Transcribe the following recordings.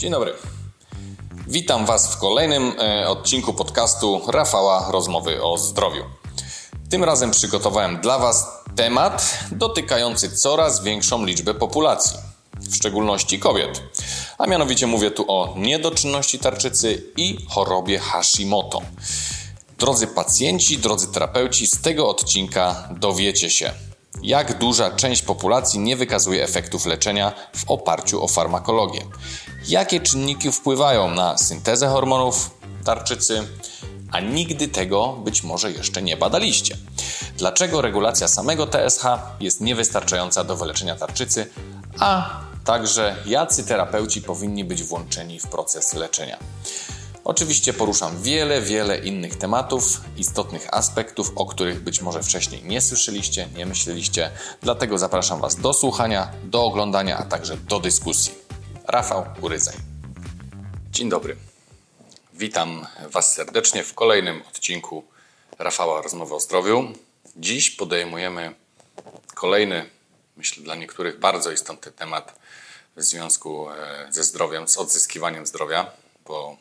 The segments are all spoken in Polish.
Dzień dobry. Witam Was w kolejnym e, odcinku podcastu Rafała Rozmowy o zdrowiu. Tym razem przygotowałem dla Was temat dotykający coraz większą liczbę populacji, w szczególności kobiet. A mianowicie mówię tu o niedoczynności tarczycy i chorobie Hashimoto. Drodzy pacjenci, drodzy terapeuci, z tego odcinka dowiecie się, jak duża część populacji nie wykazuje efektów leczenia w oparciu o farmakologię. Jakie czynniki wpływają na syntezę hormonów tarczycy, a nigdy tego być może jeszcze nie badaliście. Dlaczego regulacja samego TSH jest niewystarczająca do wyleczenia tarczycy, a także jacy terapeuci powinni być włączeni w proces leczenia. Oczywiście poruszam wiele, wiele innych tematów, istotnych aspektów, o których być może wcześniej nie słyszeliście, nie myśleliście. Dlatego zapraszam Was do słuchania, do oglądania, a także do dyskusji. Rafał Uryzaj. Dzień dobry. Witam Was serdecznie w kolejnym odcinku Rafała Rozmowy o Zdrowiu. Dziś podejmujemy kolejny, myślę dla niektórych bardzo istotny temat w związku e, ze zdrowiem, z odzyskiwaniem zdrowia, bo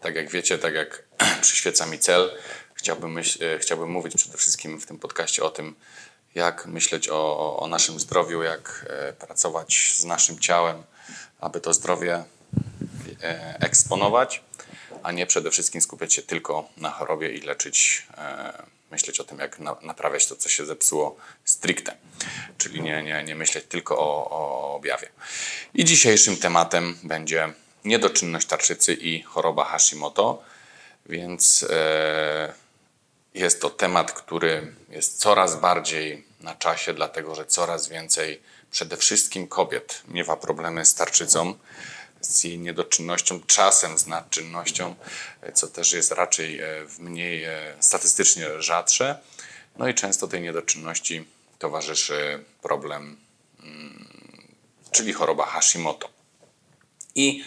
tak jak wiecie, tak jak przyświeca mi cel, chciałbym, myśl, e, chciałbym mówić przede wszystkim w tym podcaście o tym, jak myśleć o, o naszym zdrowiu, jak e, pracować z naszym ciałem, aby to zdrowie e, eksponować, a nie przede wszystkim skupiać się tylko na chorobie i leczyć, myśleć o tym, jak naprawiać to, co się zepsuło stricte, czyli nie, nie, nie myśleć tylko o, o objawie. I dzisiejszym tematem będzie niedoczynność tarczycy i choroba Hashimoto, więc e, jest to temat, który jest coraz bardziej na czasie, dlatego że coraz więcej przede wszystkim kobiet miewa problemy z tarczycą, z jej niedoczynnością, czasem z nadczynnością, co też jest raczej e, w mniej e, statystycznie rzadsze. No i często tej niedoczynności towarzyszy problem, mm, czyli choroba Hashimoto. I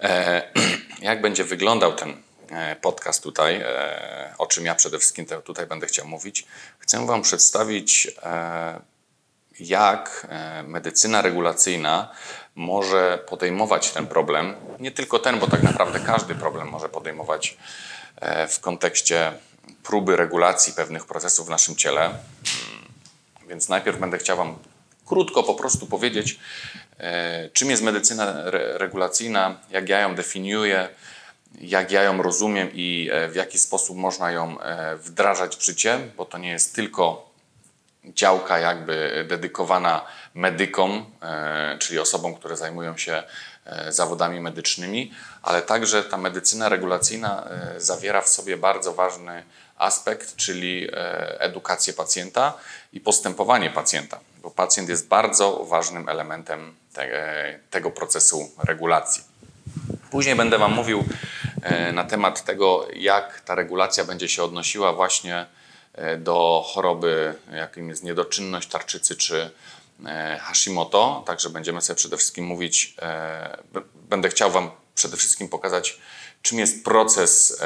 e, jak będzie wyglądał ten e, podcast tutaj, e, o czym ja przede wszystkim tutaj będę chciał mówić, chcę Wam przedstawić, jak medycyna regulacyjna może podejmować ten problem. Nie tylko ten, bo tak naprawdę każdy problem może podejmować w kontekście próby regulacji pewnych procesów w naszym ciele. Mm, więc najpierw będę chciał Wam krótko po prostu powiedzieć, e, czym jest medycyna regulacyjna, jak ja ją definiuję, jak ja ją rozumiem i e, w jaki sposób można ją e, wdrażać w życie, bo to nie jest tylko działka jakby dedykowana medykom, czyli osobom, które zajmują się zawodami medycznymi, ale także ta medycyna regulacyjna zawiera w sobie bardzo ważny aspekt, czyli edukację pacjenta i postępowanie pacjenta bo pacjent jest bardzo ważnym elementem te, tego procesu regulacji. Później będę Wam mówił e, na temat tego, jak ta regulacja będzie się odnosiła właśnie e, do choroby, jakim jest niedoczynność tarczycy czy e, Hashimoto. Także będziemy sobie przede wszystkim mówić, będę chciał Wam przede wszystkim pokazać, czym jest proces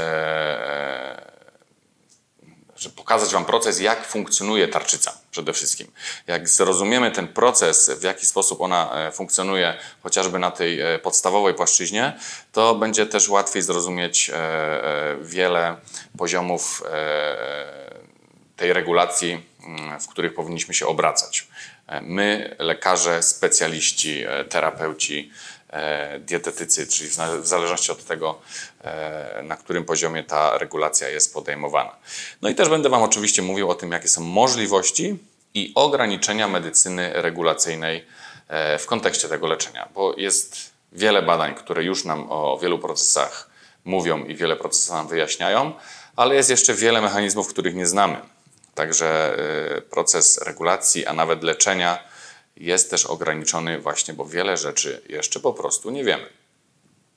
żeby pokazać Wam proces, jak funkcjonuje tarczyca przede wszystkim. Jak zrozumiemy ten proces, w jaki sposób ona e, funkcjonuje, chociażby na tej e, podstawowej płaszczyźnie, to będzie też łatwiej zrozumieć e, wiele poziomów tej regulacji, mm, w których powinniśmy się obracać. My, lekarze, specjaliści, terapeuci, E, dietetycy, czyli w zależności od tego, e, na którym poziomie ta regulacja jest podejmowana. No i też będę Wam oczywiście mówił o tym, jakie są możliwości i ograniczenia medycyny regulacyjnej e, w kontekście tego leczenia, bo jest wiele badań, które już nam o wielu procesach mówią i wiele procesów nam wyjaśniają, ale jest jeszcze wiele mechanizmów, których nie znamy. Także proces regulacji, a nawet leczenia jest też ograniczony właśnie, bo wiele rzeczy jeszcze po prostu nie wiemy.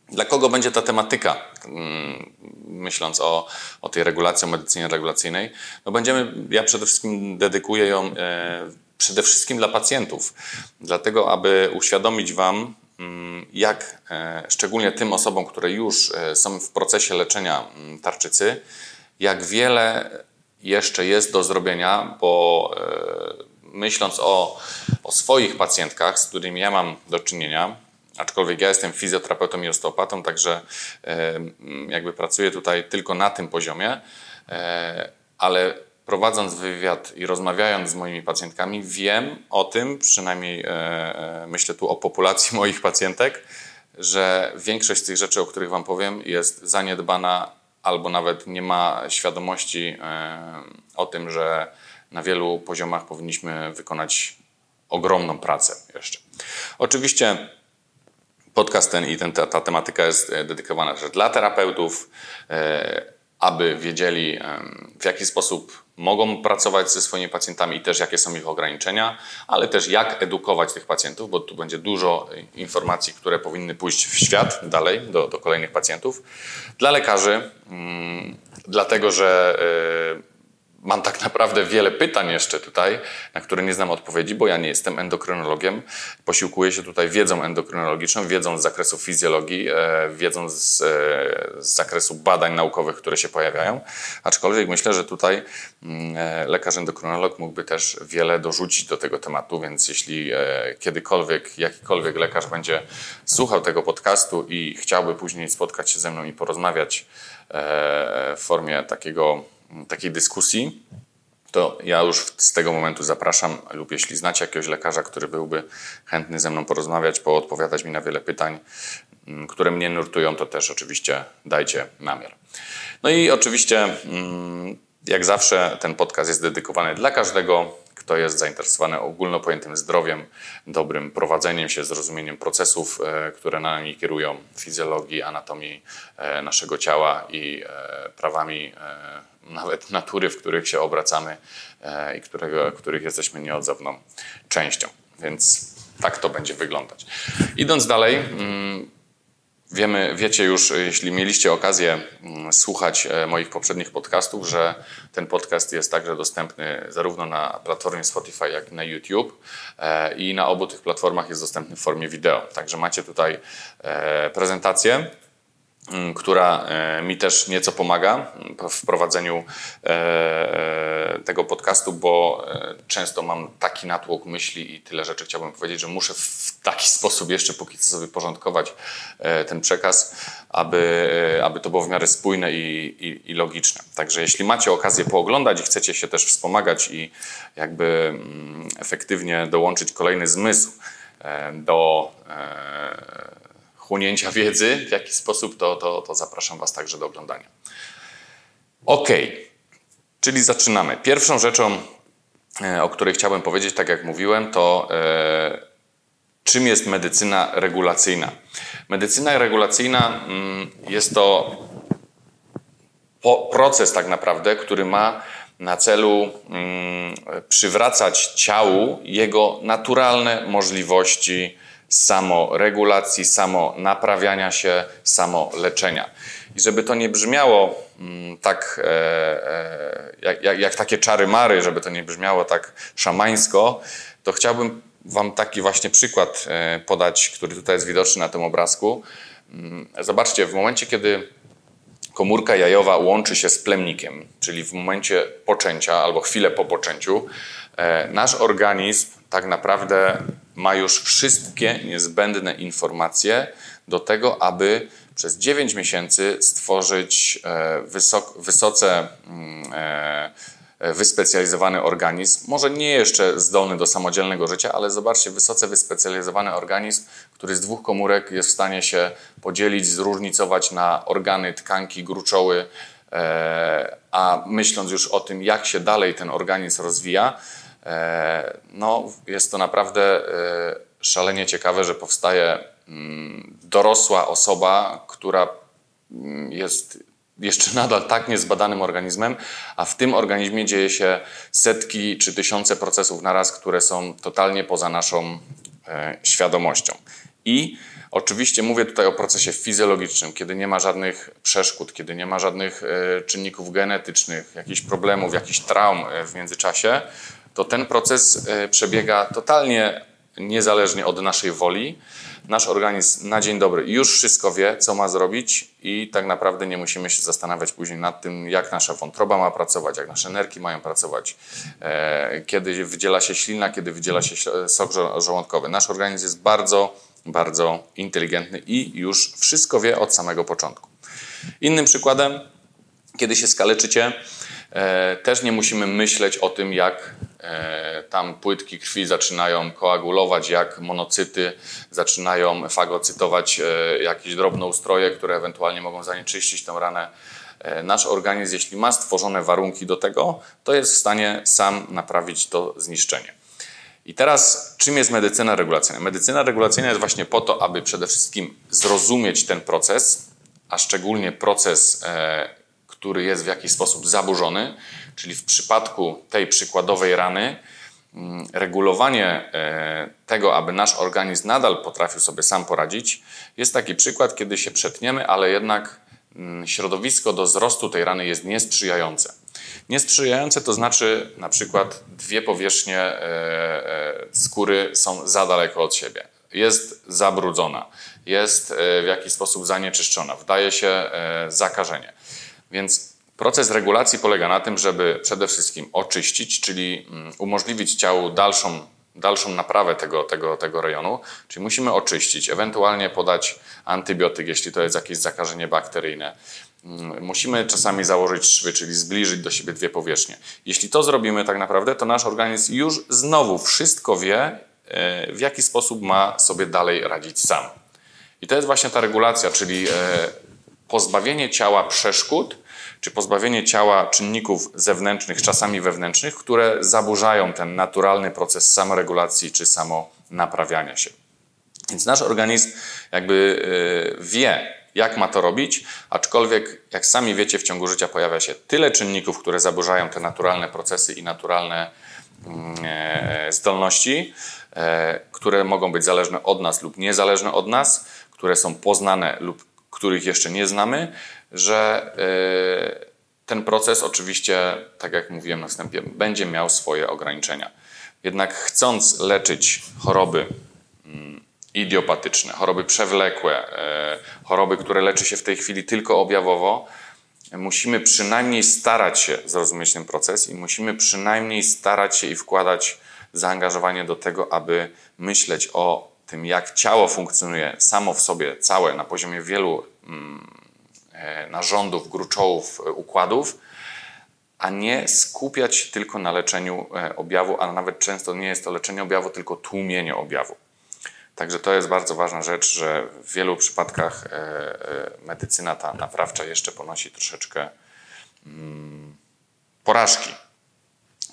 Dla kogo będzie ta tematyka, mm, myśląc o, o tej regulacji, o medycynie regulacyjnej? No będziemy, ja przede wszystkim dedykuję ją e, przede wszystkim dla pacjentów, dlatego aby uświadomić Wam, mm, jak e, szczególnie tym osobom, które już e, są w procesie leczenia mm, tarczycy, jak wiele jeszcze jest do zrobienia, bo myśląc o, o swoich pacjentkach, z którymi ja mam do czynienia, aczkolwiek ja jestem fizjoterapeutą i osteopatą, także jakby pracuję tutaj tylko na tym poziomie, ale prowadząc wywiad i rozmawiając z moimi pacjentkami, wiem o tym, przynajmniej myślę tu o populacji moich pacjentek, że większość z tych rzeczy, o których Wam powiem, jest zaniedbana albo nawet nie ma świadomości o tym, że na wielu poziomach powinniśmy wykonać ogromną pracę jeszcze. Oczywiście podcast ten i ten, ta, ta tematyka jest e, dedykowana też dla terapeutów, e, aby wiedzieli w jaki sposób mogą pracować ze swoimi pacjentami i też jakie są ich ograniczenia, ale też jak edukować tych pacjentów, bo tu będzie dużo informacji, które powinny pójść w świat dalej do, do kolejnych pacjentów. Dla lekarzy, mm, dlatego że e, mam tak naprawdę wiele pytań jeszcze tutaj, na które nie znam odpowiedzi, bo ja nie jestem endokrynologiem. Posiłkuję się tutaj wiedzą endokrynologiczną, wiedzą z zakresu fizjologii, e, wiedzą z, e, z zakresu badań naukowych, które się pojawiają. Aczkolwiek myślę, że tutaj mm, e, lekarz endokrynolog mógłby też wiele dorzucić do tego tematu, więc jeśli kiedykolwiek jakikolwiek lekarz będzie słuchał tego podcastu i chciałby później spotkać się ze mną i porozmawiać w formie takiego takiej dyskusji, to ja już z tego momentu zapraszam, lub jeśli znacie jakiegoś lekarza, który byłby chętny ze mną porozmawiać, poodpowiadać mi na wiele pytań, mm, które mnie nurtują, to też oczywiście dajcie namiar. No i oczywiście, mm, jak zawsze, ten podcast jest dedykowany dla każdego, kto jest zainteresowany ogólnopojętym zdrowiem, dobrym prowadzeniem się, zrozumieniem procesów, e, które nami kierują, fizjologii, anatomii e, naszego ciała i e, prawami nawet natury, w których się obracamy i którego, których jesteśmy nieodzowną częścią. Więc tak to będzie wyglądać. Idąc dalej, mm, Wiemy, wiecie już, jeśli mieliście okazję mm, słuchać e, moich poprzednich podcastów, że ten podcast jest także dostępny zarówno na platformie Spotify, jak i na YouTube. E, I na obu tych platformach jest dostępny w formie wideo. Także macie tutaj e, prezentację która e, mi też nieco pomaga w prowadzeniu e, e, tego podcastu, bo często mam taki natłok myśli i tyle rzeczy chciałbym powiedzieć, że muszę w taki sposób jeszcze póki co sobie porządkować ten przekaz, aby, aby to było w miarę spójne i, i, i logiczne. Także jeśli macie okazję pooglądać i chcecie się też wspomagać i jakby mm, efektywnie dołączyć kolejny zmysł do chłonięcia wiedzy, w jaki sposób, to, to, to zapraszam Was także do oglądania. Ok, czyli zaczynamy. Pierwszą rzeczą, e, o której chciałbym powiedzieć, tak jak mówiłem, to e, czym jest medycyna regulacyjna. Medycyna regulacyjna mm, jest to proces tak naprawdę, który ma na celu mm, przywracać ciału jego naturalne możliwości samoregulacji, samo naprawiania się, samo leczenia. I żeby to nie brzmiało mm, tak e, e, jak, jak, takie czary-mary, żeby to nie brzmiało tak szamańsko, to chciałbym Wam taki właśnie przykład e, podać, który tutaj jest widoczny na tym obrazku. Mm, zobaczcie, w momencie, kiedy komórka jajowa łączy się z plemnikiem, czyli w momencie poczęcia albo chwilę po poczęciu, nasz organizm tak naprawdę ma już wszystkie niezbędne informacje do tego, aby przez 9 miesięcy stworzyć e, wysok, wysoce mm, e, wyspecjalizowany organizm, może nie jeszcze zdolny do samodzielnego życia, ale zobaczcie, wysoce wyspecjalizowany organizm, który z dwóch komórek jest w stanie się podzielić, zróżnicować na organy, tkanki, gruczoły, e, a myśląc już o tym, jak się dalej ten organizm rozwija, E, no, jest to naprawdę e, szalenie ciekawe, że powstaje mm, dorosła osoba, która mm, jest jeszcze nadal tak niezbadanym organizmem, a w tym organizmie dzieje się setki czy tysiące procesów naraz, które są totalnie poza naszą e, świadomością. I oczywiście mówię tutaj o procesie fizjologicznym, kiedy nie ma żadnych przeszkód, kiedy nie ma żadnych czynników genetycznych, jakichś problemów, jakichś traum w międzyczasie, to ten proces e, przebiega totalnie niezależnie od naszej woli. Nasz organizm na dzień dobry już wszystko wie, co ma zrobić, i tak naprawdę nie musimy się zastanawiać później nad tym, jak nasza wątroba ma pracować, jak nasze nerki mają pracować, e, kiedy wydziela się ślina, kiedy wydziela się sok żołądkowy. Nasz organizm jest bardzo bardzo inteligentny i już wszystko wie od samego początku. Innym przykładem, kiedy się skaleczycie, też nie musimy myśleć o tym, jak e, tam płytki krwi zaczynają koagulować, jak monocyty zaczynają fagocytować e, jakieś drobnoustroje, które ewentualnie mogą zanieczyścić tę ranę. E, nasz organizm, jeśli ma stworzone warunki do tego, to jest w stanie sam naprawić to zniszczenie. I teraz, czym jest medycyna regulacyjna? Medycyna regulacyjna jest właśnie po to, aby przede wszystkim zrozumieć ten proces, a szczególnie proces, e, który jest w jakiś sposób zaburzony, czyli w przypadku tej przykładowej rany, mm, regulowanie e, tego, aby nasz organizm nadal potrafił sobie sam poradzić, jest taki przykład, kiedy się przetniemy, ale jednak mm, środowisko do wzrostu tej rany jest niesprzyjające. Niesprzyjające to znaczy na przykład dwie powierzchnie e, e, skóry są za daleko od siebie. Jest zabrudzona, jest w jakiś sposób zanieczyszczona, wdaje się zakażenie. Więc proces regulacji polega na tym, żeby przede wszystkim oczyścić, czyli mm, umożliwić ciału dalszą, dalszą naprawę tego, tego, tego rejonu, czyli musimy oczyścić, ewentualnie podać antybiotyk, jeśli to jest jakieś zakażenie bakteryjne. Mm, musimy czasami założyć szwy, czyli zbliżyć do siebie dwie powierzchnie. Jeśli to zrobimy tak naprawdę, to nasz organizm już znowu wszystko wie, e, w jaki sposób ma sobie dalej radzić sam. I to jest właśnie ta regulacja, czyli e, pozbawienie ciała przeszkód, czy pozbawienie ciała czynników zewnętrznych, czasami wewnętrznych, które zaburzają ten naturalny proces samoregulacji czy samonaprawiania się. Więc nasz organizm jakby e, wie, jak ma to robić, aczkolwiek, jak sami wiecie, w ciągu życia pojawia się tyle czynników, które zaburzają te naturalne procesy i naturalne mm, e, zdolności, e, które mogą być zależne od nas lub niezależne od nas, które są poznane lub których jeszcze nie znamy, że e, ten proces oczywiście, tak jak mówiłem na wstępie, będzie miał swoje ograniczenia. Jednak chcąc leczyć choroby mm, idiopatyczne, choroby przewlekłe, e, choroby, które leczy się w tej chwili tylko objawowo, musimy przynajmniej starać się zrozumieć ten proces i musimy przynajmniej starać się i wkładać zaangażowanie do tego, aby myśleć o tym, jak ciało funkcjonuje samo w sobie, całe, na poziomie wielu narządów, gruczołów, e, układów, a nie skupiać się tylko na leczeniu objawu, a nawet często nie jest to leczenie objawu, tylko tłumienie objawu. Także to jest bardzo ważna rzecz, że w wielu przypadkach e, e, medycyna ta naprawcza jeszcze ponosi troszeczkę mm, porażki,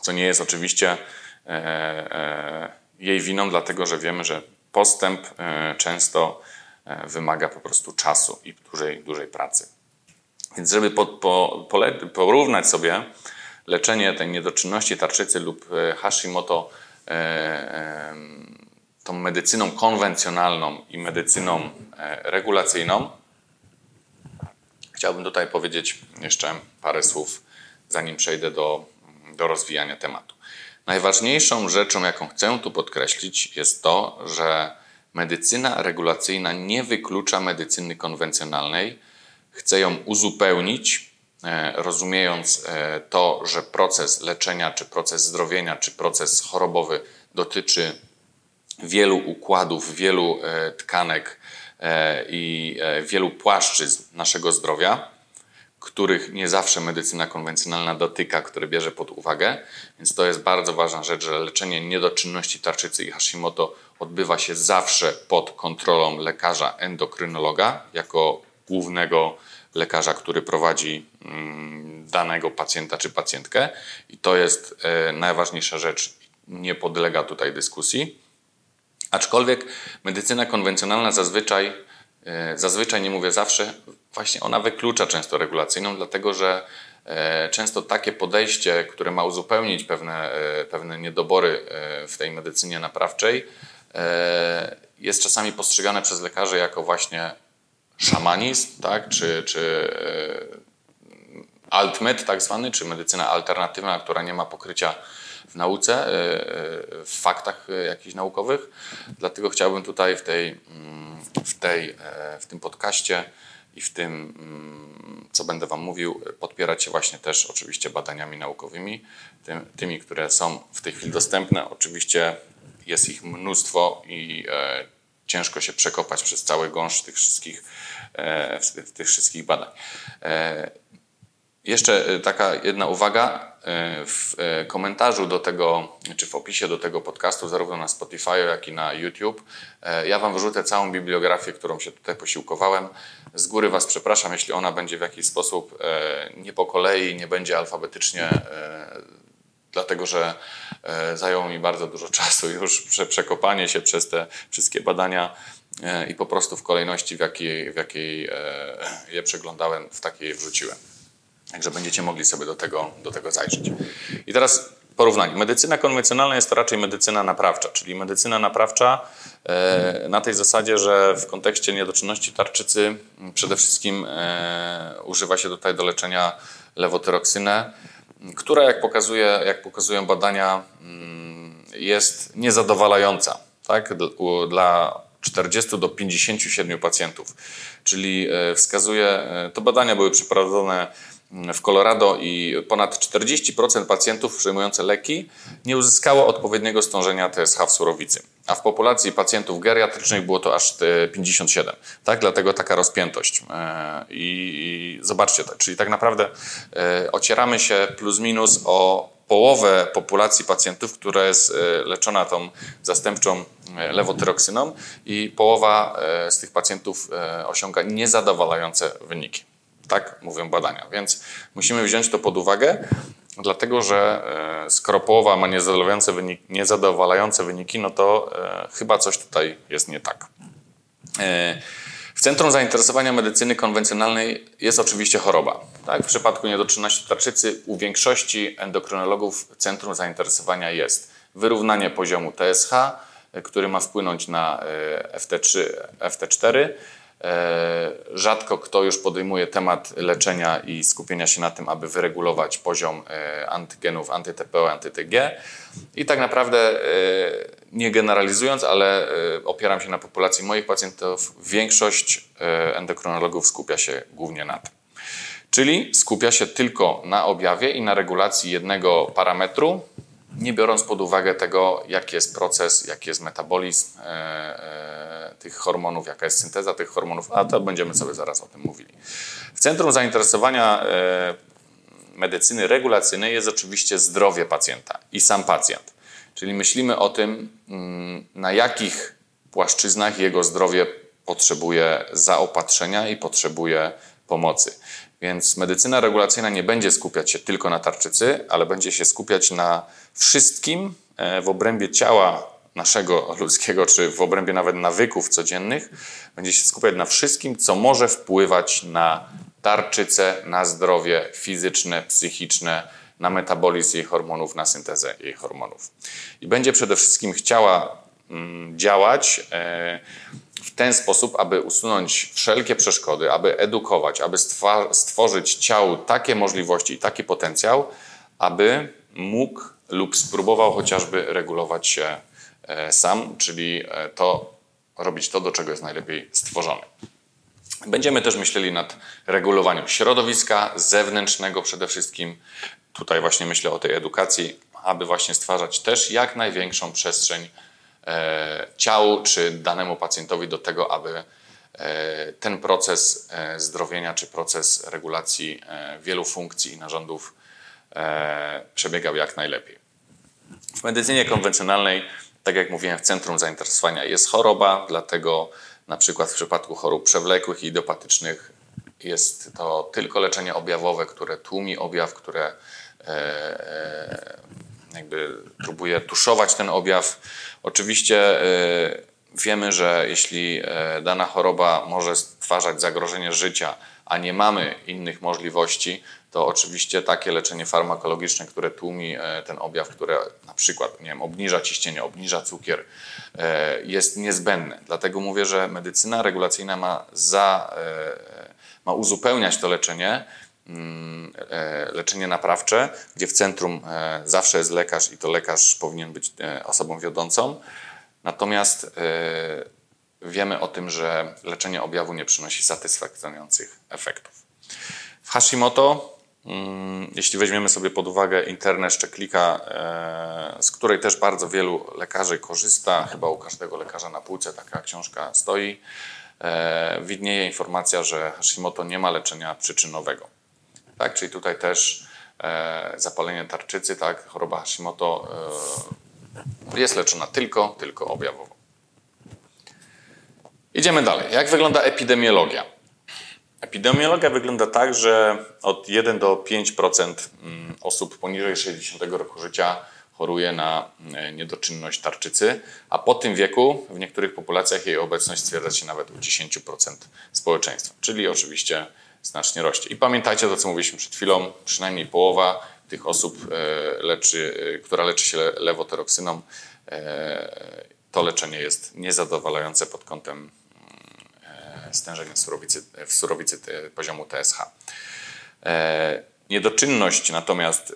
co nie jest oczywiście e, jej winą, dlatego że wiemy, że postęp często wymaga po prostu czasu i dużej, dużej pracy. Więc żeby po, po, porównać sobie leczenie tej niedoczynności tarczycy lub Hashimoto tą medycyną konwencjonalną i medycyną e, regulacyjną, chciałbym tutaj powiedzieć jeszcze parę słów, zanim przejdę do, do rozwijania tematu. Najważniejszą rzeczą, jaką chcę tu podkreślić, jest to, że medycyna regulacyjna nie wyklucza medycyny konwencjonalnej, chce ją uzupełnić, e, rozumiejąc e, to, że proces leczenia, czy proces zdrowienia, czy proces chorobowy dotyczy wielu układów, wielu e, tkanek i wielu płaszczyzn naszego zdrowia, których nie zawsze medycyna konwencjonalna dotyka, które bierze pod uwagę. Więc to jest bardzo ważna rzecz, że leczenie niedoczynności tarczycy i Hashimoto odbywa się zawsze pod kontrolą lekarza endokrynologa, jako głównego lekarza, który prowadzi mm, danego pacjenta czy pacjentkę. I to jest najważniejsza rzecz, nie podlega tutaj dyskusji. Aczkolwiek medycyna konwencjonalna zazwyczaj, e, zazwyczaj nie mówię zawsze, właśnie ona wyklucza często regulacyjną, dlatego że e, często takie podejście, które ma uzupełnić pewne, e, pewne niedobory w tej medycynie naprawczej, jest czasami postrzegane przez lekarzy jako właśnie szamanizm, tak? czy, czy altmed tak zwany, czy medycyna alternatywna, która nie ma pokrycia w nauce, e, e, w faktach e, jakichś naukowych. Dlatego chciałbym tutaj w, tej, mm, w, tej, w tym podcaście i w tym, mm, co będę Wam mówił, podpierać się właśnie też oczywiście badaniami naukowymi, tymi, które są w tej chwili dostępne. Oczywiście jest ich mnóstwo i ciężko się przekopać przez cały gąszcz tych wszystkich, tych wszystkich badań. Jeszcze taka jedna uwaga. E, w e, komentarzu do tego, czy w opisie do tego podcastu, zarówno na Spotify, jak i na YouTube, e, ja Wam wrzucę całą bibliografię, którą się tutaj posiłkowałem. Z góry Was przepraszam, jeśli ona będzie w jakiś sposób nie po kolei, nie będzie alfabetycznie, dlatego że zajęło mi bardzo dużo czasu już przekopanie się przez te wszystkie badania i po prostu w kolejności, w jakiej, w jakiej je przeglądałem, w takiej je wrzuciłem. Także będziecie mogli sobie do tego, do tego zajrzeć. I teraz porównanie. Medycyna konwencjonalna jest to raczej medycyna naprawcza, czyli medycyna naprawcza e, na tej zasadzie, że w kontekście niedoczynności tarczycy przede wszystkim e, używa się tutaj do leczenia lewotyroksynę, która jak, pokazuje, jak pokazują badania mm, jest niezadowalająca tak? dla 40 do 57 pacjentów. Czyli e, wskazuje, to badania były przeprowadzone w Colorado i ponad 40% pacjentów przyjmujących leki nie uzyskało odpowiedniego stążenia TSH w surowicy. A w populacji pacjentów geriatrycznych było to aż 57. Tak? Dlatego taka rozpiętość. E, I, zobaczcie, czyli tak naprawdę e, ocieramy się plus minus o połowę populacji pacjentów, która jest e, leczona tą zastępczą lewotyroksyną i połowa z tych pacjentów osiąga niezadowalające wyniki. Tak mówią badania. Więc musimy wziąć to pod uwagę, dlatego że e, skoro połowa ma niezadowalające wyniki, niezadowalające wyniki no to e, chyba coś tutaj jest nie tak. E, w centrum zainteresowania medycyny konwencjonalnej jest oczywiście choroba. Tak? W przypadku niedoczynności tarczycy u większości endokrynologów centrum zainteresowania jest wyrównanie poziomu TSH, który ma wpłynąć na FT3, FT4, E, rzadko kto już podejmuje temat leczenia i skupienia się na tym, aby wyregulować poziom e, antygenów anty-TPO, anty-TG. I tak naprawdę, e, nie generalizując, ale opieram się na populacji moich pacjentów, większość endokrynologów skupia się głównie na tym. Czyli skupia się tylko na objawie i na regulacji jednego parametru, nie biorąc pod uwagę tego, jaki jest proces, jaki jest metabolizm e, e, tych hormonów, jaka jest synteza tych hormonów, a to będziemy sobie zaraz o tym mówili. W centrum zainteresowania e, medycyny regulacyjnej jest oczywiście zdrowie pacjenta i sam pacjent. Czyli myślimy o tym, mm, na jakich płaszczyznach jego zdrowie potrzebuje zaopatrzenia i potrzebuje pomocy. Więc medycyna regulacyjna nie będzie skupiać się tylko na tarczycy, ale będzie się skupiać na wszystkim e, w obrębie ciała naszego ludzkiego, czy w obrębie nawet nawyków codziennych, będzie się skupiać na wszystkim, co może wpływać na tarczycę, na zdrowie fizyczne, psychiczne, na metabolizm jej hormonów, na syntezę jej hormonów. I będzie przede wszystkim chciała mm, działać e, w ten sposób, aby usunąć wszelkie przeszkody, aby edukować, aby stworzyć ciału takie możliwości i taki potencjał, aby mógł lub spróbował chociażby regulować się e, sam, czyli e, to robić to, do czego jest najlepiej stworzony. Będziemy też myśleli nad regulowaniem środowiska zewnętrznego przede wszystkim. Tutaj właśnie myślę o tej edukacji, aby właśnie stwarzać też jak największą przestrzeń e, ciału czy danemu pacjentowi do tego, aby ten proces zdrowienia czy proces regulacji wielu funkcji i narządów przebiegał jak najlepiej. W medycynie konwencjonalnej, tak jak mówiłem, w centrum zainteresowania jest choroba, dlatego na przykład w przypadku chorób przewlekłych i idiopatycznych jest to tylko leczenie objawowe, które tłumi objaw, które e, e, jakby próbuje tuszować ten objaw. Oczywiście e, wiemy, że jeśli dana choroba może stwarzać zagrożenie życia, a nie mamy innych możliwości, to oczywiście takie leczenie farmakologiczne, które tłumi e, ten objaw, które na przykład nie wiem, obniża ciśnienie, obniża cukier, jest niezbędne. Dlatego mówię, że medycyna regulacyjna ma, za, ma uzupełniać to leczenie, leczenie naprawcze, gdzie w centrum zawsze jest lekarz i to lekarz powinien być osobą wiodącą. Natomiast wiemy o tym, że leczenie objawu nie przynosi satysfakcjonujących efektów. W Hashimoto Mm, jeśli weźmiemy sobie pod uwagę internet szczeklika, e, z której też bardzo wielu lekarzy korzysta, chyba u każdego lekarza na półce taka książka stoi, e, widnieje informacja, że Hashimoto nie ma leczenia przyczynowego. Tak, czyli tutaj też e, zapalenie tarczycy, tak, choroba Hashimoto jest leczona tylko, tylko objawowo. Idziemy dalej. Jak wygląda epidemiologia? Epidemiologia wygląda tak, że od 1 do 5% mm, osób poniżej 60 roku życia choruje na mm, niedoczynność tarczycy, a po tym wieku w niektórych populacjach jej obecność stwierdza się nawet u 10% społeczeństwa, czyli oczywiście znacznie rośnie. I pamiętajcie to, co mówiliśmy przed chwilą, przynajmniej połowa tych osób, e, leczy, e, która leczy się lewotyroksyną, e, to leczenie jest niezadowalające pod kątem stężenia surowicy, w surowicy poziomu TSH. Niedoczynność natomiast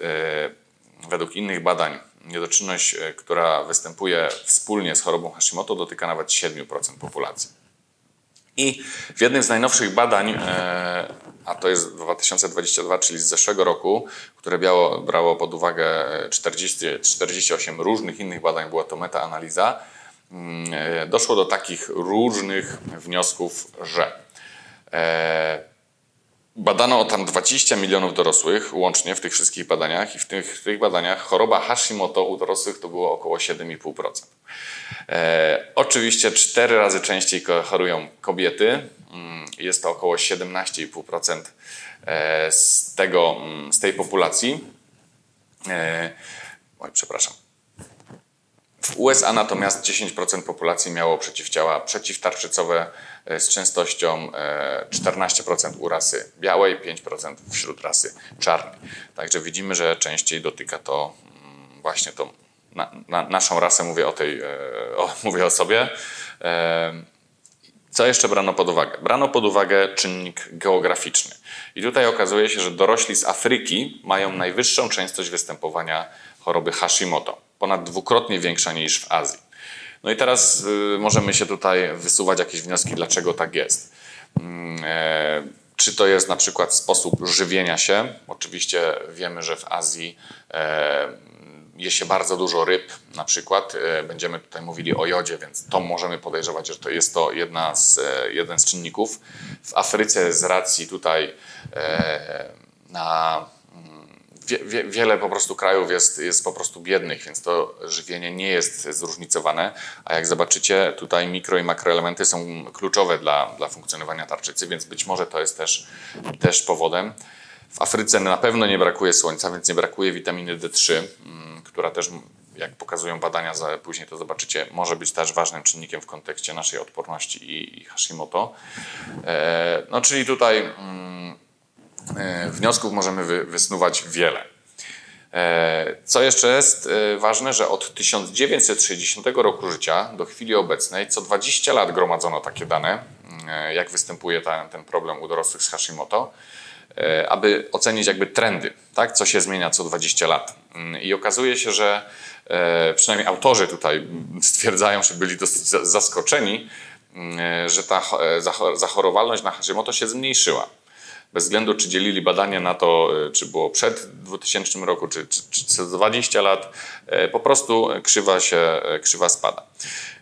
według innych badań, niedoczynność, która występuje wspólnie z chorobą Hashimoto dotyka nawet 7% populacji. I w jednym z najnowszych badań, a to jest 2022, czyli z zeszłego roku, które brało, brało pod uwagę 40, 48 różnych innych badań, była to metaanaliza, Mm, e, doszło do takich różnych wniosków, że e, badano tam 20 milionów dorosłych łącznie w tych wszystkich badaniach i w tych, w tych badaniach choroba Hashimoto u dorosłych to było około 7,5%. E, oczywiście cztery razy częściej chorują kobiety, mm, jest to około 17,5% e, z, tego, mm, z tej populacji. Oj, przepraszam. W USA natomiast 10% populacji miało przeciwciała przeciwtarczycowe e, z częstością 14% e, u rasy białej, 5% wśród rasy czarnej. Także widzimy, że częściej dotyka to mm, właśnie tą na, na naszą rasę, mówię o, tej, e, o, mówię o sobie. Co jeszcze brano pod uwagę? Brano pod uwagę czynnik geograficzny. I tutaj okazuje się, że dorośli z Afryki mają najwyższą częstość występowania choroby Hashimoto ponad dwukrotnie większa niż w Azji. No i teraz y, możemy się tutaj wysuwać jakieś wnioski, dlaczego tak jest. Mm, e, czy to jest na przykład sposób żywienia się? Oczywiście wiemy, że w Azji e, je się bardzo dużo ryb, na przykład. E, będziemy tutaj mówili o jodzie, więc to możemy podejrzewać, że to jest to jedna z, jeden z czynników. W Afryce z racji tutaj na wie, wie, wiele po prostu krajów jest, jest po prostu biednych, więc to żywienie nie jest zróżnicowane. A jak zobaczycie, tutaj mikro i makroelementy są kluczowe dla, dla funkcjonowania tarczycy, więc być może to jest też, też powodem. W Afryce na pewno nie brakuje słońca, więc nie brakuje witaminy D3, mm, która też, jak pokazują badania, później to zobaczycie, może być też ważnym czynnikiem w kontekście naszej odporności i, Hashimoto. E, no czyli tutaj mm, wniosków możemy wysnuwać wiele. E, co jeszcze jest e, ważne, że od 1960 roku życia do chwili obecnej co 20 lat gromadzono takie dane, jak występuje ten, ten problem u dorosłych z Hashimoto, aby ocenić jakby trendy, tak? co się zmienia co 20 lat. Mm, I okazuje się, że przynajmniej autorzy tutaj stwierdzają, że byli dosyć zaskoczeni, mm, że ta zachorowalność na Hashimoto się zmniejszyła bez względu czy dzielili badania na to, e, czy było przed 2000 roku, czy, czy, czy 20 lat, e, po prostu krzywa się, e, krzywa spada.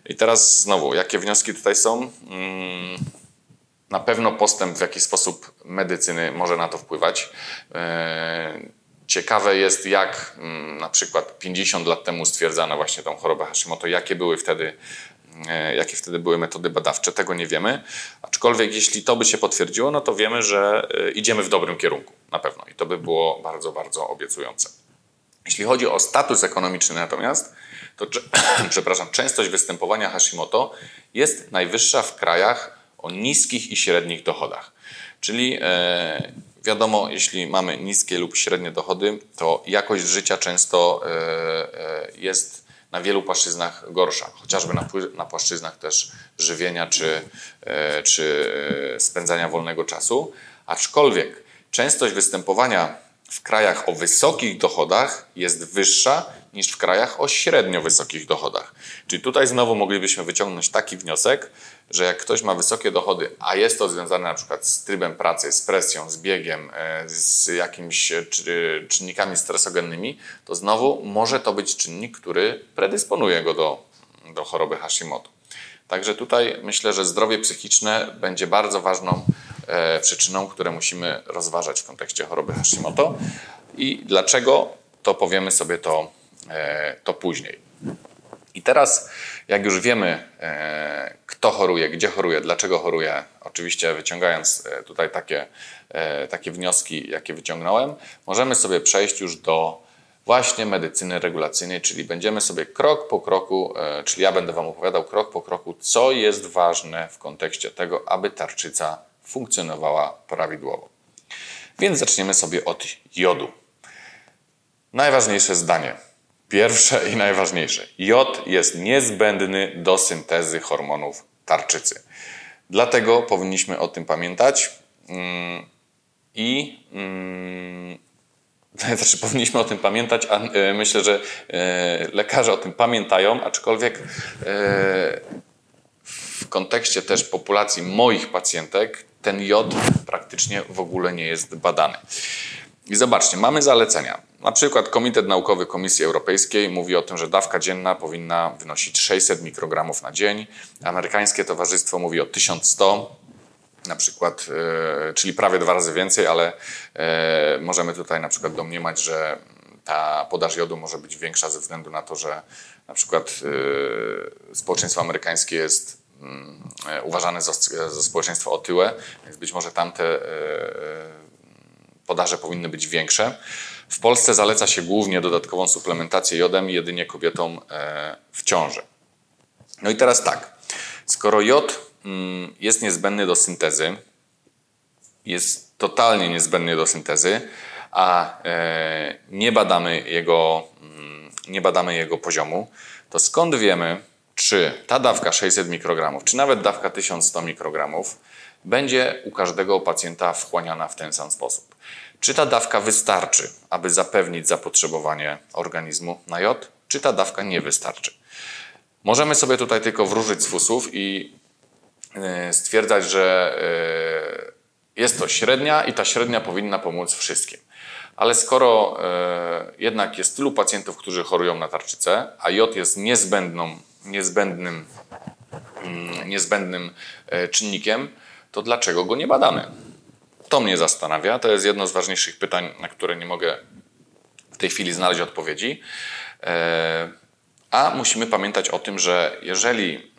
I teraz znowu, jakie wnioski tutaj są? Mm, na pewno postęp w jakiś sposób medycyny może na to wpływać. Ciekawe jest, jak mm, na przykład 50 lat temu stwierdzano właśnie tą chorobę Hashimoto, jakie były wtedy jakie wtedy były metody badawcze, tego nie wiemy. Aczkolwiek jeśli to by się potwierdziło, no to wiemy, że e, idziemy w dobrym kierunku, na pewno. I to by było bardzo, bardzo obiecujące. Jeśli chodzi o status ekonomiczny natomiast, to przepraszam, częstość występowania Hashimoto jest najwyższa w krajach o niskich i średnich dochodach. Czyli e, wiadomo, jeśli mamy niskie lub średnie dochody, to jakość życia często e, e, jest na wielu płaszczyznach gorsza, chociażby na, na płaszczyznach też żywienia czy, e, czy e, spędzania wolnego czasu. Aczkolwiek częstość występowania w krajach o wysokich dochodach jest wyższa niż w krajach o średnio wysokich dochodach. Czyli tutaj znowu moglibyśmy wyciągnąć taki wniosek, że jak ktoś ma wysokie dochody, a jest to związane na przykład z trybem pracy, z presją, z biegiem, e, z jakimiś e, czynnikami stresogennymi, to znowu może to być czynnik, który predysponuje go do, do choroby Hashimoto. Także tutaj myślę, że zdrowie psychiczne będzie bardzo ważną e, przyczyną, które musimy rozważać w kontekście choroby Hashimoto. I dlaczego, to powiemy sobie to, to później. I teraz, jak już wiemy, e, kto choruje, gdzie choruje, dlaczego choruje, oczywiście wyciągając e, tutaj takie, e, takie wnioski, jakie wyciągnąłem, możemy sobie przejść już do właśnie medycyny regulacyjnej, czyli będziemy sobie krok po kroku, czyli ja będę Wam opowiadał krok po kroku, co jest ważne w kontekście tego, aby tarczyca funkcjonowała prawidłowo. Więc zaczniemy sobie od jodu. Najważniejsze zdanie. Pierwsze i najważniejsze. Jod jest niezbędny do syntezy hormonów tarczycy. Dlatego powinniśmy o tym pamiętać mm, i mm, znaczy powinniśmy o tym pamiętać, a e, myślę, że e, lekarze o tym pamiętają, aczkolwiek e, w kontekście też populacji moich pacjentek ten jod praktycznie w ogóle nie jest badany. I zobaczcie, mamy zalecenia. Na przykład Komitet Naukowy Komisji Europejskiej mówi o tym, że dawka dzienna powinna wynosić 600 mikrogramów na dzień. Amerykańskie Towarzystwo mówi o 1100 na przykład, e, czyli prawie dwa razy więcej, ale e, możemy tutaj na przykład domniemać, że ta podaż jodu może być większa ze względu na to, że na przykład e, społeczeństwo amerykańskie jest mm, uważane za, za społeczeństwo otyłe, więc być może tamte podaże powinny być większe. W Polsce zaleca się głównie dodatkową suplementację jodem jedynie kobietom w ciąży. No i teraz tak, skoro jod Mm, jest niezbędny do syntezy, jest totalnie niezbędny do syntezy, a e, nie badamy jego, mm, nie badamy jego poziomu, to skąd wiemy, czy ta dawka 600 mikrogramów, czy nawet dawka 1100 mikrogramów będzie u każdego pacjenta wchłaniana w ten sam sposób? Czy ta dawka wystarczy, aby zapewnić zapotrzebowanie organizmu na jod, czy ta dawka nie wystarczy? Możemy sobie tutaj tylko wróżyć z fusów i E, stwierdzać, że e, jest to średnia i ta średnia powinna pomóc wszystkim. Ale skoro e, jednak jest tylu pacjentów, którzy chorują na tarczycę, a jod jest niezbędną, niezbędnym, mm, niezbędnym czynnikiem, to dlaczego go nie badamy? To mnie zastanawia. To jest jedno z ważniejszych pytań, na które nie mogę w tej chwili znaleźć odpowiedzi. A musimy pamiętać o tym, że jeżeli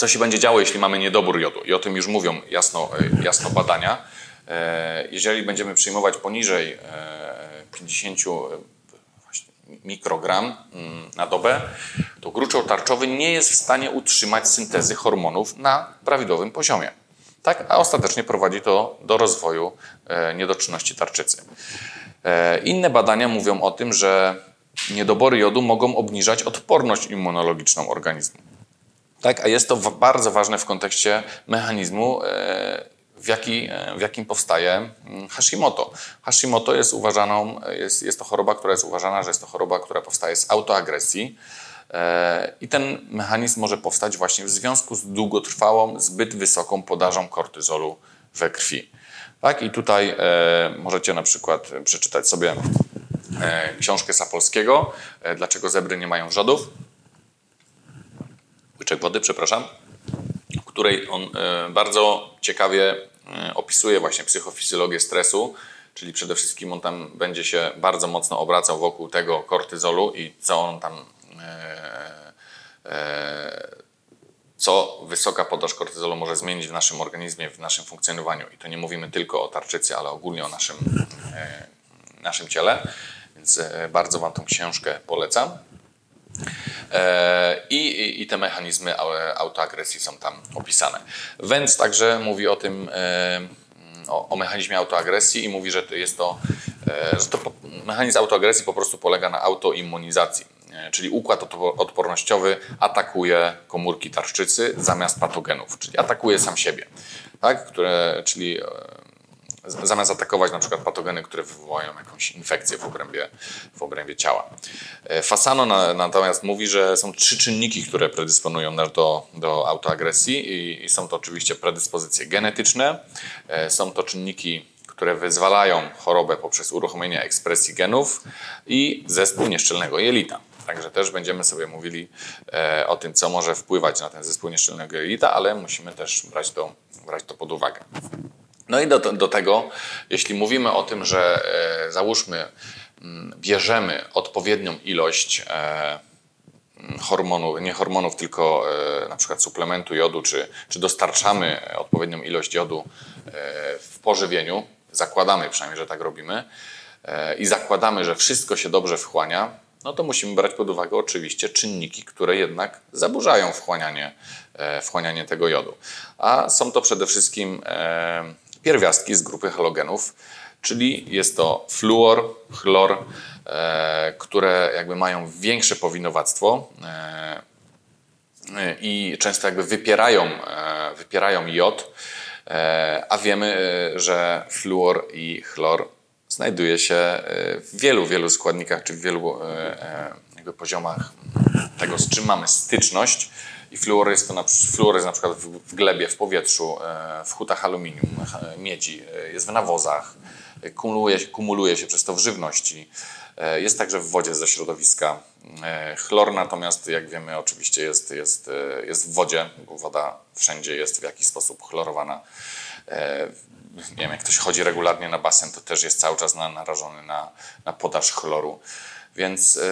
co się będzie działo, jeśli mamy niedobór jodu. I o tym już mówią jasno, e, jasno badania. E, jeżeli będziemy przyjmować poniżej 50 e, mikrogram mm, na dobę, to gruczoł tarczowy nie jest w stanie utrzymać syntezy hormonów na prawidłowym poziomie. Tak, a ostatecznie prowadzi to do rozwoju niedoczynności tarczycy. Inne badania mówią o tym, że niedobory jodu mogą obniżać odporność immunologiczną organizmu. Tak? A jest to bardzo ważne w kontekście mechanizmu, e, w, jaki, e, w jakim powstaje mm, Hashimoto. Hashimoto jest uważaną, jest, jest to choroba, która jest uważana, że jest to choroba, która powstaje z autoagresji. E, I ten mechanizm może powstać właśnie w związku z długotrwałą, zbyt wysoką podażą kortyzolu we krwi. Tak? I tutaj e, możecie na przykład przeczytać sobie e, książkę Sapolskiego, e, Dlaczego zebry nie mają rzodów łyczek wody, przepraszam, w której on e, bardzo ciekawie e, opisuje właśnie psychofizjologię stresu, czyli przede wszystkim on tam będzie się bardzo mocno obracał wokół tego kortyzolu i co on tam e, co wysoka podaż kortyzolu może zmienić w naszym organizmie, w naszym funkcjonowaniu. I to nie mówimy tylko o tarczycy, ale ogólnie o naszym, naszym ciele. Więc bardzo Wam tą książkę polecam. E, I, I, te mechanizmy autoagresji są tam opisane. Wentz także mówi o tym, e, o, o mechanizmie autoagresji i mówi, że to jest to, e, że to mechanizm autoagresji po prostu polega na autoimmunizacji. Czyli układ odpornościowy atakuje komórki tarczycy zamiast patogenów, czyli atakuje sam siebie, tak? Które, czyli zamiast atakować na przykład patogeny, które wywołają jakąś infekcję w obrębie, w obrębie ciała. E, Fasano na, natomiast mówi, że są trzy czynniki, które predysponują nas do, do autoagresji i, i są to oczywiście predyspozycje genetyczne, e, są to czynniki które wyzwalają chorobę poprzez uruchomienie ekspresji genów i zespół nieszczelnego jelita. Także też będziemy sobie mówili e, o tym, co może wpływać na ten zespół nieszczelnego jelita, ale musimy też brać to, brać to pod uwagę. No i do, do tego, jeśli mówimy o tym, że e, załóżmy, m, bierzemy odpowiednią ilość e, hormonów, nie hormonów, tylko na przykład suplementu jodu, czy, czy dostarczamy odpowiednią ilość jodu w pożywieniu, zakładamy przynajmniej, że tak robimy, i zakładamy, że wszystko się dobrze wchłania, no to musimy brać pod uwagę oczywiście czynniki, które jednak zaburzają wchłanianie, e, wchłanianie tego jodu. A są to przede wszystkim e, pierwiastki z grupy halogenów, czyli jest to fluor, chlor, które jakby mają większe powinowactwo i często jakby wypierają, wypierają jod, a wiemy, że fluor i chlor znajduje się e, w wielu, wielu składnikach, czy w wielu e, e, jakby poziomach tego, z czym mamy styczność. I fluor jest to na, fluor jest na przykład w, glebie, w powietrzu, w hutach aluminium, miedzi, jest w nawozach, kumuluje, kumuluje się przez to w żywności. Jest także w wodzie ze środowiska. Chlor natomiast, jak wiemy, oczywiście jest, jest, jest w wodzie, bo woda wszędzie jest w jakiś sposób chlorowana wiem, jak ktoś chodzi regularnie na basen, to też jest cały czas narażony na, na podaż chloru. Więc yy,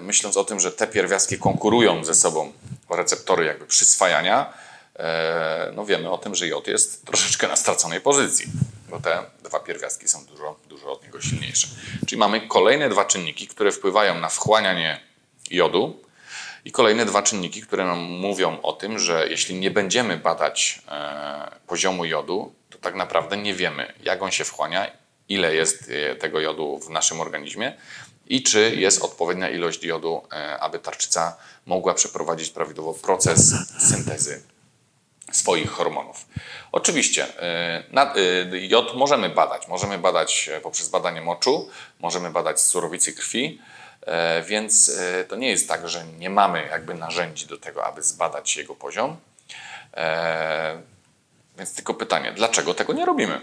myśląc o tym, że te pierwiastki konkurują ze sobą receptory jakby przyswajania, yy, no wiemy o tym, że jod jest troszeczkę na straconej pozycji, bo te dwa pierwiastki są dużo, dużo od niego silniejsze. Czyli mamy kolejne dwa czynniki, które wpływają na wchłanianie jodu i kolejne dwa czynniki, które nam mówią o tym, że jeśli nie będziemy badać e, poziomu jodu, to tak naprawdę nie wiemy, jak on się wchłania, ile jest e, tego jodu w naszym organizmie i czy jest odpowiednia ilość jodu, e, aby tarczyca mogła przeprowadzić prawidłowo proces syntezy swoich hormonów. Oczywiście jod możemy badać. Możemy badać poprzez badanie moczu, możemy badać z surowicy krwi, E, więc e, to nie jest tak, że nie mamy jakby narzędzi do tego, aby zbadać jego poziom. E, więc tylko pytanie, dlaczego tego nie robimy?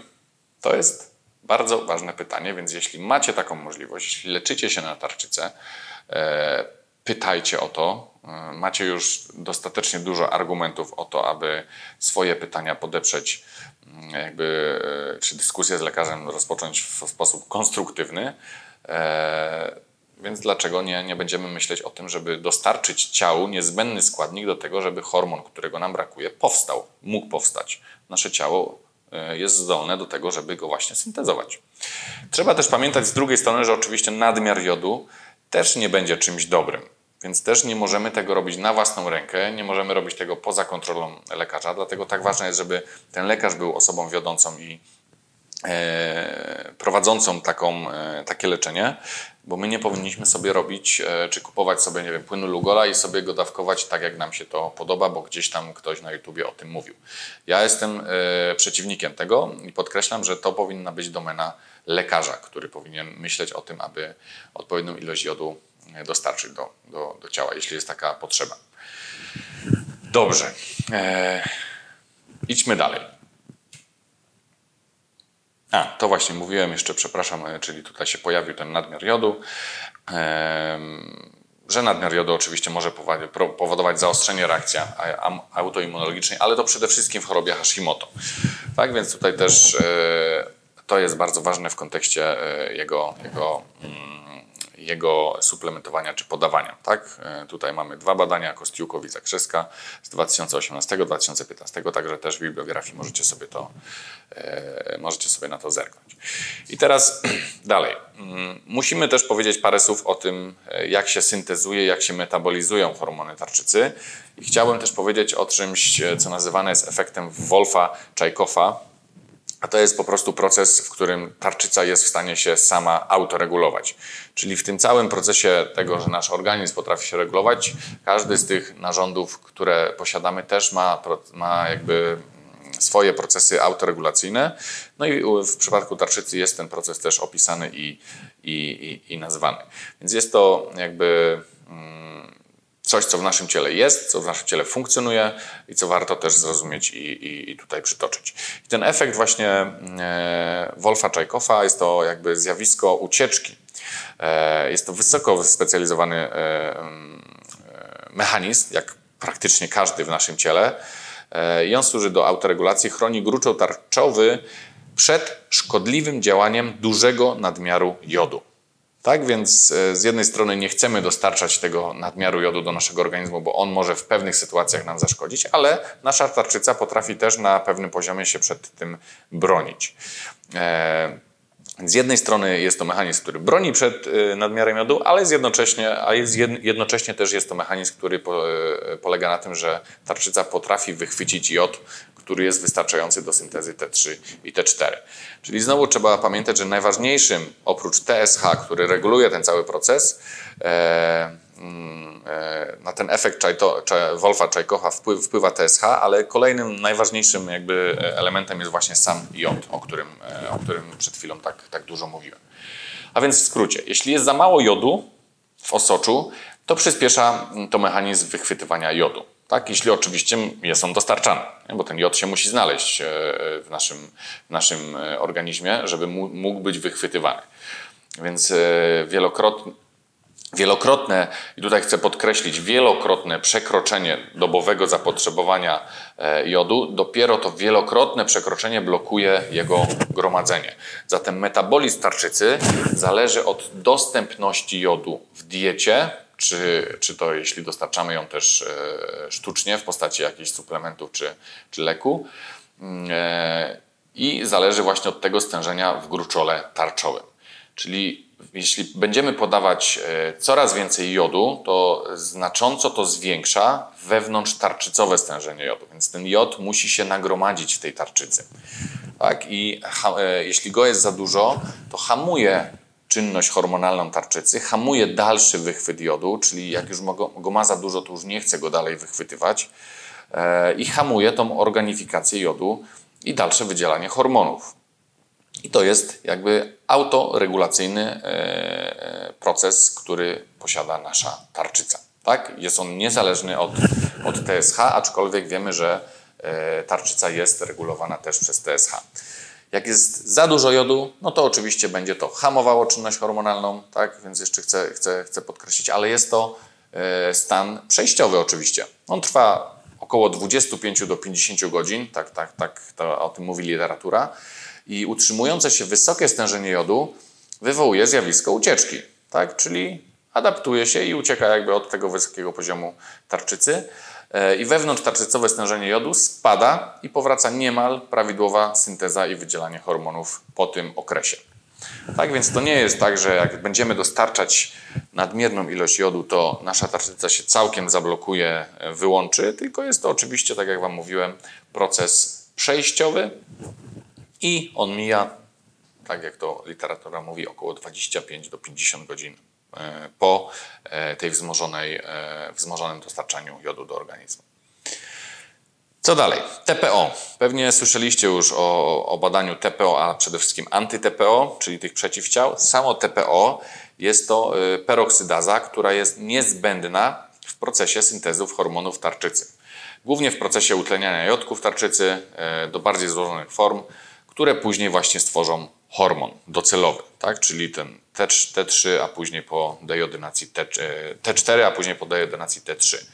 To jest bardzo ważne pytanie, więc jeśli macie taką możliwość, jeśli leczycie się na tarczycę, pytajcie o to. Macie już dostatecznie dużo argumentów o to, aby swoje pytania podeprzeć, mm, jakby, czy dyskusję z lekarzem rozpocząć w sposób konstruktywny. Więc dlaczego nie, nie będziemy myśleć o tym, żeby dostarczyć ciału niezbędny składnik do tego, żeby hormon, którego nam brakuje, powstał, mógł powstać. Nasze ciało e, jest zdolne do tego, żeby go właśnie syntezować. Trzeba też pamiętać z drugiej strony, że oczywiście nadmiar jodu też nie będzie czymś dobrym. Więc też nie możemy tego robić na własną rękę, nie możemy robić tego poza kontrolą lekarza. Dlatego tak ważne jest, żeby ten lekarz był osobą wiodącą i E, prowadzącą taką, e, takie leczenie, bo my nie powinniśmy sobie robić, e, czy kupować sobie, nie wiem, płynu Lugola i sobie go dawkować tak, jak nam się to podoba, bo gdzieś tam ktoś na YouTubie o tym mówił. Ja jestem przeciwnikiem tego i podkreślam, że to powinna być domena lekarza, który powinien myśleć o tym, aby odpowiednią ilość jodu dostarczyć do, do, do ciała, jeśli jest taka potrzeba. Dobrze. E, idźmy dalej. A, to właśnie mówiłem jeszcze, przepraszam, e, czyli tutaj się pojawił ten nadmiar jodu. Że nadmiar jodu oczywiście może powodować zaostrzenie reakcji autoimmunologicznej, ale to przede wszystkim w chorobie Hashimoto. Tak więc tutaj też e, to jest bardzo ważne w kontekście e, jego, jego mm, jego suplementowania czy podawania. Tak? E, tutaj mamy dwa badania, Kostiukow i Zakrzyska z 2018-2015, także też w bibliografii możecie sobie, to, e, możecie sobie na to zerknąć. I teraz dalej. Mm, musimy też powiedzieć parę słów o tym, e, jak się syntezuje, jak się metabolizują hormony tarczycy. I chciałbym też powiedzieć o czymś, co nazywane jest efektem Wolfa-Czajkowa, a to jest po prostu proces, w którym tarczyca jest w stanie się sama autoregulować. Czyli w tym całym procesie tego, że nasz organizm potrafi się regulować, każdy z tych narządów, które posiadamy, też ma, ma jakby swoje procesy autoregulacyjne. No i w przypadku tarczycy jest ten proces też opisany i, i, i, i nazwany. Więc jest to jakby mm, coś, co w naszym ciele jest, co w naszym ciele funkcjonuje i co warto też zrozumieć i, i, i tutaj przytoczyć. I ten efekt właśnie e, Wolfa Czajkowa jest to jakby zjawisko ucieczki. E, jest to wysoko wyspecjalizowany e, e, mechanizm, jak praktycznie każdy w naszym ciele. E, I on służy do autoregulacji, chroni gruczoł tarczowy przed szkodliwym działaniem dużego nadmiaru jodu. Tak więc e, z jednej strony nie chcemy dostarczać tego nadmiaru jodu do naszego organizmu, bo on może w pewnych sytuacjach nam zaszkodzić, ale nasza tarczyca potrafi też na pewnym poziomie się przed tym bronić. E, z jednej strony jest to mechanizm, który broni przed e, nadmiarem jodu, ale jednocześnie, a jednocześnie też jest to mechanizm, który polega na tym, że tarczyca potrafi wychwycić jod, który jest wystarczający do syntezy T3 i T4. Czyli znowu trzeba pamiętać, że najważniejszym oprócz TSH, który reguluje ten cały proces, e, mm, e, na ten efekt Czajto, Wolfa Czajkocha wpływa TSH, ale kolejnym najważniejszym jakby elementem jest właśnie sam jod, o którym, e, o którym przed chwilą tak, tak dużo mówiłem. A więc w skrócie, jeśli jest za mało jodu w osoczu, to przyspiesza to mechanizm wychwytywania jodu. Tak, jeśli oczywiście jest on dostarczany, bo ten jod się musi znaleźć e, w naszym, w naszym e, organizmie, żeby mógł być wychwytywany. Więc e, wielokrotnie, wielokrotne, i tutaj chcę podkreślić, wielokrotne przekroczenie dobowego zapotrzebowania jodu, dopiero to wielokrotne przekroczenie blokuje jego gromadzenie. Zatem metabolizm tarczycy zależy od dostępności jodu w diecie, czy, czy to jeśli dostarczamy ją też e, sztucznie w postaci jakichś suplementów czy, czy leku. Mm, e, I zależy właśnie od tego stężenia w gruczole tarczowym. Czyli jeśli będziemy podawać e, coraz więcej jodu, to znacząco to zwiększa wewnątrz tarczycowe stężenie jodu, więc ten jod musi się nagromadzić w tej tarczycy. Tak? I jeśli go jest za dużo, to hamuje czynność hormonalną tarczycy, hamuje dalszy wychwyt jodu, czyli jak już go ma za dużo, to już nie chce go dalej wychwytywać e, i hamuje tą organifikację jodu i dalsze wydzielanie hormonów. I to jest jakby autoregulacyjny e, proces, który posiada nasza tarczyca. Tak? Jest on niezależny od, od TSH, aczkolwiek wiemy, że e, tarczyca jest regulowana też przez TSH. Jak jest za dużo jodu, no to oczywiście będzie to hamowało czynność hormonalną, tak? Więc jeszcze chcę, chcę, chcę podkreślić, ale jest to e, stan przejściowy oczywiście. On trwa około 25 do 50 godzin, tak, tak, tak to o tym mówi literatura. I utrzymujące się wysokie stężenie jodu wywołuje zjawisko ucieczki, tak? Czyli adaptuje się i ucieka jakby od tego wysokiego poziomu tarczycy. E, i wewnątrz tarczycowe stężenie jodu spada i powraca niemal prawidłowa synteza i wydzielanie hormonów po tym okresie. Tak więc to nie jest tak, że jak będziemy dostarczać nadmierną ilość jodu, to nasza tarczyca się całkiem zablokuje, e, wyłączy, tylko jest to oczywiście, tak jak Wam mówiłem, proces przejściowy i on mija, tak jak to literatura mówi, około 25 do 50 godzin po e, tej wzmożonej, e, wzmożonym dostarczaniu jodu do organizmu. Co dalej? TPO. Pewnie słyszeliście już o, o badaniu TPO, a przede wszystkim anty-TPO, czyli tych przeciwciał. Samo TPO jest to peroksydaza, która jest niezbędna w procesie syntezów hormonów tarczycy. Głównie w procesie utleniania jodków tarczycy do bardziej złożonych form, które później właśnie stworzą hormon docelowy, tak? czyli ten T3, a później po dejodynacji T4, a później po dejodynacji T3.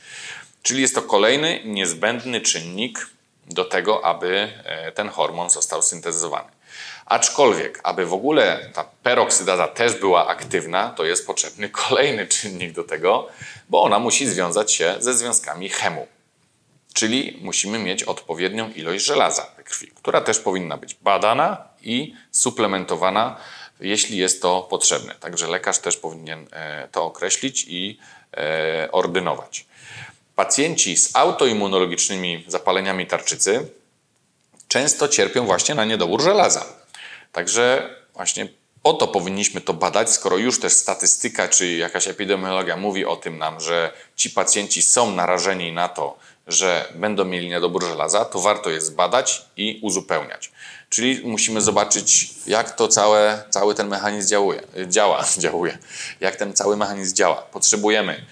Czyli jest to kolejny niezbędny czynnik do tego, aby e, ten hormon został syntetyzowany. Aczkolwiek, aby w ogóle ta peroksydaza też była aktywna, to jest potrzebny kolejny czynnik do tego, bo ona musi związać się ze związkami chemu. Czyli musimy mieć odpowiednią ilość żelaza we krwi, która też powinna być badana i suplementowana, jeśli jest to potrzebne. Także lekarz też powinien e, to określić i e, ordynować. Pacjenci z autoimmunologicznymi zapaleniami tarczycy często cierpią właśnie na niedobór żelaza. Także właśnie po to powinniśmy to badać, skoro już też statystyka czy jakaś epidemiologia mówi o tym nam, że ci pacjenci są narażeni na to, że będą mieli niedobór żelaza, to warto je zbadać i uzupełniać. Czyli musimy zobaczyć, jak to całe, cały ten mechanizm działuje, działa, działuje, jak ten cały mechanizm działa. Potrzebujemy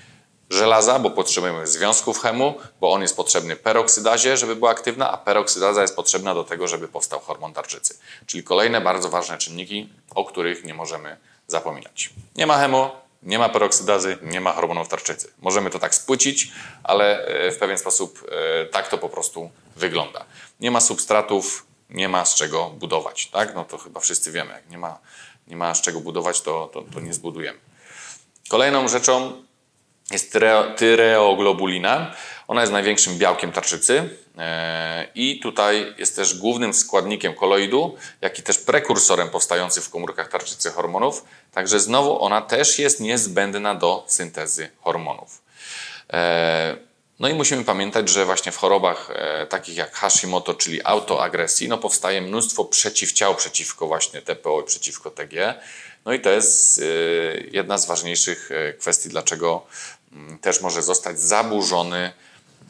żelaza, bo potrzebujemy związków chemu, bo on jest potrzebny peroksydazie, żeby była aktywna, a peroksydaza jest potrzebna do tego, żeby powstał hormon tarczycy. Czyli kolejne bardzo ważne czynniki, o których nie możemy zapominać. Nie ma chemu, nie ma peroksydazy, nie ma hormonów tarczycy. Możemy to tak spłycić, ale e, w pewien sposób e, tak to po prostu wygląda. Nie ma substratów, nie ma z czego budować. Tak? No to chyba wszyscy wiemy. Jak nie ma, nie ma z czego budować, to, to, to nie zbudujemy. Kolejną rzeczą jest tyreoglobulina. Ona jest największym białkiem tarczycy e, i tutaj jest też głównym składnikiem koloidu, jak i też prekursorem powstających w komórkach tarczycy hormonów. Także znowu ona też jest niezbędna do syntezy hormonów. E, no i musimy pamiętać, że właśnie w chorobach e, takich jak Hashimoto, czyli autoagresji, no powstaje mnóstwo przeciwciał przeciwko właśnie TPO i przeciwko TG. No i to jest jedna z ważniejszych kwestii, dlaczego Mm, też może zostać zaburzony,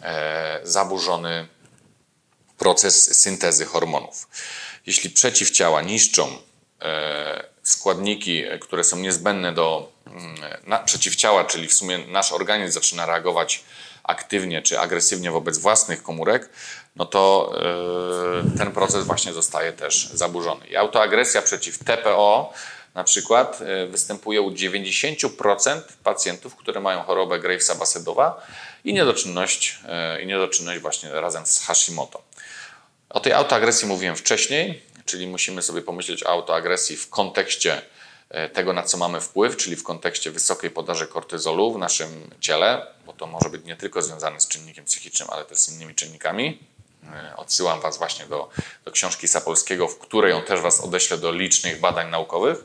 e, zaburzony proces syntezy hormonów. Jeśli przeciwciała niszczą e, składniki, które są niezbędne do mm, na, przeciwciała, czyli w sumie nasz organizm zaczyna reagować aktywnie czy agresywnie wobec własnych komórek, no to e, ten proces właśnie zostaje też zaburzony. I autoagresja przeciw TPO na przykład e, występuje u 90% pacjentów, które mają chorobę Gravesa Basedowa i niedoczynność, e, i niedoczynność właśnie razem z Hashimoto. O tej autoagresji mówiłem wcześniej, czyli musimy sobie pomyśleć o autoagresji w kontekście tego, na co mamy wpływ, czyli w kontekście wysokiej podaży kortyzolu w naszym ciele, bo to może być nie tylko związane z czynnikiem psychicznym, ale też z innymi czynnikami. Odsyłam Was właśnie do, do książki Sapolskiego, w której on też Was odeślę do licznych badań naukowych.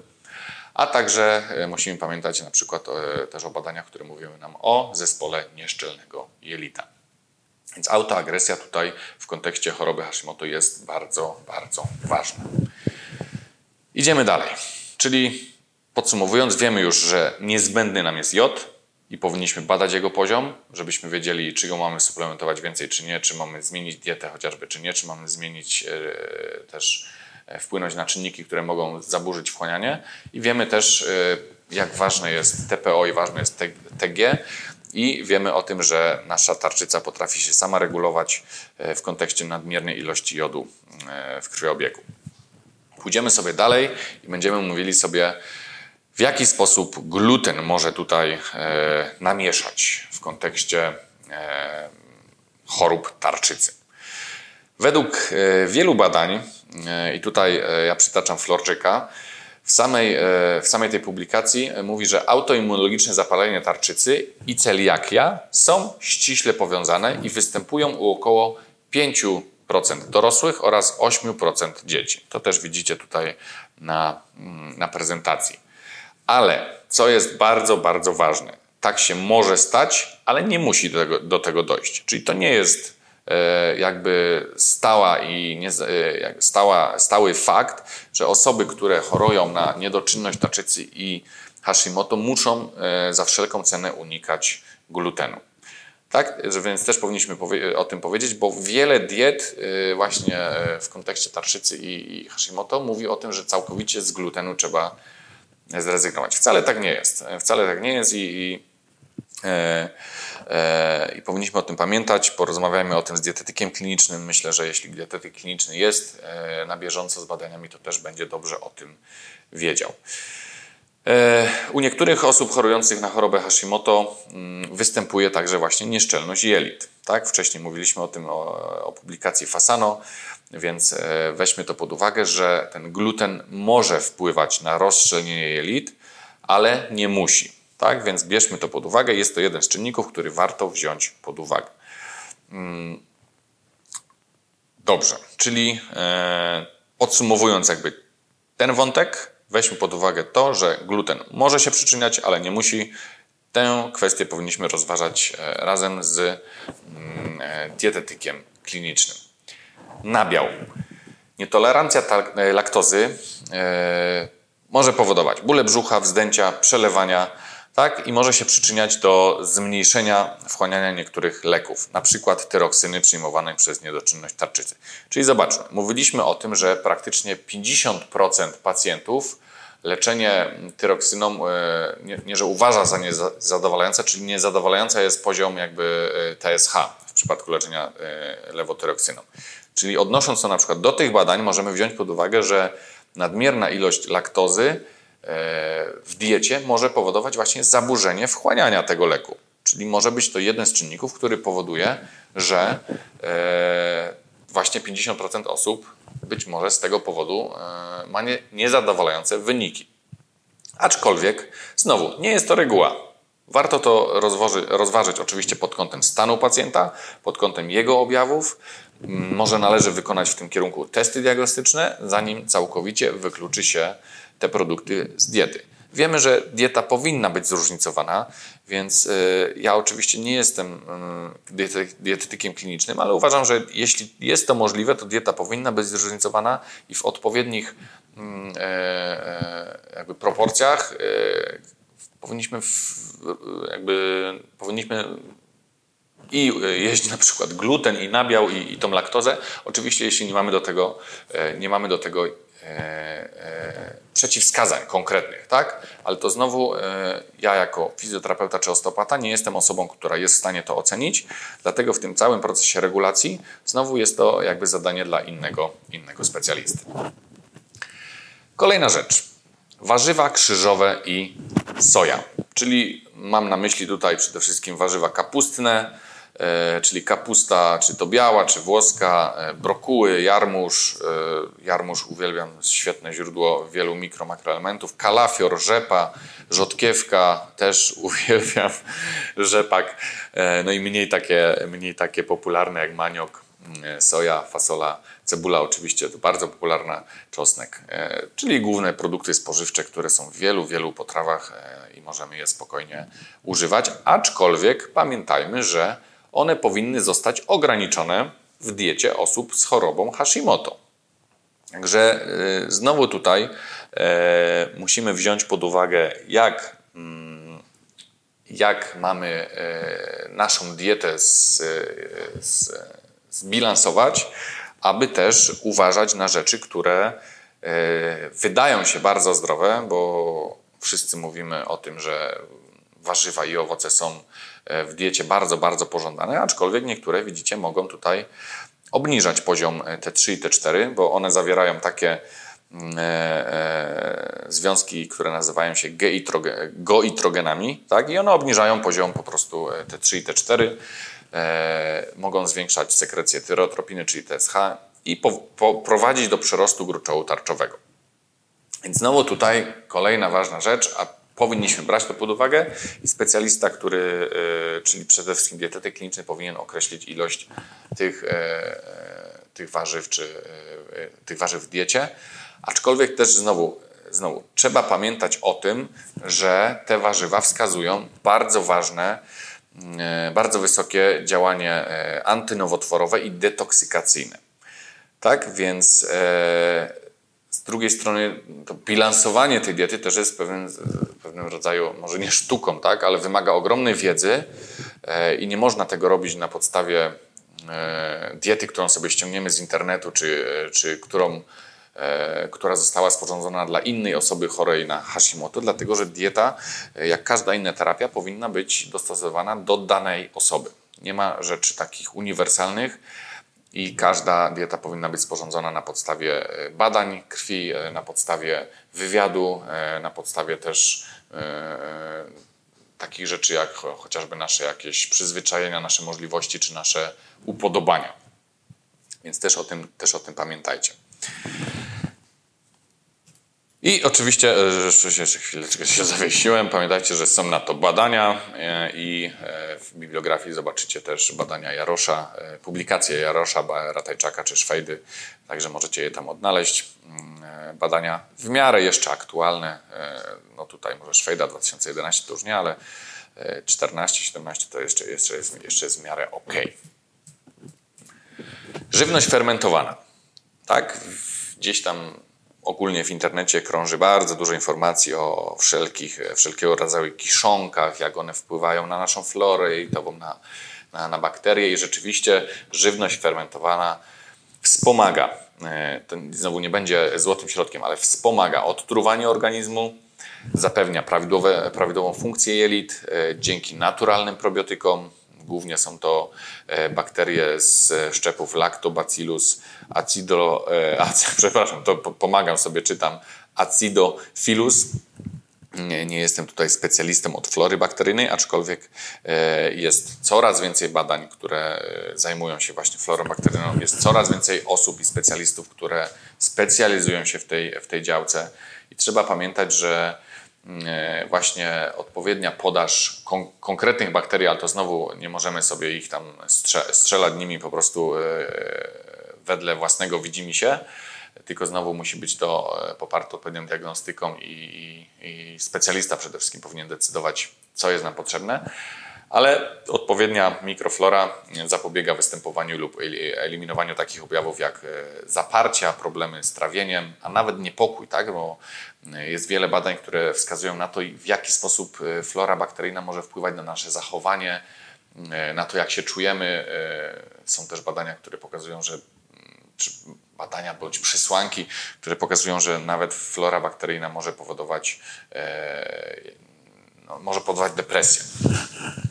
A także e, musimy pamiętać na przykład e, też o badaniach, które mówiły nam o zespole nieszczelnego jelita. Więc autoagresja tutaj w kontekście choroby Hashimoto jest bardzo, bardzo ważna. Idziemy dalej. Czyli podsumowując, wiemy już, że niezbędny nam jest jod i powinniśmy badać jego poziom, żebyśmy wiedzieli, czy go mamy suplementować więcej, czy nie, czy mamy zmienić dietę chociażby, czy nie, czy mamy zmienić e, też E, wpłynąć na czynniki, które mogą zaburzyć wchłanianie. I wiemy też, jak ważne jest TPO i ważne jest TG. I wiemy o tym, że nasza tarczyca potrafi się sama regulować w kontekście nadmiernej ilości jodu w krwiobiegu. Pójdziemy sobie dalej i będziemy mówili sobie, w jaki sposób gluten może tutaj namieszać w kontekście chorób tarczycy. Według wielu badań E, I tutaj e, ja przytaczam Florczyka. W samej, e, w samej tej publikacji mówi, że autoimmunologiczne zapalenie tarczycy i celiakia są ściśle powiązane i występują u około 5% dorosłych oraz 8% dzieci. To też widzicie tutaj na, mm, na prezentacji. Ale co jest bardzo, bardzo ważne, tak się może stać, ale nie musi do tego, do tego dojść. Czyli to nie jest E, jakby stała i nie, e, stała, stały fakt, że osoby, które chorują na niedoczynność tarczycy i Hashimoto muszą e, za wszelką cenę unikać glutenu. Tak, więc też powinniśmy o tym powiedzieć, bo wiele diet właśnie w kontekście tarczycy i Hashimoto mówi o tym, że całkowicie z glutenu trzeba zrezygnować. Wcale tak nie jest. Wcale tak nie jest i, i e, E, i powinniśmy o tym pamiętać. Porozmawiajmy o tym z dietetykiem klinicznym. Myślę, że jeśli dietetyk kliniczny jest e, na bieżąco z badaniami, to też będzie dobrze o tym wiedział. E, u niektórych osób chorujących na chorobę Hashimoto mm, występuje także właśnie nieszczelność jelit. Tak? Wcześniej mówiliśmy o tym, o, o publikacji Fasano, więc weźmy to pod uwagę, że ten gluten może wpływać na rozszczelnienie jelit, ale nie musi. Tak więc bierzmy to pod uwagę. Jest to jeden z czynników, który warto wziąć pod uwagę. Mm. Dobrze, czyli e, podsumowując jakby ten wątek, weźmy pod uwagę to, że gluten może się przyczyniać, ale nie musi. Tę kwestię powinniśmy rozważać e, razem z mm, e, dietetykiem klinicznym. Nabiał. Nietolerancja laktozy może powodować bóle brzucha, wzdęcia, przelewania, tak? I może się przyczyniać do zmniejszenia wchłaniania niektórych leków, na przykład tyroksyny przyjmowanej przez niedoczynność tarczycy. Czyli zobaczmy, mówiliśmy o tym, że praktycznie 50% pacjentów leczenie tyroksyną e, nie, nie, że uważa za niezadowalające, czyli niezadowalający jest poziom jakby e, TSH w przypadku leczenia e, lewotyroksyną. Czyli odnosząc to na przykład do tych badań, możemy wziąć pod uwagę, że nadmierna ilość laktozy w diecie może powodować właśnie zaburzenie wchłaniania tego leku. Czyli może być to jeden z czynników, który powoduje, że właśnie 50% osób być może z tego powodu e, ma nie, niezadowalające wyniki. Aczkolwiek, znowu, nie jest to reguła. Warto to rozważy, rozważyć oczywiście pod kątem stanu pacjenta, pod kątem jego objawów. Może należy wykonać w tym kierunku testy diagnostyczne, zanim całkowicie wykluczy się te produkty z diety. Wiemy, że dieta powinna być zróżnicowana, więc y, ja oczywiście nie jestem y, dietetykiem klinicznym, ale uważam, że jeśli jest to możliwe, to dieta powinna być zróżnicowana i w odpowiednich mm, e, e, jakby proporcjach e, powinniśmy jakby powinniśmy i jeść na przykład gluten i nabiał i, i tą laktozę. Oczywiście jeśli nie mamy do tego, nie mamy do tego E, e, przeciwwskazań konkretnych, tak? Ale to znowu e, ja jako fizjoterapeuta czy osteopata nie jestem osobą, która jest w stanie to ocenić, dlatego w tym całym procesie regulacji znowu jest to jakby zadanie dla innego, innego specjalisty. Kolejna rzecz. Warzywa krzyżowe i soja, czyli mam na myśli tutaj przede wszystkim warzywa kapustne, E, czyli kapusta, czy to biała, czy włoska, e, brokuły, jarmuż. E, jarmuż uwielbiam, świetne źródło wielu mikro, makroelementów. Kalafior, rzepa, rzodkiewka, też uwielbiam rzepak. No i mniej takie, mniej takie popularne jak maniok, soja, fasola, cebula oczywiście to bardzo popularna, czosnek, czyli główne produkty spożywcze, które są w wielu, wielu potrawach i możemy je spokojnie używać. Aczkolwiek pamiętajmy, że one powinny zostać ograniczone w diecie osób z chorobą Hashimoto. Także y, znowu tutaj e, musimy wziąć pod uwagę, jak, mm, jak mamy e, naszą dietę z, z, zbilansować, aby też uważać na rzeczy, które e, wydają się bardzo zdrowe, bo wszyscy mówimy o tym, że warzywa i owoce są E, w diecie bardzo, bardzo pożądane, aczkolwiek niektóre, widzicie, mogą tutaj obniżać poziom e, T3 i T4, bo one zawierają takie mm, e, związki, które nazywają się goitrogenami, tak? i one obniżają poziom po prostu T3 i T4, mogą zwiększać sekrecję tyrotropiny, czyli TSH i po, po, prowadzić do przyrostu gruczołu tarczowego. Więc znowu tutaj kolejna ważna rzecz, a powinniśmy brać to pod uwagę i specjalista, który, e, czyli przede wszystkim dietetyk kliniczny, powinien określić ilość tych, e, e, tych warzyw czy tych warzyw w diecie. Aczkolwiek też znowu, znowu trzeba pamiętać o tym, że te warzywa wskazują bardzo ważne, bardzo wysokie działanie antynowotworowe i detoksykacyjne. Tak więc z drugiej strony to bilansowanie tej diety też jest pewien, pewnym rodzaju, może nie sztuką, tak, ale wymaga ogromnej wiedzy e, i nie można tego robić na podstawie e, diety, którą sobie ściągniemy z internetu, czy, czy którą, e, która została sporządzona dla innej osoby chorej na Hashimoto, dlatego że dieta, jak każda inna terapia, powinna być dostosowana do danej osoby. Nie ma rzeczy takich uniwersalnych i każda dieta powinna być sporządzona na podstawie e, badań krwi, e, na podstawie wywiadu, e, na podstawie też takich rzeczy jak chociażby nasze jakieś przyzwyczajenia, nasze możliwości czy nasze upodobania. Więc też o tym, też o tym pamiętajcie. I oczywiście, e, jeszcze chwileczkę się zawiesiłem, pamiętajcie, że są na to badania e, i e, w bibliografii zobaczycie też badania Jarosza, publikacje Jarosza, Ratajczaka czy Szwejdy, także możecie je tam odnaleźć. Mm, badania w miarę jeszcze aktualne, no tutaj może Szwejda 2011 to już nie, ale 14-17 to jeszcze, jeszcze, jest, jeszcze jest w miarę ok. Żywność fermentowana. Tak, gdzieś tam ogólnie w internecie krąży bardzo dużo informacji o wszelkich, wszelkiego rodzaju kiszonkach, jak one wpływają na naszą florę i to na, na, na bakterie i rzeczywiście żywność fermentowana wspomaga, e, to znowu nie będzie złotym środkiem, ale wspomaga odtruwanie organizmu, zapewnia prawidłowe, prawidłową funkcję jelit e, dzięki naturalnym probiotykom. Głównie są to e, bakterie z szczepów Lactobacillus acido, przepraszam, to pomagam sobie, czytam acidophilus nie, nie, jestem tutaj specjalistą od flory bakteryjnej, aczkolwiek e, jest coraz więcej badań, które e, zajmują się właśnie florą bakteryjną. Jest coraz więcej osób i specjalistów, które specjalizują się w tej, w tej działce. I trzeba pamiętać, że e, właśnie odpowiednia podaż kon konkretnych bakterii, ale to znowu nie możemy sobie ich tam strze strzelać nimi po prostu wedle własnego widzimy się tylko znowu musi być to e, poparte odpowiednią diagnostyką i, i, i specjalista przede wszystkim powinien decydować, co jest nam potrzebne ale odpowiednia mikroflora zapobiega występowaniu lub eliminowaniu takich objawów jak e, zaparcia, problemy z trawieniem, a nawet niepokój, tak? bo e, jest wiele badań, które wskazują na to, w jaki sposób flora bakteryjna może wpływać na nasze zachowanie, na to, jak się czujemy. Są też badania, które pokazują, że badania bądź przesłanki, które pokazują, że nawet flora bakteryjna może powodować, e, może powodować depresję.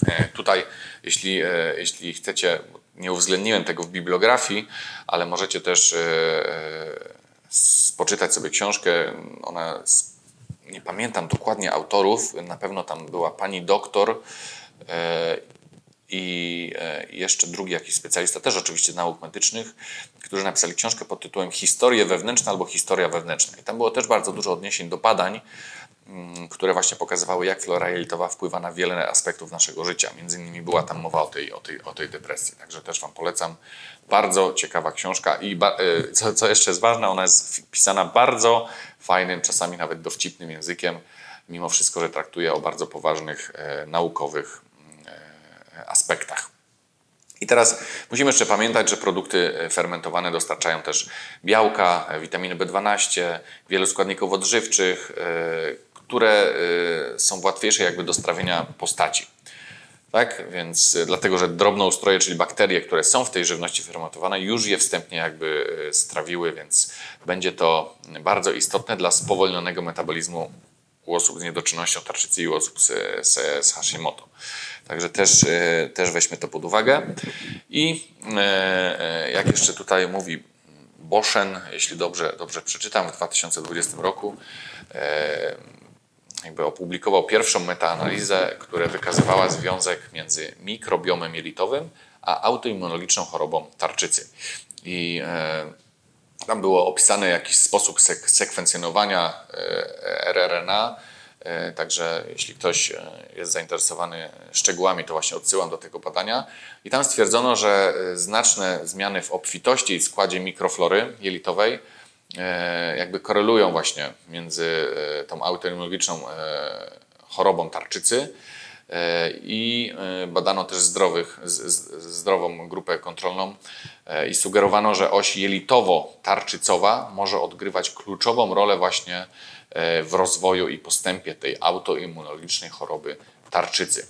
E, tutaj, jeśli, e, jeśli chcecie, nie uwzględniłem tego w bibliografii, ale możecie też poczytać sobie książkę. Ona, nie pamiętam dokładnie autorów, na pewno tam była pani doktor i jeszcze drugi jakiś specjalista, też oczywiście nauk medycznych, którzy napisali książkę pod tytułem Historie wewnętrzne albo Historia wewnętrzna. I tam było też bardzo dużo odniesień do badań, które właśnie pokazywały, jak flora jelitowa wpływa na wiele aspektów naszego życia. Między innymi była tam mowa o tej, o tej, o tej depresji. Także też Wam polecam. Bardzo ciekawa książka i y, co, co jeszcze jest ważne, ona jest pisana bardzo fajnym, czasami nawet dowcipnym językiem, mimo wszystko, że traktuje o bardzo poważnych e, naukowych e, aspektach. I teraz musimy jeszcze pamiętać, że produkty e, fermentowane dostarczają też białka, e, witaminy B12, wielu składników odżywczych, e, które są łatwiejsze jakby do strawienia postaci. Tak? Więc dlatego, że drobnoustroje, czyli bakterie, które są w tej żywności fermentowanej, już je wstępnie jakby strawiły, więc będzie to bardzo istotne dla spowolnionego metabolizmu u osób z niedoczynnością tarczycy i u osób z, z, z Hashimoto. Także też, też weźmy to pod uwagę. I jak jeszcze tutaj mówi Boszen, jeśli dobrze, dobrze przeczytam, w 2020 roku jakby opublikował pierwszą metaanalizę, która wykazywała związek między mikrobiomem jelitowym a autoimmunologiczną chorobą tarczycy. I tam było opisane jakiś sposób sek sekwencjonowania rRNA E, także jeśli ktoś e, jest zainteresowany szczegółami, to właśnie odsyłam do tego badania. I tam stwierdzono, że e, znaczne zmiany w obfitości i składzie mikroflory jelitowej jakby korelują właśnie między tą autoimmunologiczną chorobą tarczycy i badano też zdrowych, zdrową grupę kontrolną i sugerowano, że oś jelitowo-tarczycowa może odgrywać kluczową rolę właśnie E, w rozwoju i postępie tej autoimmunologicznej choroby tarczycy.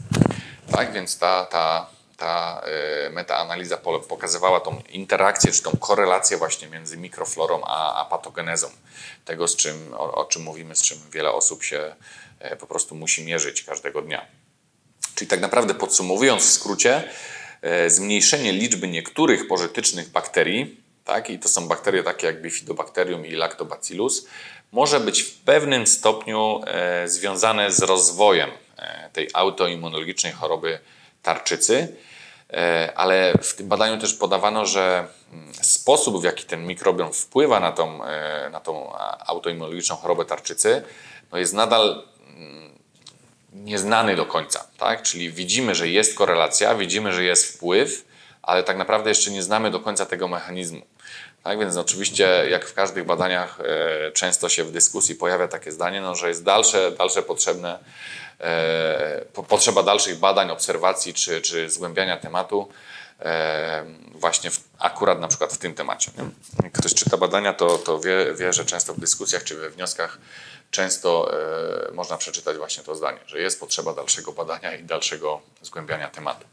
Tak więc ta, ta, ta e, metaanaliza pokazywała tą interakcję, czy tą korelację właśnie między mikroflorą a, a patogenezą. Tego, z czym, o, o czym mówimy, z czym wiele osób się e, po prostu musi mierzyć każdego dnia. Czyli tak naprawdę podsumowując w skrócie, zmniejszenie liczby niektórych pożytycznych bakterii, tak, i to są bakterie takie jak Bifidobacterium i Lactobacillus, może być w pewnym stopniu e, związane z rozwojem e, tej autoimmunologicznej choroby tarczycy, e, ale w tym badaniu też podawano, że mm, sposób, w jaki ten mikrobiom wpływa na tą, na tą autoimmunologiczną chorobę tarczycy, no jest nadal mm, nieznany do końca. Tak? Czyli widzimy, że jest korelacja, widzimy, że jest wpływ, ale tak naprawdę jeszcze nie znamy do końca tego mechanizmu. Tak więc oczywiście, jak w każdych badaniach, e, często się w dyskusji pojawia takie zdanie, no, że jest dalsze, dalsze potrzebne, e, potrzeba dalszych badań, obserwacji czy, czy zgłębiania tematu. właśnie w, akurat na przykład w tym temacie. Nie? Jak ktoś czyta badania, to, to wie, wie, że często w dyskusjach czy we wnioskach często e, można przeczytać właśnie to zdanie, że jest potrzeba dalszego badania i dalszego zgłębiania tematu.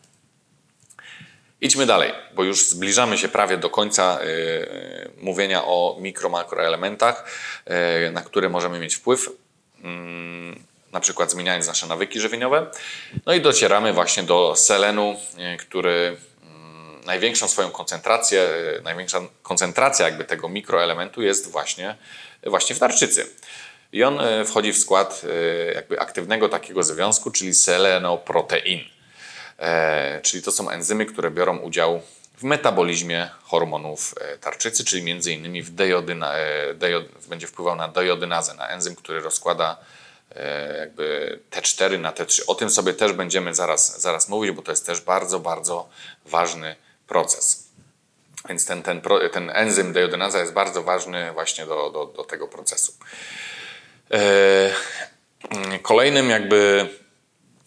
Idźmy dalej, bo już zbliżamy się prawie do końca y, mówienia o mikro, makroelementach, y, na które możemy mieć wpływ, y, na przykład zmieniając nasze nawyki żywieniowe. No i docieramy właśnie do selenu, który największą swoją koncentrację, największa koncentracja jakby tego mikroelementu jest właśnie, właśnie w tarczycy. I on wchodzi w skład jakby aktywnego takiego związku, czyli selenoprotein. E, czyli to są enzymy, które biorą udział w metabolizmie hormonów e, tarczycy, czyli między innymi w dejodyna, e, dejod, będzie wpływał na dejodynazę, na enzym, który rozkłada jakby T4 na T3. O tym sobie też będziemy zaraz, zaraz mówić, bo to jest też bardzo, bardzo ważny proces. Więc ten, ten, ten enzym dejodynaza jest bardzo ważny właśnie do, do, do tego procesu. Kolejnym jakby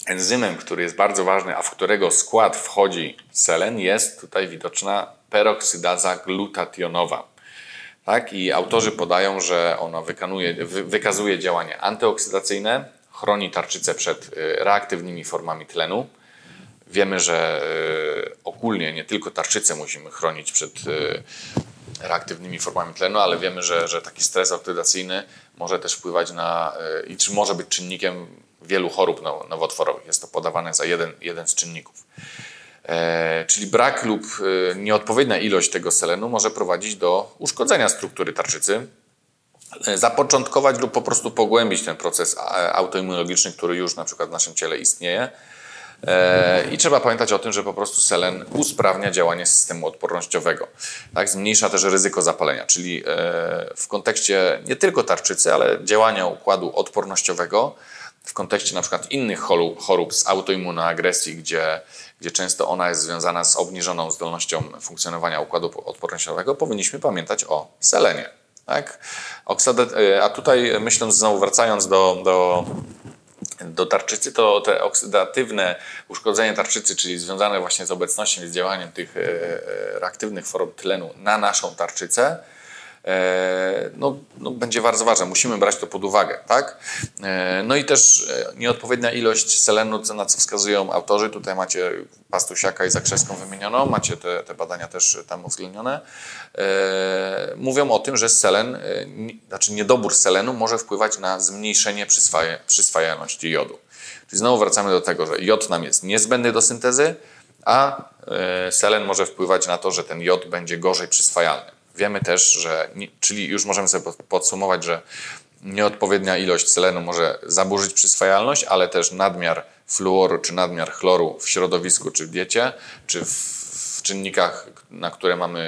enzymem, który jest bardzo ważny, a w którego skład wchodzi selen, jest tutaj widoczna peroksydaza glutationowa. Tak? I autorzy podają, że ona wykanuje, wykazuje działanie antyoksydacyjne, chroni tarczycę przed y, reaktywnymi formami tlenu. Wiemy, że y, ogólnie nie tylko tarczycę musimy chronić przed y, reaktywnymi formami tlenu, ale wiemy, że, że taki stres oksydacyjny może też wpływać na i czy może być czynnikiem wielu chorób nowotworowych. Jest to podawane za jeden, jeden z czynników. E, czyli brak lub e, nieodpowiednia ilość tego selenu może prowadzić do uszkodzenia struktury tarczycy, e, zapoczątkować lub po prostu pogłębić ten proces autoimmunologiczny, który już na przykład w naszym ciele istnieje. I trzeba pamiętać o tym, że po prostu selen usprawnia działanie systemu odpornościowego. Tak? Zmniejsza też ryzyko zapalenia, czyli w kontekście nie tylko tarczycy, ale działania układu odpornościowego w kontekście na przykład innych chorób z autoimmunoagresji, gdzie, gdzie często ona jest związana z obniżoną zdolnością funkcjonowania układu odpornościowego, powinniśmy pamiętać o selenie. Tak? A tutaj myśląc znowu, wracając do, do, do tarczycy, to te oksydatywne uszkodzenie tarczycy, czyli związane właśnie z obecnością i z działaniem tych e, e, reaktywnych form tlenu na naszą tarczycę, E, no, no, będzie bardzo ważne. Musimy brać to pod uwagę. Tak? E, no i też e, nieodpowiednia ilość selenu, na co wskazują autorzy. Tutaj macie Pastusiaka i Zakrzewską wymienioną, macie te, te badania też tam uwzględnione. Mówią o tym, że selen, znaczy niedobór selenu może wpływać na zmniejszenie przyswaja, przyswajalności jodu. Czyli znowu wracamy do tego, że jod nam jest niezbędny do syntezy, a selen może wpływać na to, że ten jod będzie gorzej przyswajalny. Wiemy też, że, czyli już możemy sobie podsumować, że nieodpowiednia ilość selenu może zaburzyć przyswajalność, ale też nadmiar fluoru czy nadmiar chloru w środowisku, czy w diecie, czy w czynnikach, na które mamy,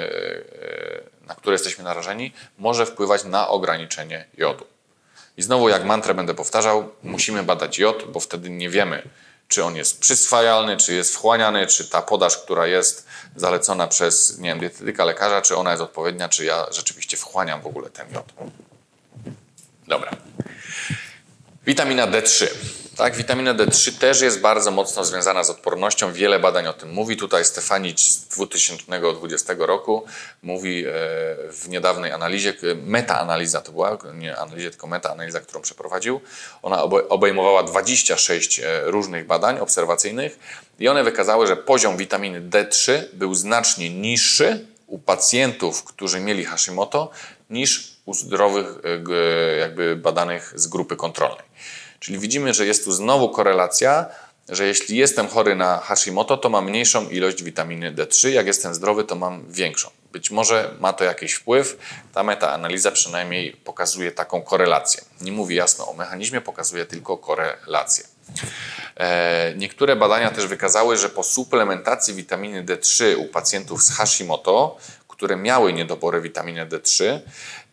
e, na które jesteśmy narażeni, może wpływać na ograniczenie jodu. I znowu, jak mantrę będę powtarzał, musimy badać jod, bo wtedy nie wiemy, czy on jest przyswajalny, czy jest wchłaniany, czy ta podaż, która jest zalecona przez, nie wiem, dietetyka, lekarza, czy ona jest odpowiednia, czy ja rzeczywiście wchłaniam w ogóle ten jod. Dobra. Witamina D3. Tak, witamina D3 też jest bardzo mocno związana z odpornością. Wiele badań o tym mówi. Tutaj Stefanic z 2020 roku mówi e, w niedawnej analizie, metaanaliza to była, nie analizie, tylko metaanaliza, którą przeprowadził. Ona obejmowała 26 e, różnych badań obserwacyjnych i one wykazały, że poziom witaminy D3 był znacznie niższy u pacjentów, którzy mieli Hashimoto, niż u zdrowych, e, jakby badanych z grupy kontrolnej. Czyli widzimy, że jest tu znowu korelacja, że jeśli jestem chory na Hashimoto, to mam mniejszą ilość witaminy D3, jak jestem zdrowy, to mam większą. Być może ma to jakiś wpływ. Ta metaanaliza przynajmniej pokazuje taką korelację. Nie mówi jasno o mechanizmie, pokazuje tylko korelację. E, niektóre badania też wykazały, że po suplementacji witaminy D3 u pacjentów z Hashimoto, które miały niedobory witaminy D3,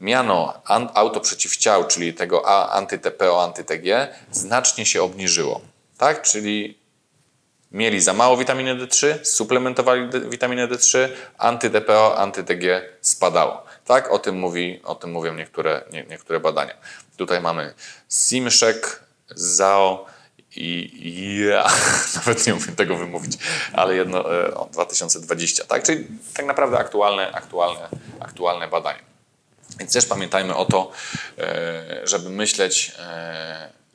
miano autoprzeciwciał, czyli tego anty-TPO, anty-TG, znacznie się obniżyło. Tak? Czyli mieli za mało witaminy D3, suplementowali witaminę D3, anty-TPO, anty-TG spadało. Tak? O tym, mówi, o tym mówią niektóre, nie, niektóre badania. Tutaj mamy Simszek, ZAO i ja nawet nie umiem tego wymówić, ale jedno e, o, 2020, tak? Czyli tak naprawdę aktualne, aktualne, aktualne badanie. Więc też pamiętajmy o to, e, żeby myśleć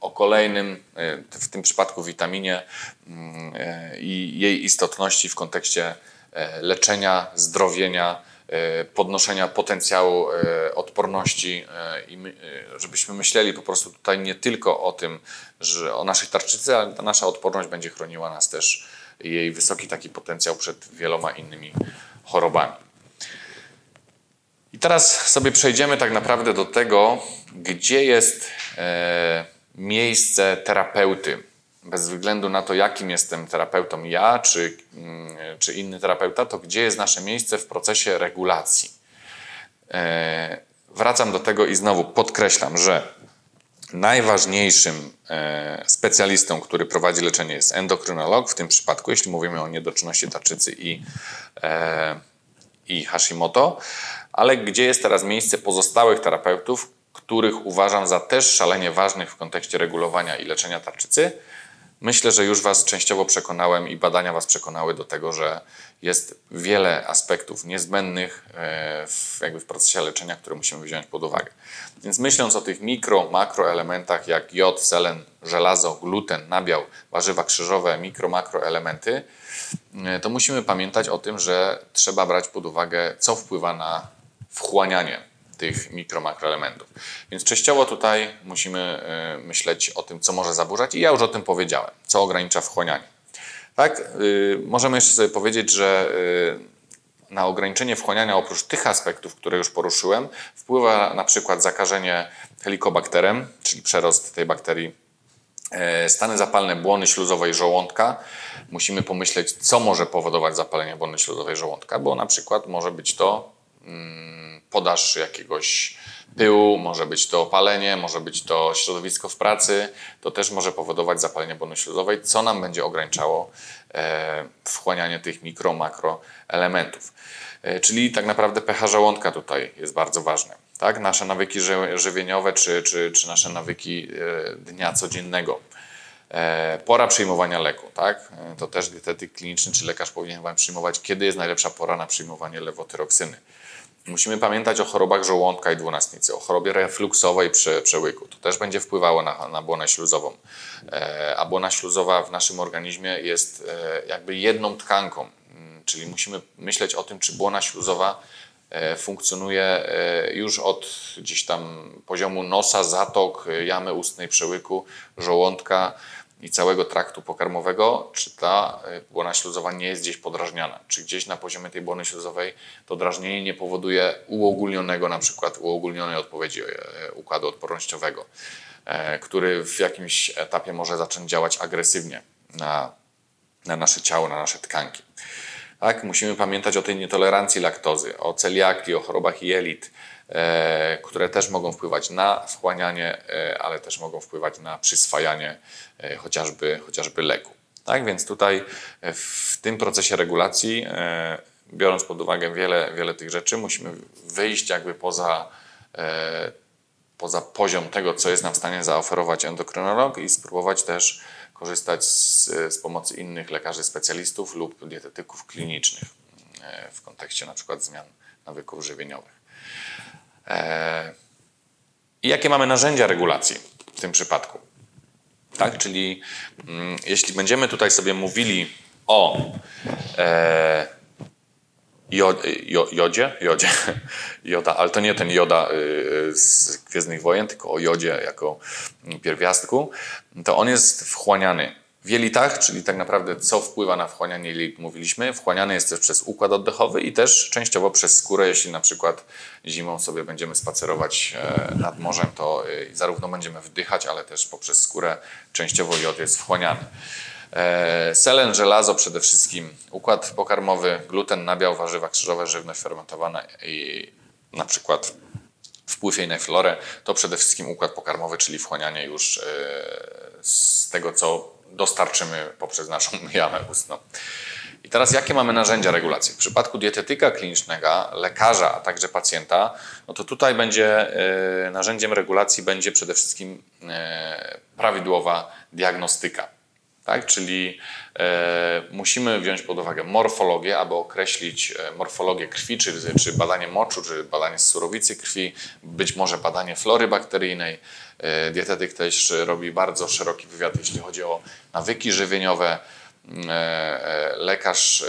o kolejnym, w tym przypadku witaminie mm, i jej istotności w kontekście leczenia, zdrowienia, E, podnoszenia potencjału e, odporności e, i żebyśmy myśleli po prostu tutaj nie tylko o tym, że o naszej tarczycy, ale ta nasza odporność będzie chroniła nas też jej wysoki taki potencjał przed wieloma innymi chorobami. I teraz sobie przejdziemy tak naprawdę do tego, gdzie jest miejsce terapeuty. Bez względu na to, jakim jestem terapeutą ja czy, mm, czy inny terapeuta, to gdzie jest nasze miejsce w procesie regulacji. E, wracam do tego i znowu podkreślam, że najważniejszym e, specjalistą, który prowadzi leczenie jest endokrynolog, w tym przypadku, jeśli mówimy o niedoczynności tarczycy i, e, i Hashimoto, ale gdzie jest teraz miejsce pozostałych terapeutów, których uważam za też szalenie ważnych w kontekście regulowania i leczenia tarczycy, Myślę, że już Was częściowo przekonałem i badania Was przekonały do tego, że jest wiele aspektów niezbędnych e, w, jakby w procesie leczenia, które musimy wziąć pod uwagę. Więc myśląc o tych mikro, makroelementach jak jod, selen, żelazo, gluten, nabiał, warzywa krzyżowe, mikro, makroelementy, e, to musimy pamiętać o tym, że trzeba brać pod uwagę, co wpływa na wchłanianie tych mikro, makroelementów. Więc częściowo tutaj musimy e, myśleć o tym, co może zaburzać i ja już o tym powiedziałem, co ogranicza wchłanianie. Tak, y, możemy jeszcze sobie powiedzieć, że y, na ograniczenie wchłaniania oprócz tych aspektów, które już poruszyłem, wpływa na przykład zakażenie helikobakterem, czyli przerost tej bakterii, e, stany zapalne błony śluzowej żołądka. Musimy pomyśleć, co może powodować zapalenie błony śluzowej żołądka, bo na przykład może być to podaż jakiegoś pyłu, może być to opalenie, może być to środowisko w pracy, to też może powodować zapalenie błony śluzowej, co nam będzie ograniczało e, wchłanianie tych mikro, makro elementów. E, czyli tak naprawdę pH żołądka tutaj jest bardzo ważne. Tak? Nasze nawyki żywieniowe czy, czy, czy nasze nawyki e, dnia codziennego. Pora przyjmowania leku, tak? To też dietetyk kliniczny czy lekarz powinien Wam przyjmować, kiedy jest najlepsza pora na przyjmowanie lewotyroksyny. Musimy pamiętać o chorobach żołądka i dwunastnicy, o chorobie refluksowej przy przełyku. To też będzie wpływało na, na błonę śluzową. E, a błona śluzowa w naszym organizmie jest e, jakby jedną tkanką, mm, czyli musimy myśleć o tym, czy błona śluzowa e, funkcjonuje już od gdzieś tam poziomu nosa, zatok, jamy ustnej, przełyku, żołądka, i całego traktu pokarmowego, czy ta y, błona śluzowa nie jest gdzieś podrażniana, czy gdzieś na poziomie tej błony śluzowej to drażnienie nie powoduje uogólnionego, na przykład uogólnionej odpowiedzi y, układu odpornościowego, e, który w jakimś etapie może zacząć działać agresywnie na, na nasze ciało, na nasze tkanki. Tak? Musimy pamiętać o tej nietolerancji laktozy, o celiakii, o chorobach jelit, E, które też mogą wpływać na wchłanianie, e, ale też mogą wpływać na przyswajanie e, chociażby, chociażby leku. Tak więc tutaj w tym procesie regulacji, biorąc pod uwagę wiele, wiele tych rzeczy, musimy wyjść jakby poza, poza poziom tego, co jest nam w stanie zaoferować endokrynolog i spróbować też korzystać z, z pomocy innych lekarzy specjalistów lub dietetyków klinicznych w kontekście na przykład zmian nawyków żywieniowych. E, I jakie mamy narzędzia regulacji w tym przypadku? Tak, czyli mm, jeśli będziemy tutaj sobie mówili o e, jodzie, jodzie, joda, ale to nie ten joda y, z Gwiezdnych Wojen, tylko o jodzie jako pierwiastku, to on jest wchłaniany w jelitach, czyli tak naprawdę co wpływa na wchłanianie jelit, mówiliśmy. Wchłaniany jest też przez układ oddechowy i też częściowo przez skórę. Jeśli na przykład zimą sobie będziemy spacerować e, nad morzem, to e, zarówno będziemy wdychać, ale też poprzez skórę częściowo jod jest wchłaniany. E, selen, żelazo przede wszystkim, układ pokarmowy, gluten, nabiał, warzywa krzyżowe, żywność fermentowana i na przykład wpływ jej na florę, to przede wszystkim układ pokarmowy, czyli wchłanianie już z tego, co dostarczymy poprzez naszą jamę ustną. I teraz jakie mamy narzędzia regulacji? W przypadku dietetyka klinicznego, lekarza, a także pacjenta, no to tutaj będzie e, narzędziem regulacji będzie przede wszystkim e, prawidłowa diagnostyka. Tak? Czyli e, musimy wziąć pod uwagę morfologię, aby określić morfologię krwi, czy, czy badanie moczu, czy badanie surowicy krwi, być może badanie flory bakteryjnej. E, dietetyk też robi bardzo szeroki wywiad, jeśli chodzi o nawyki żywieniowe. E, e, lekarz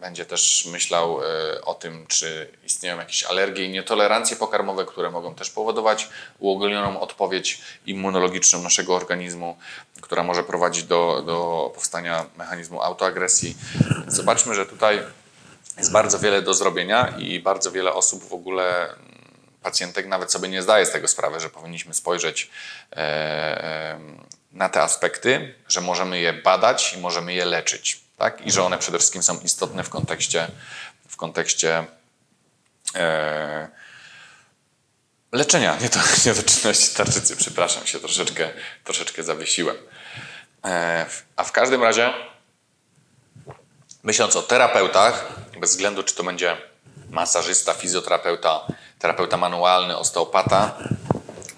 będzie też myślał o tym, czy istnieją jakieś alergie i nietolerancje pokarmowe, które mogą też powodować uogólnioną odpowiedź immunologiczną naszego organizmu, która może prowadzić do, do powstania mechanizmu autoagresji. Zobaczmy, że tutaj jest bardzo wiele do zrobienia i bardzo wiele osób w ogóle pacjentek nawet sobie nie zdaje z tego sprawy, że powinniśmy spojrzeć na te aspekty, że możemy je badać i możemy je leczyć. Tak? I że one przede wszystkim są istotne w kontekście, w kontekście e, leczenia, nie to niedoczynności tarczycy. Przepraszam się, troszeczkę, troszeczkę zawiesiłem. E, a w każdym razie, myśląc o terapeutach, bez względu czy to będzie masażysta, fizjoterapeuta, terapeuta manualny, osteopata,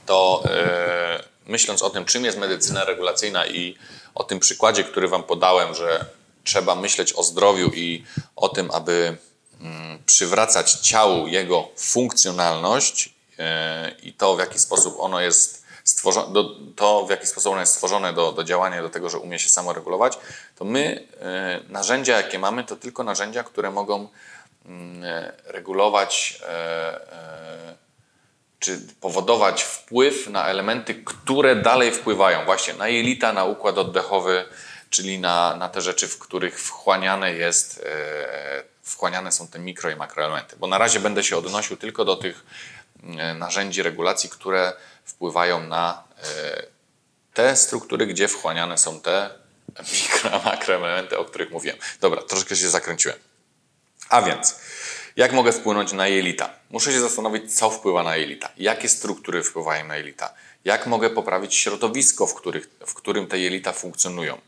to e, myśląc o tym, czym jest medycyna regulacyjna i o tym przykładzie, który Wam podałem, że trzeba myśleć o zdrowiu i o tym, aby mm, przywracać ciału jego funkcjonalność e, i to, w jaki sposób ono jest stworzone, do, to, w jaki sposób ono jest stworzone do, do działania, do tego, że umie się samoregulować, to my e, narzędzia, jakie mamy, to tylko narzędzia, które mogą regulować czy powodować wpływ na elementy, które dalej wpływają właśnie na jelita, na układ oddechowy, czyli na, na te rzeczy, w których wchłaniane jest, e, wchłaniane są te mikro i makroelementy. Bo na razie będę się odnosił tylko do tych e, narzędzi regulacji, które wpływają na e, te struktury, gdzie wchłaniane są te mikro, makroelementy, o których mówiłem. Dobra, troszkę się zakręciłem. A więc jak mogę wpłynąć na jelita? Muszę się zastanowić, co wpływa na jelita, jakie struktury wpływają na jelita, jak mogę poprawić środowisko, w, których, w którym te jelita funkcjonują.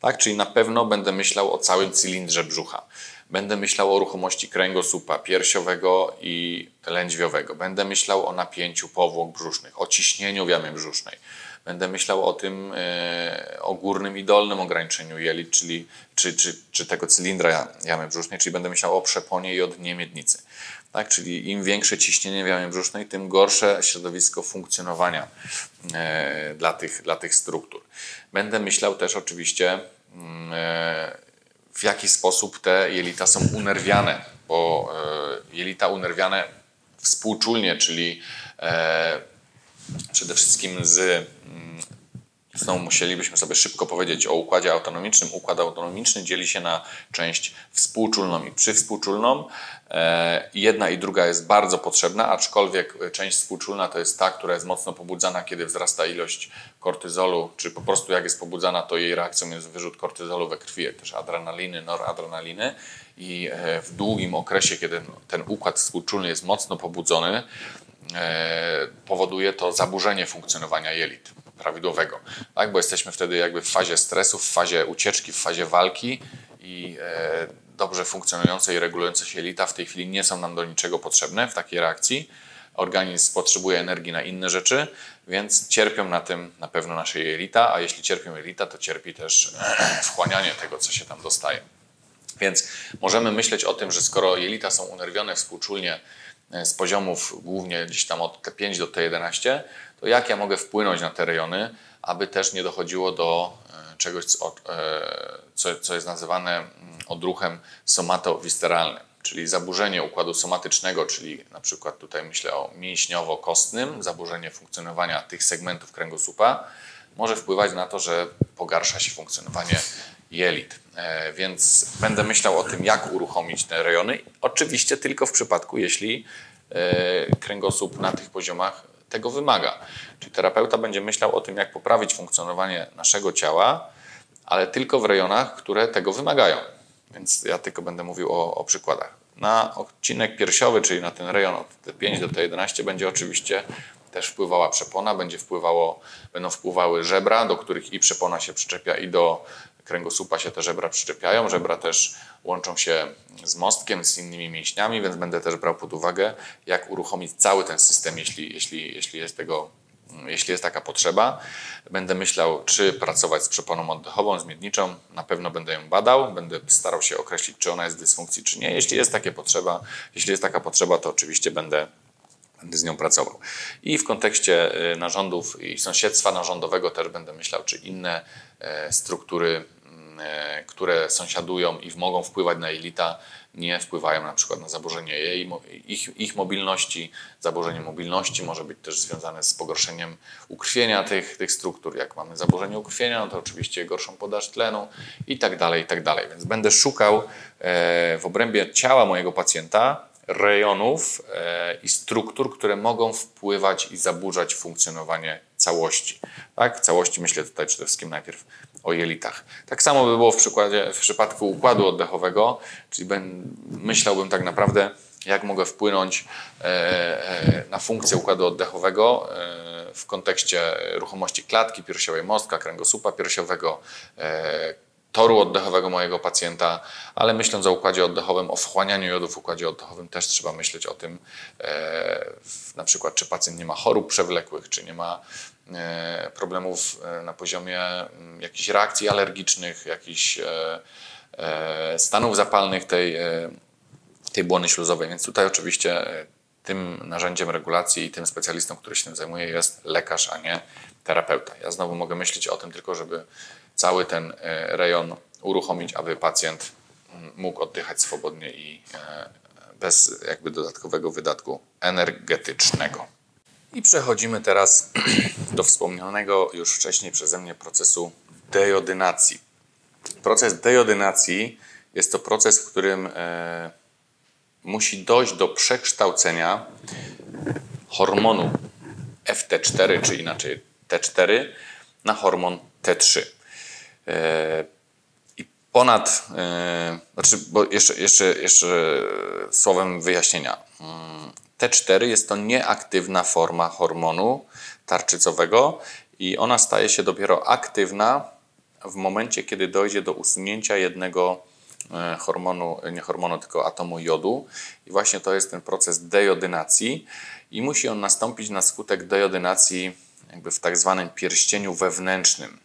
Tak? Czyli na pewno będę myślał o całym cylindrze brzucha. Będę myślał o ruchomości kręgosłupa piersiowego i lędźwiowego. Będę myślał o napięciu powłok brzusznych, o ciśnieniu w jamie brzusznej będę myślał o tym, e, o górnym i dolnym ograniczeniu jelit, czyli, czy, czy, czy tego cylindra jamy brzusznej, czyli będę myślał o przeponie i o dnie miednicy. Tak? Czyli im większe ciśnienie w jamie brzusznej, tym gorsze środowisko funkcjonowania e, dla, tych, dla tych struktur. Będę myślał też oczywiście, mm, e, w jaki sposób te jelita są unerwiane, bo jelita unerwiane współczulnie, czyli przede wszystkim z mm, Znowu musielibyśmy sobie szybko powiedzieć o układzie autonomicznym. Układ autonomiczny dzieli się na część współczulną i przywspółczulną. E, jedna i druga jest bardzo potrzebna, aczkolwiek część współczulna to jest ta, która jest mocno pobudzana, kiedy wzrasta ilość kortyzolu, czy po prostu jak jest pobudzana, to jej reakcją jest wyrzut kortyzolu we krwi, jak też adrenaliny, noradrenaliny. I e, w długim okresie, kiedy ten układ współczulny jest mocno pobudzony, powoduje to zaburzenie funkcjonowania jelit prawidłowego, tak? bo jesteśmy wtedy jakby w fazie stresu, w fazie ucieczki, w fazie walki i e, dobrze funkcjonujące i regulujące się jelita w tej chwili nie są nam do niczego potrzebne w takiej reakcji. Organizm potrzebuje energii na inne rzeczy, więc cierpią na tym na pewno nasze jelita, a jeśli cierpią jelita, to cierpi też wchłanianie tego, co się tam dostaje. Więc możemy myśleć o tym, że skoro jelita są unerwione współczulnie E, z poziomów głównie gdzieś tam od T5 do T11, to jak ja mogę wpłynąć na te rejony, aby też nie dochodziło do e, czegoś, co, e, co jest nazywane mm, odruchem somatowisteralnym, czyli zaburzenie układu somatycznego, czyli na przykład tutaj myślę o mięśniowo-kostnym, zaburzenie funkcjonowania tych segmentów kręgosłupa, może wpływać na to, że pogarsza się funkcjonowanie jelit. E, więc będę myślał o tym, jak uruchomić te rejony. Oczywiście tylko w przypadku, jeśli e, kręgosłup na tych poziomach tego wymaga. Czyli terapeuta będzie myślał o tym, jak poprawić funkcjonowanie naszego ciała, ale tylko w rejonach, które tego wymagają. Więc ja tylko będę mówił o, o przykładach. Na odcinek piersiowy, czyli na ten rejon od T5 do T11 będzie oczywiście też wpływała przepona, będzie wpływało, będą wpływały żebra, do których i przepona się przyczepia i do kręgosłupa się te żebra przyczepiają. Żebra też łączą się z mostkiem, z innymi mięśniami, więc będę też brał pod uwagę, jak uruchomić cały ten system, jeśli, jeśli, jeśli jest tego jeśli jest taka potrzeba. Będę myślał, czy pracować z przeponą oddechową, z miedniczą. Na pewno będę ją badał, będę starał się określić, czy ona jest w dysfunkcji, czy nie. Jeśli jest takie potrzeba, jeśli jest taka potrzeba, to oczywiście będę będę z nią pracował. I w kontekście y, narządów i sąsiedztwa narządowego też będę myślał, czy inne e, struktury, które sąsiadują i mogą wpływać na jelita, nie wpływają na przykład na zaburzenie jej, ich, ich mobilności. Zaburzenie mobilności może być też związane z pogorszeniem ukrwienia tych, tych struktur. Jak mamy zaburzenie ukrwienia, no to oczywiście gorszą podaż tlenu i tak dalej, i tak dalej. Więc będę szukał e, w obrębie ciała mojego pacjenta rejonów e, i struktur, które mogą wpływać i zaburzać funkcjonowanie całości. Tak? Całości myślę tutaj przede wszystkim najpierw o jelitach. Tak samo by było w, przykładzie, w przypadku układu oddechowego, czyli ben, myślałbym tak naprawdę, jak mogę wpłynąć e, e, na funkcję układu oddechowego w kontekście ruchomości klatki piersiowej, mostka, kręgosłupa piersiowego, toru oddechowego mojego pacjenta, ale myśląc o układzie oddechowym, o wchłanianiu jodu w układzie oddechowym, też trzeba myśleć o tym, e, na przykład, czy pacjent nie ma chorób przewlekłych, czy nie ma e, problemów e, na poziomie mm, jakichś reakcji alergicznych, jakichś e, e, stanów zapalnych tej, e, tej błony śluzowej. Więc tutaj oczywiście tym narzędziem regulacji i tym specjalistą, który się tym zajmuje, jest lekarz, a nie terapeuta. Ja znowu mogę myśleć o tym tylko, żeby cały ten e, rejon uruchomić, aby pacjent mm, mógł oddychać swobodnie i e, bez jakby dodatkowego wydatku energetycznego. I przechodzimy teraz do wspomnianego już wcześniej przeze mnie procesu dejodynacji. Proces dejodynacji jest to proces, w którym e, musi dojść do przekształcenia hormonu FT4, czy inaczej T4, na hormon T3. E, I ponad, e, znaczy, bo jeszcze, jeszcze, jeszcze słowem wyjaśnienia. Mm, T4 jest to nieaktywna forma hormonu tarczycowego i ona staje się dopiero aktywna w momencie, kiedy dojdzie do usunięcia jednego e, hormonu, nie hormonu, tylko atomu jodu. I właśnie to jest ten proces dejodynacji i musi on nastąpić na skutek dejodynacji jakby w tak zwanym pierścieniu wewnętrznym.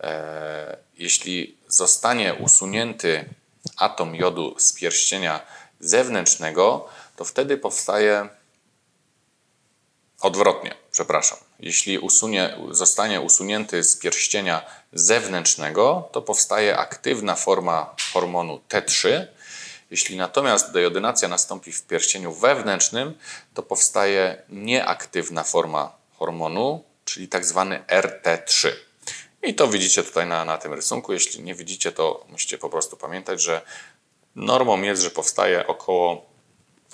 E, jeśli zostanie usunięty atom jodu z pierścienia zewnętrznego, to wtedy powstaje odwrotnie, przepraszam. Jeśli usunie, zostanie usunięty z pierścienia zewnętrznego, to powstaje aktywna forma hormonu T3. Jeśli natomiast dejodynacja nastąpi w pierścieniu wewnętrznym, to powstaje nieaktywna forma hormonu, czyli tak zwany RT3. I to widzicie tutaj na, na tym rysunku. Jeśli nie widzicie, to musicie po prostu pamiętać, że normą jest, że powstaje około,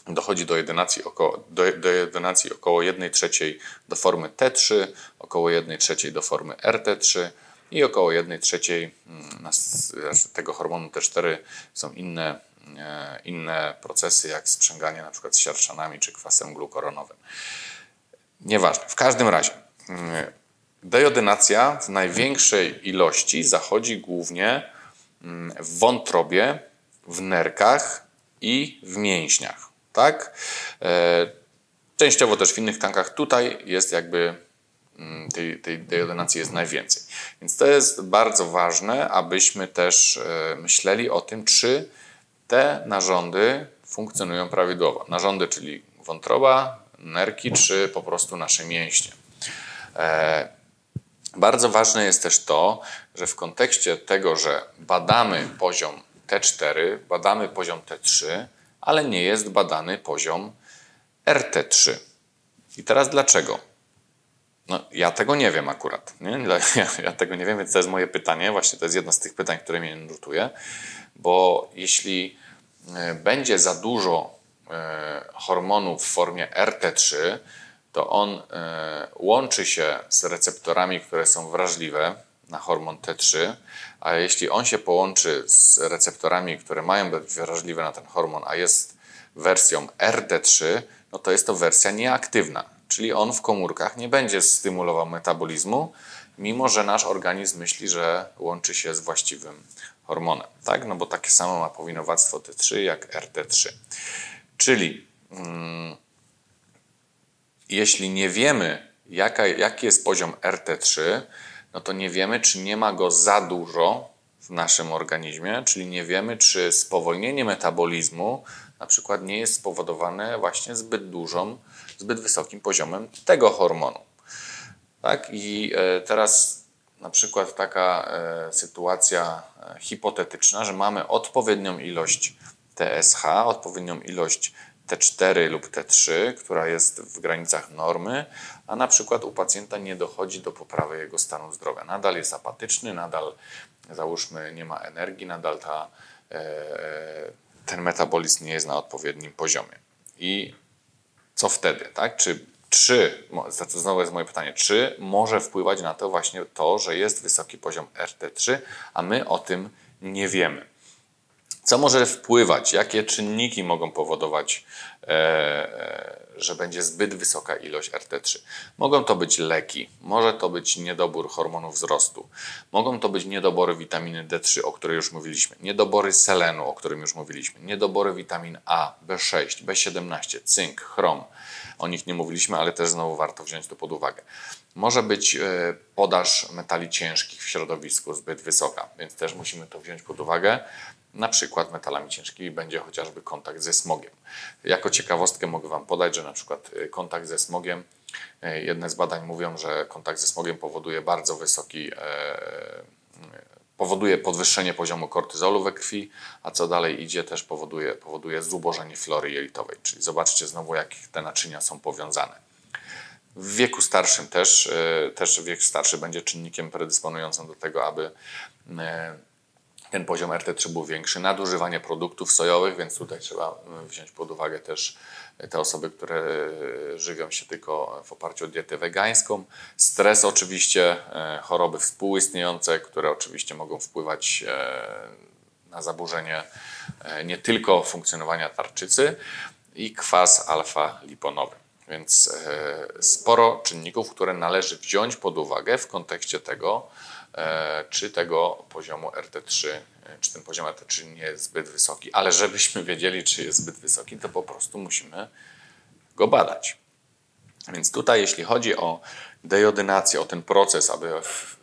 dochodzi do jedynacji około, do, do jedynacji około 1 trzeciej do formy T3, około 1 trzeciej do formy RT3 i około 1 trzeciej mm, tego hormonu T4 są inne, e, inne procesy, jak sprzęganie przykład z siarczanami czy kwasem glukoronowym. Nieważne. W każdym razie mm, Dejodynacja w największej ilości zachodzi głównie mm, w wątrobie, w nerkach i w mięśniach. Tak? E, częściowo też w innych tankach. Tutaj jest jakby mm, tej, tej dejodynacji jest najwięcej. Więc to jest bardzo ważne, abyśmy też e, myśleli o tym, czy te narządy funkcjonują prawidłowo. Narządy, czyli wątroba, nerki, czy po prostu nasze mięśnie. E, bardzo ważne jest też to, że w kontekście tego, że badamy poziom T4, badamy poziom T3, ale nie jest badany poziom RT3. I teraz dlaczego? No, ja tego nie wiem akurat. Nie? Ja, ja, tego nie wiem, więc to jest moje pytanie. Właśnie to jest jedno z tych pytań, które mnie nurtuje, bo jeśli e, będzie za dużo e, hormonów w formie RT3, to on e, łączy się z receptorami, które są wrażliwe na hormon T3, a jeśli on się połączy z receptorami, które mają być wrażliwe na ten hormon, a jest wersją RT3, no to jest to wersja nieaktywna, czyli on w komórkach nie będzie stymulował metabolizmu, mimo że nasz organizm myśli, że łączy się z właściwym hormonem. Tak? No bo takie samo ma powinowactwo T3 jak RT3. Czyli mm, jeśli nie wiemy, jaka, jaki jest poziom RT3, no to nie wiemy, czy nie ma go za dużo w naszym organizmie, czyli nie wiemy, czy spowolnienie metabolizmu na przykład nie jest spowodowane właśnie zbyt dużą, zbyt wysokim poziomem tego hormonu. Tak? I e, teraz na przykład taka e, sytuacja e, hipotetyczna, że mamy odpowiednią ilość TSH, odpowiednią ilość T4 lub T3, która jest w granicach normy, a na przykład u pacjenta nie dochodzi do poprawy jego stanu zdrowia. Nadal jest apatyczny, nadal załóżmy nie ma energii, nadal ta, ten metabolizm nie jest na odpowiednim poziomie. I co wtedy? Tak? Czy czy, to znowu jest moje pytanie, czy może wpływać na to właśnie to, że jest wysoki poziom RT3, a my o tym nie wiemy? Co może wpływać? Jakie czynniki mogą powodować, e, e, że będzie zbyt wysoka ilość RT3? Mogą to być leki, może to być niedobór hormonów wzrostu, mogą to być niedobory witaminy D3, o której już mówiliśmy, niedobory selenu, o którym już mówiliśmy, niedobory witamin A, B6, B17, cynk, chrom. O nich nie mówiliśmy, ale też znowu warto wziąć to pod uwagę. Może być e, podaż metali ciężkich w środowisku zbyt wysoka, więc też musimy to wziąć pod uwagę. Na przykład metalami ciężkimi będzie chociażby kontakt ze smogiem. Jako ciekawostkę mogę Wam podać, że na przykład y, kontakt ze smogiem, y, jedne z badań mówią, że kontakt ze smogiem powoduje bardzo wysoki, e, powoduje podwyższenie poziomu kortyzolu we krwi, a co dalej idzie też powoduje, powoduje zubożenie flory jelitowej. Czyli zobaczcie znowu, jak te naczynia są powiązane. W wieku starszym też, y, też wiek starszy będzie czynnikiem predysponującym do tego, aby ten poziom RT3 był większy, nadużywanie produktów sojowych, więc tutaj trzeba mm, wziąć pod uwagę też te osoby, które e, żywią się tylko w oparciu o dietę wegańską. Stres oczywiście, e, choroby współistniejące, które oczywiście mogą wpływać e, na zaburzenie nie tylko funkcjonowania tarczycy i kwas alfa-liponowy. Więc sporo czynników, które należy wziąć pod uwagę w kontekście tego, E, czy tego poziomu RT3, e, czy ten poziom RT3 nie jest zbyt wysoki, ale żebyśmy wiedzieli, czy jest zbyt wysoki, to po prostu musimy go badać. Więc tutaj, jeśli chodzi o dejodynację, o ten proces, aby w,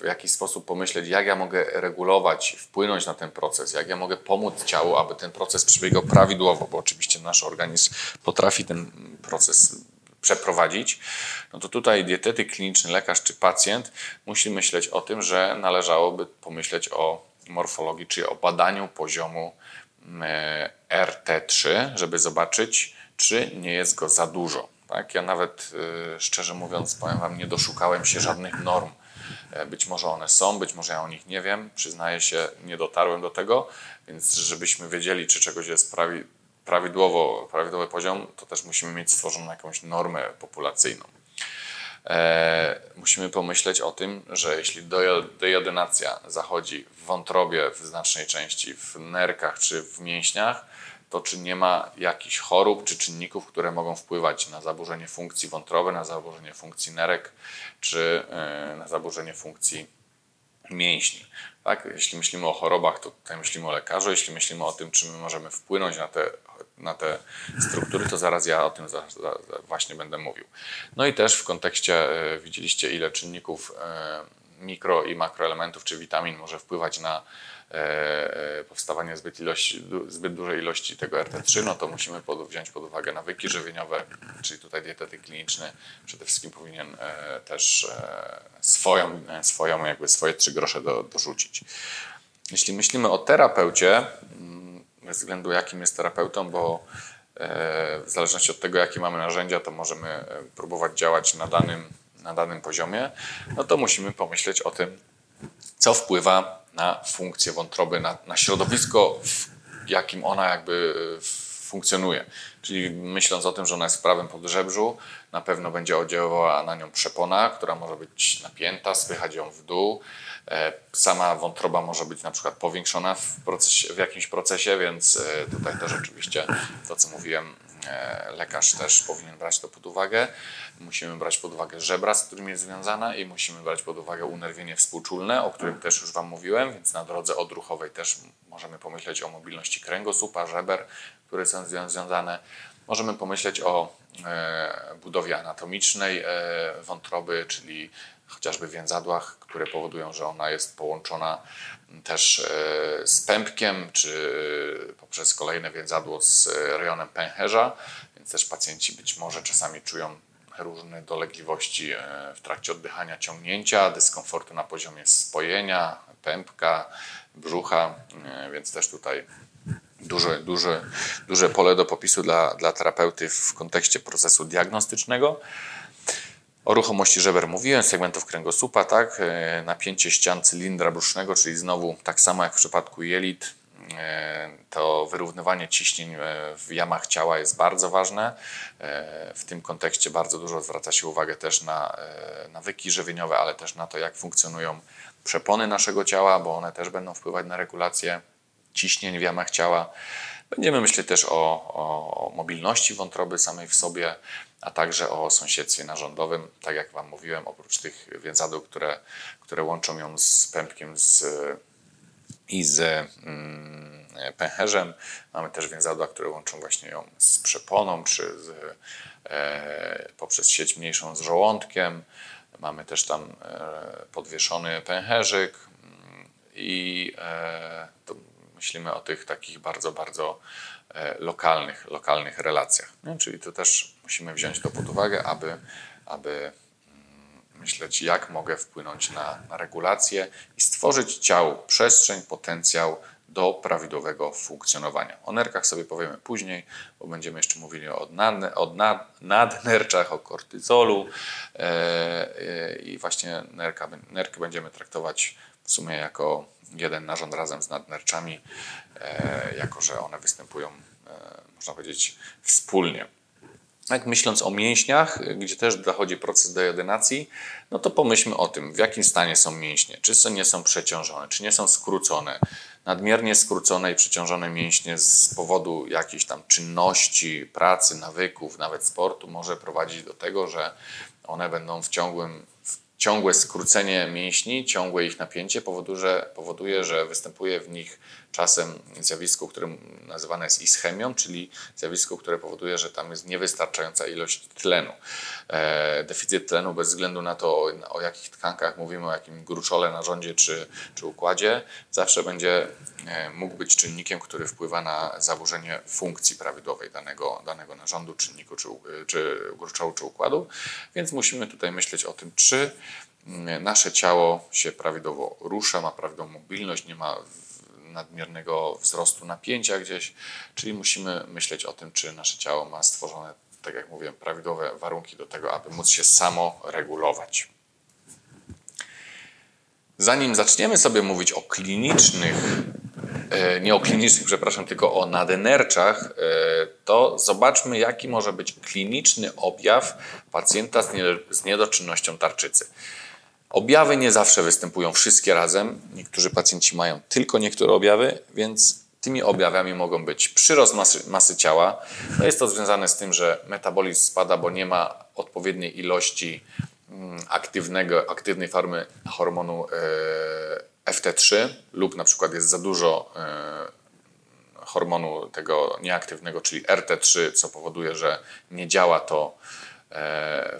w jakiś sposób pomyśleć, jak ja mogę regulować, wpłynąć na ten proces, jak ja mogę pomóc ciału, aby ten proces przebiegał prawidłowo, bo oczywiście nasz organizm potrafi ten proces przeprowadzić, no to tutaj dietetyk kliniczny, lekarz czy pacjent musi myśleć o tym, że należałoby pomyśleć o morfologii, czyli o badaniu poziomu e, RT3, żeby zobaczyć, czy nie jest go za dużo. Tak? Ja nawet e, szczerze mówiąc, powiem Wam, nie doszukałem się żadnych norm. E, być może one są, być może ja o nich nie wiem. Przyznaję się, nie dotarłem do tego, więc żebyśmy wiedzieli, czy czegoś jest prawie prawidłowo, prawidłowy poziom, to też musimy mieć stworzoną jakąś normę populacyjną. E, musimy pomyśleć o tym, że jeśli dejodynacja zachodzi w wątrobie w znacznej części, w nerkach czy w mięśniach, to czy nie ma jakichś chorób czy czynników, które mogą wpływać na zaburzenie funkcji wątroby, na zaburzenie funkcji nerek czy e, na zaburzenie funkcji mięśni. Tak? Jeśli myślimy o chorobach, to tutaj myślimy o lekarzu. Jeśli myślimy o tym, czy my możemy wpłynąć na te na te struktury, to zaraz ja o tym za, za, właśnie będę mówił. No i też w kontekście e, widzieliście, ile czynników e, mikro i makroelementów czy witamin może wpływać na powstawanie zbyt, ilości, zbyt dużej ilości tego RT3, no to musimy pod, wziąć pod uwagę nawyki żywieniowe, czyli tutaj dietetyk kliniczny przede wszystkim powinien też swoją, swoją jakby swoje trzy grosze do, dorzucić. Jeśli myślimy o terapeucie, bez względu jakim jest terapeutą, bo e, w zależności od tego, jakie mamy narzędzia, to możemy e, próbować działać na danym, na danym poziomie, no to musimy pomyśleć o tym, co wpływa na funkcję wątroby, na, na środowisko, w jakim ona jakby funkcjonuje. Czyli myśląc o tym, że ona jest w prawym podżebrzu, na pewno będzie oddziaływała na nią przepona, która może być napięta, słychać ją w dół. E, sama wątroba może być na przykład powiększona w, procesie, w jakimś procesie, więc e, tutaj też oczywiście to, co mówiłem, lekarz też powinien brać to pod uwagę. Musimy brać pod uwagę żebra, z którymi jest związana i musimy brać pod uwagę unerwienie współczulne, o którym też już Wam mówiłem, więc na drodze odruchowej też możemy pomyśleć o mobilności kręgosłupa, żeber, które są związane. Możemy pomyśleć o e, budowie anatomicznej e, wątroby, czyli chociażby więzadłach, które powodują, że ona jest połączona też e, z pępkiem, czy poprzez kolejne więzadło z rejonem pęcherza, więc też pacjenci być może czasami czują różne dolegliwości w trakcie oddychania, ciągnięcia, dyskomfortu na poziomie spojenia, pępka, brzucha, więc też tutaj duże, duże, duże pole do popisu dla, dla terapeuty w kontekście procesu diagnostycznego. O ruchomości żeber mówiłem, segmentów kręgosłupa, tak, e, napięcie ścian cylindra brzusznego, czyli znowu tak samo jak w przypadku jelit, e, to wyrównywanie ciśnień e, w jamach ciała jest bardzo ważne. W tym kontekście bardzo dużo zwraca się uwagę też na nawyki żywieniowe, ale też na to, jak funkcjonują przepony naszego ciała, bo one też będą wpływać na regulację ciśnień w jamach ciała. Będziemy myśleć też o, o, mobilności wątroby samej w sobie, a także o sąsiedztwie narządowym. Tak jak Wam mówiłem, oprócz tych więzadeł, które, które łączą ją z pępkiem z, i z mm, pęcherzem, mamy też więzadła, które łączą właśnie ją z przeponą, czy z, e, poprzez sieć mniejszą z żołądkiem. Mamy też tam e, podwieszony pęcherzyk mm, i e, myślimy o tych takich bardzo, bardzo lokalnych, lokalnych relacjach. Nie? Czyli to też musimy wziąć to pod uwagę, aby, aby mm, myśleć, jak mogę wpłynąć na, na regulację i stworzyć ciału przestrzeń, potencjał do prawidłowego funkcjonowania. O nerkach sobie powiemy później, bo będziemy jeszcze mówili o, nad, o nad, nadnerczach, o kortyzolu e, e, i właśnie nerka, nerki będziemy traktować w sumie jako jeden narząd razem z nadnerczami, e, jako że one występują, e, można powiedzieć, wspólnie. Jak myśląc o mięśniach, gdzie też dochodzi proces dejodynacji, no to pomyślmy o tym, w jakim stanie są mięśnie. Czy nie są przeciążone, czy nie są skrócone. Nadmiernie skrócone i przeciążone mięśnie z powodu jakiejś tam czynności, pracy, nawyków, nawet sportu może prowadzić do tego, że one będą w ciągłym ciągłe skrócenie mięśni, ciągłe ich napięcie powoduje, że, powoduje, że występuje w nich czasem zjawisko, które nazywane jest ischemią, czyli zjawisko, które powoduje, że tam jest niewystarczająca ilość tlenu. E, deficyt tlenu bez względu na to, o, jakich tkankach mówimy, o jakim gruczole, narządzie czy, czy układzie, zawsze będzie e, mógł być czynnikiem, który wpływa na zaburzenie funkcji prawidłowej danego, danego narządu, czynniku czy, czy gruczołu czy układu. Więc musimy tutaj myśleć o tym, czy nasze ciało się prawidłowo rusza, ma prawidłową mobilność, nie ma nadmiernego wzrostu napięcia gdzieś, czyli musimy myśleć o tym, czy nasze ciało ma stworzone, tak jak mówiłem, prawidłowe warunki do tego, aby móc się samo regulować. Zanim zaczniemy sobie mówić o klinicznych, e, nie o klinicznych, przepraszam, tylko o nadenerczach, e, to zobaczmy, jaki może być kliniczny objaw pacjenta z niedoczynnością tarczycy. Objawy nie zawsze występują wszystkie razem. Niektórzy pacjenci mają tylko niektóre objawy, więc tymi objawami mogą być przyrost masy, masy ciała. No jest to związane z tym, że metabolizm spada, bo nie ma odpowiedniej ilości mm, aktywnego, aktywnej formy hormonu e, FT3 lub na przykład jest za dużo e, hormonu tego nieaktywnego, czyli RT3, co powoduje, że nie działa to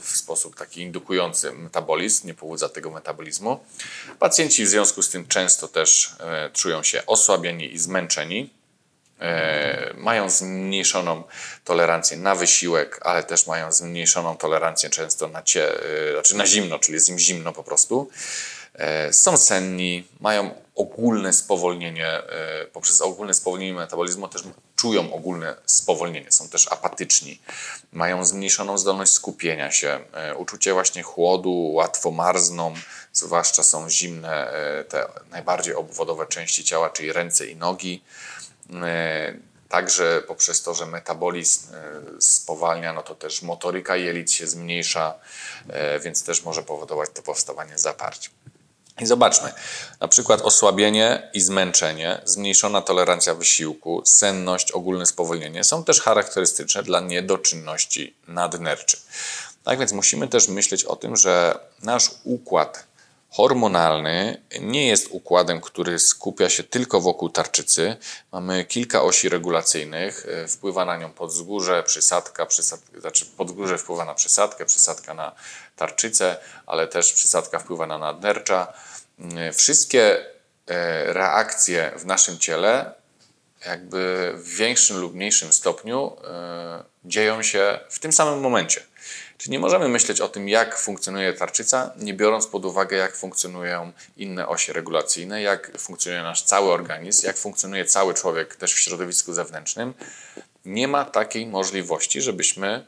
w sposób taki indukujący metabolizm, nie pobudza tego metabolizmu. Pacjenci w związku z tym często też e, czują się osłabieni i zmęczeni. E, mają zmniejszoną tolerancję na wysiłek, ale też mają zmniejszoną tolerancję często na, cie, znaczy na zimno, czyli jest im zimno po prostu. Są senni, mają ogólne spowolnienie, poprzez ogólne spowolnienie metabolizmu też czują ogólne spowolnienie, są też apatyczni, mają zmniejszoną zdolność skupienia się, e, uczucie właśnie chłodu, łatwo marzną, zwłaszcza są zimne e, te najbardziej obwodowe części ciała, czyli ręce i nogi. E, także poprzez to, że metabolizm spowalnia, no to też motoryka jelit się zmniejsza, więc też może powodować to powstawanie zaparć. I zobaczmy, na przykład osłabienie i zmęczenie, zmniejszona tolerancja wysiłku, senność, ogólne spowolnienie są też charakterystyczne dla niedoczynności nadnerczy. Tak więc musimy też myśleć o tym, że nasz układ hormonalny nie jest układem, który skupia się tylko wokół tarczycy. Mamy kilka osi regulacyjnych, e, wpływa na nią podzgórze, przysadka, przysadka znaczy podgórze wpływa na przysadkę, przysadka na tarczycę, ale też przysadka wpływa na nadnercza. E, wszystkie e, reakcje w naszym ciele jakby w większym lub mniejszym stopniu dzieją się w tym samym momencie. Czyli nie możemy myśleć o tym, jak funkcjonuje tarczyca, nie biorąc pod uwagę, jak funkcjonują inne osie regulacyjne, jak funkcjonuje nasz cały organizm, jak funkcjonuje cały człowiek też w środowisku zewnętrznym. Nie ma takiej możliwości, żebyśmy e,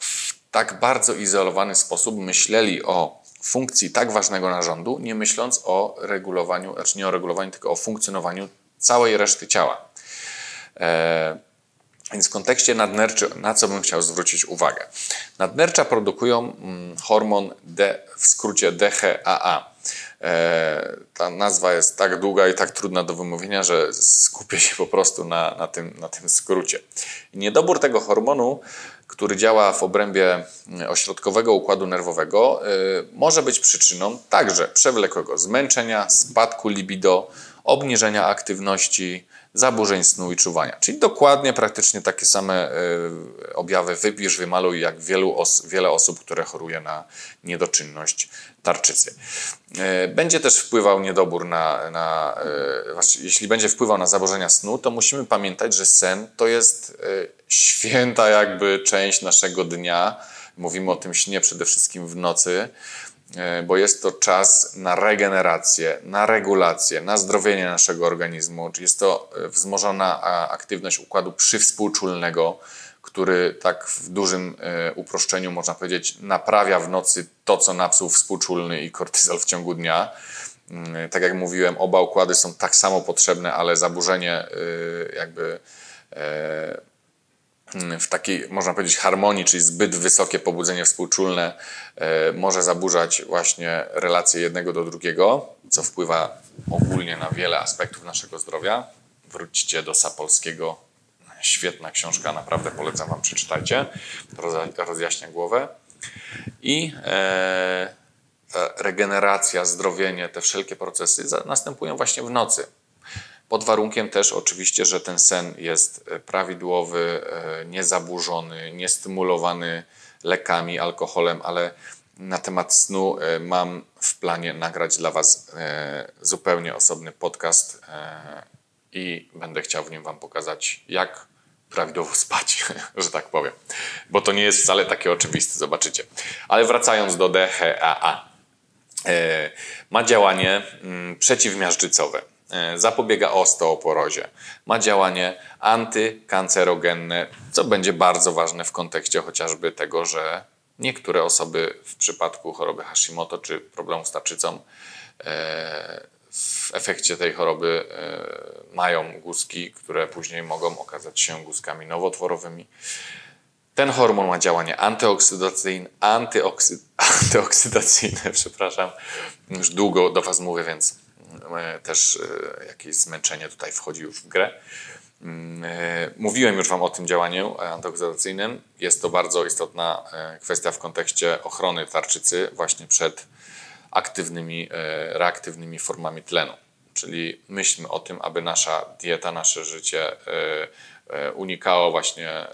w tak bardzo izolowany sposób myśleli o funkcji tak ważnego narządu, nie myśląc o regulowaniu, znaczy nie o regulowaniu, tylko o funkcjonowaniu całej reszty ciała. Więc w kontekście nadnerczy, na co bym chciał zwrócić uwagę? Nadnercza produkują mm, hormon D, w skrócie DHAA. E, ta nazwa jest tak długa i tak trudna do wymówienia, że skupię się po prostu na, na, tym, na tym skrócie. Niedobór tego hormonu, który działa w obrębie mm, ośrodkowego układu nerwowego, e, może być przyczyną także przewlekłego zmęczenia, spadku libido, obniżenia aktywności, zaburzeń snu i czuwania. Czyli dokładnie praktycznie takie same y, objawy wypisz, wymaluj jak wielu os wiele osób, które choruje na niedoczynność tarczycy. Y, będzie też wpływał niedobór na, na y, jeśli będzie wpływał na zaburzenia snu, to musimy pamiętać, że sen to jest święta jakby część naszego dnia. Mówimy o tym śnie przede wszystkim w nocy. E, bo jest to czas na regenerację, na regulację, na zdrowienie naszego organizmu. Jest to e, wzmożona aktywność układu przywspółczulnego, który tak w dużym e, uproszczeniu można powiedzieć naprawia w nocy to, co napsuł współczulny i kortyzol w ciągu dnia. Mm, tak jak mówiłem, oba układy są tak samo potrzebne, ale zaburzenie jakby w takiej, można powiedzieć, harmonii, czyli zbyt wysokie pobudzenie współczulne e, może zaburzać właśnie relacje jednego do drugiego, co wpływa ogólnie na wiele aspektów naszego zdrowia. Wróćcie do Sapolskiego. Świetna książka, naprawdę polecam Wam, przeczytajcie. Rozjaśnia głowę. I e, regeneracja, zdrowienie, te wszelkie procesy następują właśnie w nocy. Pod warunkiem też oczywiście, że ten sen jest e, prawidłowy, e, niezaburzony, niestymulowany lekami, alkoholem, ale na temat snu e, mam w planie nagrać dla Was zupełnie osobny podcast i będę chciał w nim Wam pokazać, jak prawidłowo spać, że tak powiem. Bo to nie jest wcale takie oczywiste, zobaczycie. Ale wracając do DHAA. Ma działanie mm, przeciwmiażdżycowe. E, zapobiega osteoporozie, ma działanie antykancerogenne, co będzie bardzo ważne w kontekście chociażby tego, że niektóre osoby w przypadku choroby Hashimoto czy problemu z tarczycą e, w efekcie tej choroby e, mają guzki, które później mogą okazać się guzkami nowotworowymi. Ten hormon ma działanie antyoksydacyjne, antyoksy, antyoksydacyjne, przepraszam, już długo do Was mówię, więc też e, jakieś zmęczenie tutaj wchodzi już w grę. Mm, e, mówiłem już Wam o tym działaniu antyoksidacyjnym. Jest to bardzo istotna kwestia w kontekście ochrony tarczycy właśnie przed aktywnymi, reaktywnymi formami tlenu. Czyli myślmy o tym, aby nasza dieta, nasze życie unikało właśnie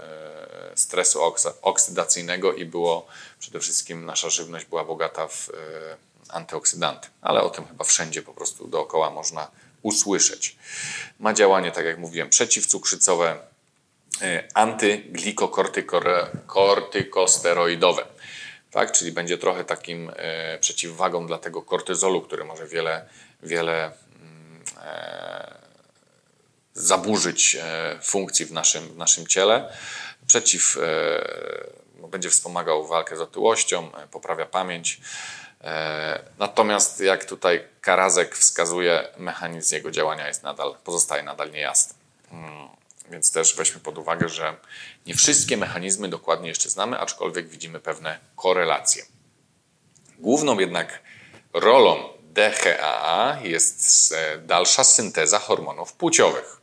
stresu oksydacyjnego i było przede wszystkim nasza żywność była bogata w antyoksydanty, ale o tym chyba wszędzie po prostu dookoła można usłyszeć. Ma działanie, tak jak mówiłem, przeciwcukrzycowe, y, antyglikokortykosteroidowe. Tak, czyli będzie trochę takim y, przeciwwagą dla tego kortyzolu, który może wiele, wiele mm, e, zaburzyć e, funkcji w naszym, w naszym ciele. Przeciw, e, będzie wspomagał walkę z otyłością, poprawia pamięć. E, natomiast jak tutaj Karazek wskazuje, mechanizm jego działania jest nadal, pozostaje nadal niejasny. Hmm, więc też weźmy pod uwagę, że nie wszystkie mechanizmy dokładnie jeszcze znamy, aczkolwiek widzimy pewne korelacje. Główną jednak rolą DHA jest dalsza synteza hormonów płciowych.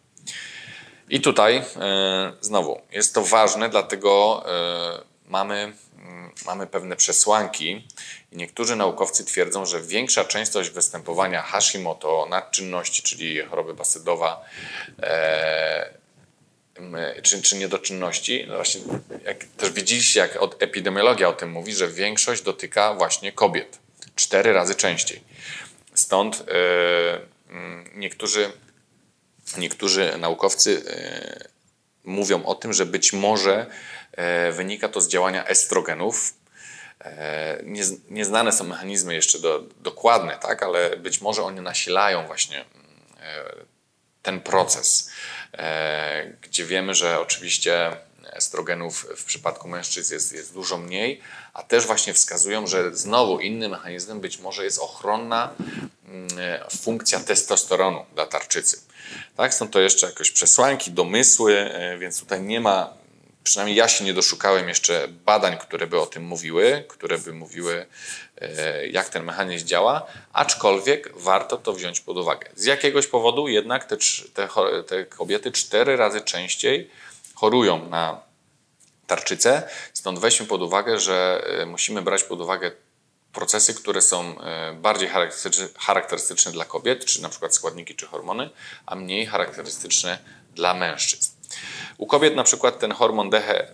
I tutaj e, znowu jest to ważne, dlatego e, mamy, mm, mamy pewne przesłanki. Niektórzy naukowcy twierdzą, że większa częstość występowania Hashimoto, nadczynności, czyli choroby basydowa, e, czy, czy niedoczynności, no właśnie, jak też widzieliście, jak od epidemiologia o tym mówi, że większość dotyka właśnie kobiet. Cztery razy częściej. Stąd niektórzy Niektórzy naukowcy e, mówią o tym, że być może e, wynika to z działania estrogenów. E, nieznane są mechanizmy jeszcze do, dokładne, tak, ale być może one nasilają właśnie ten proces, gdzie wiemy, że oczywiście estrogenów w przypadku mężczyzn jest, jest dużo mniej, a też właśnie wskazują, że znowu innym mechanizmem być może jest ochronna mm, funkcja testosteronu dla tarczycy. Tak, są to jeszcze jakieś przesłanki, domysły, e, więc tutaj nie ma, przynajmniej ja się nie doszukałem jeszcze badań, które by o tym mówiły, które by mówiły, e, jak ten mechanizm działa, aczkolwiek warto to wziąć pod uwagę. Z jakiegoś powodu jednak te, te, te kobiety cztery razy częściej chorują na tarczycę, stąd weźmy pod uwagę, że e, musimy brać pod uwagę procesy, które są e, bardziej charakterystyczne dla kobiet, czy na przykład składniki czy hormony, a mniej charakterystyczne dla mężczyzn. U kobiet na przykład ten hormon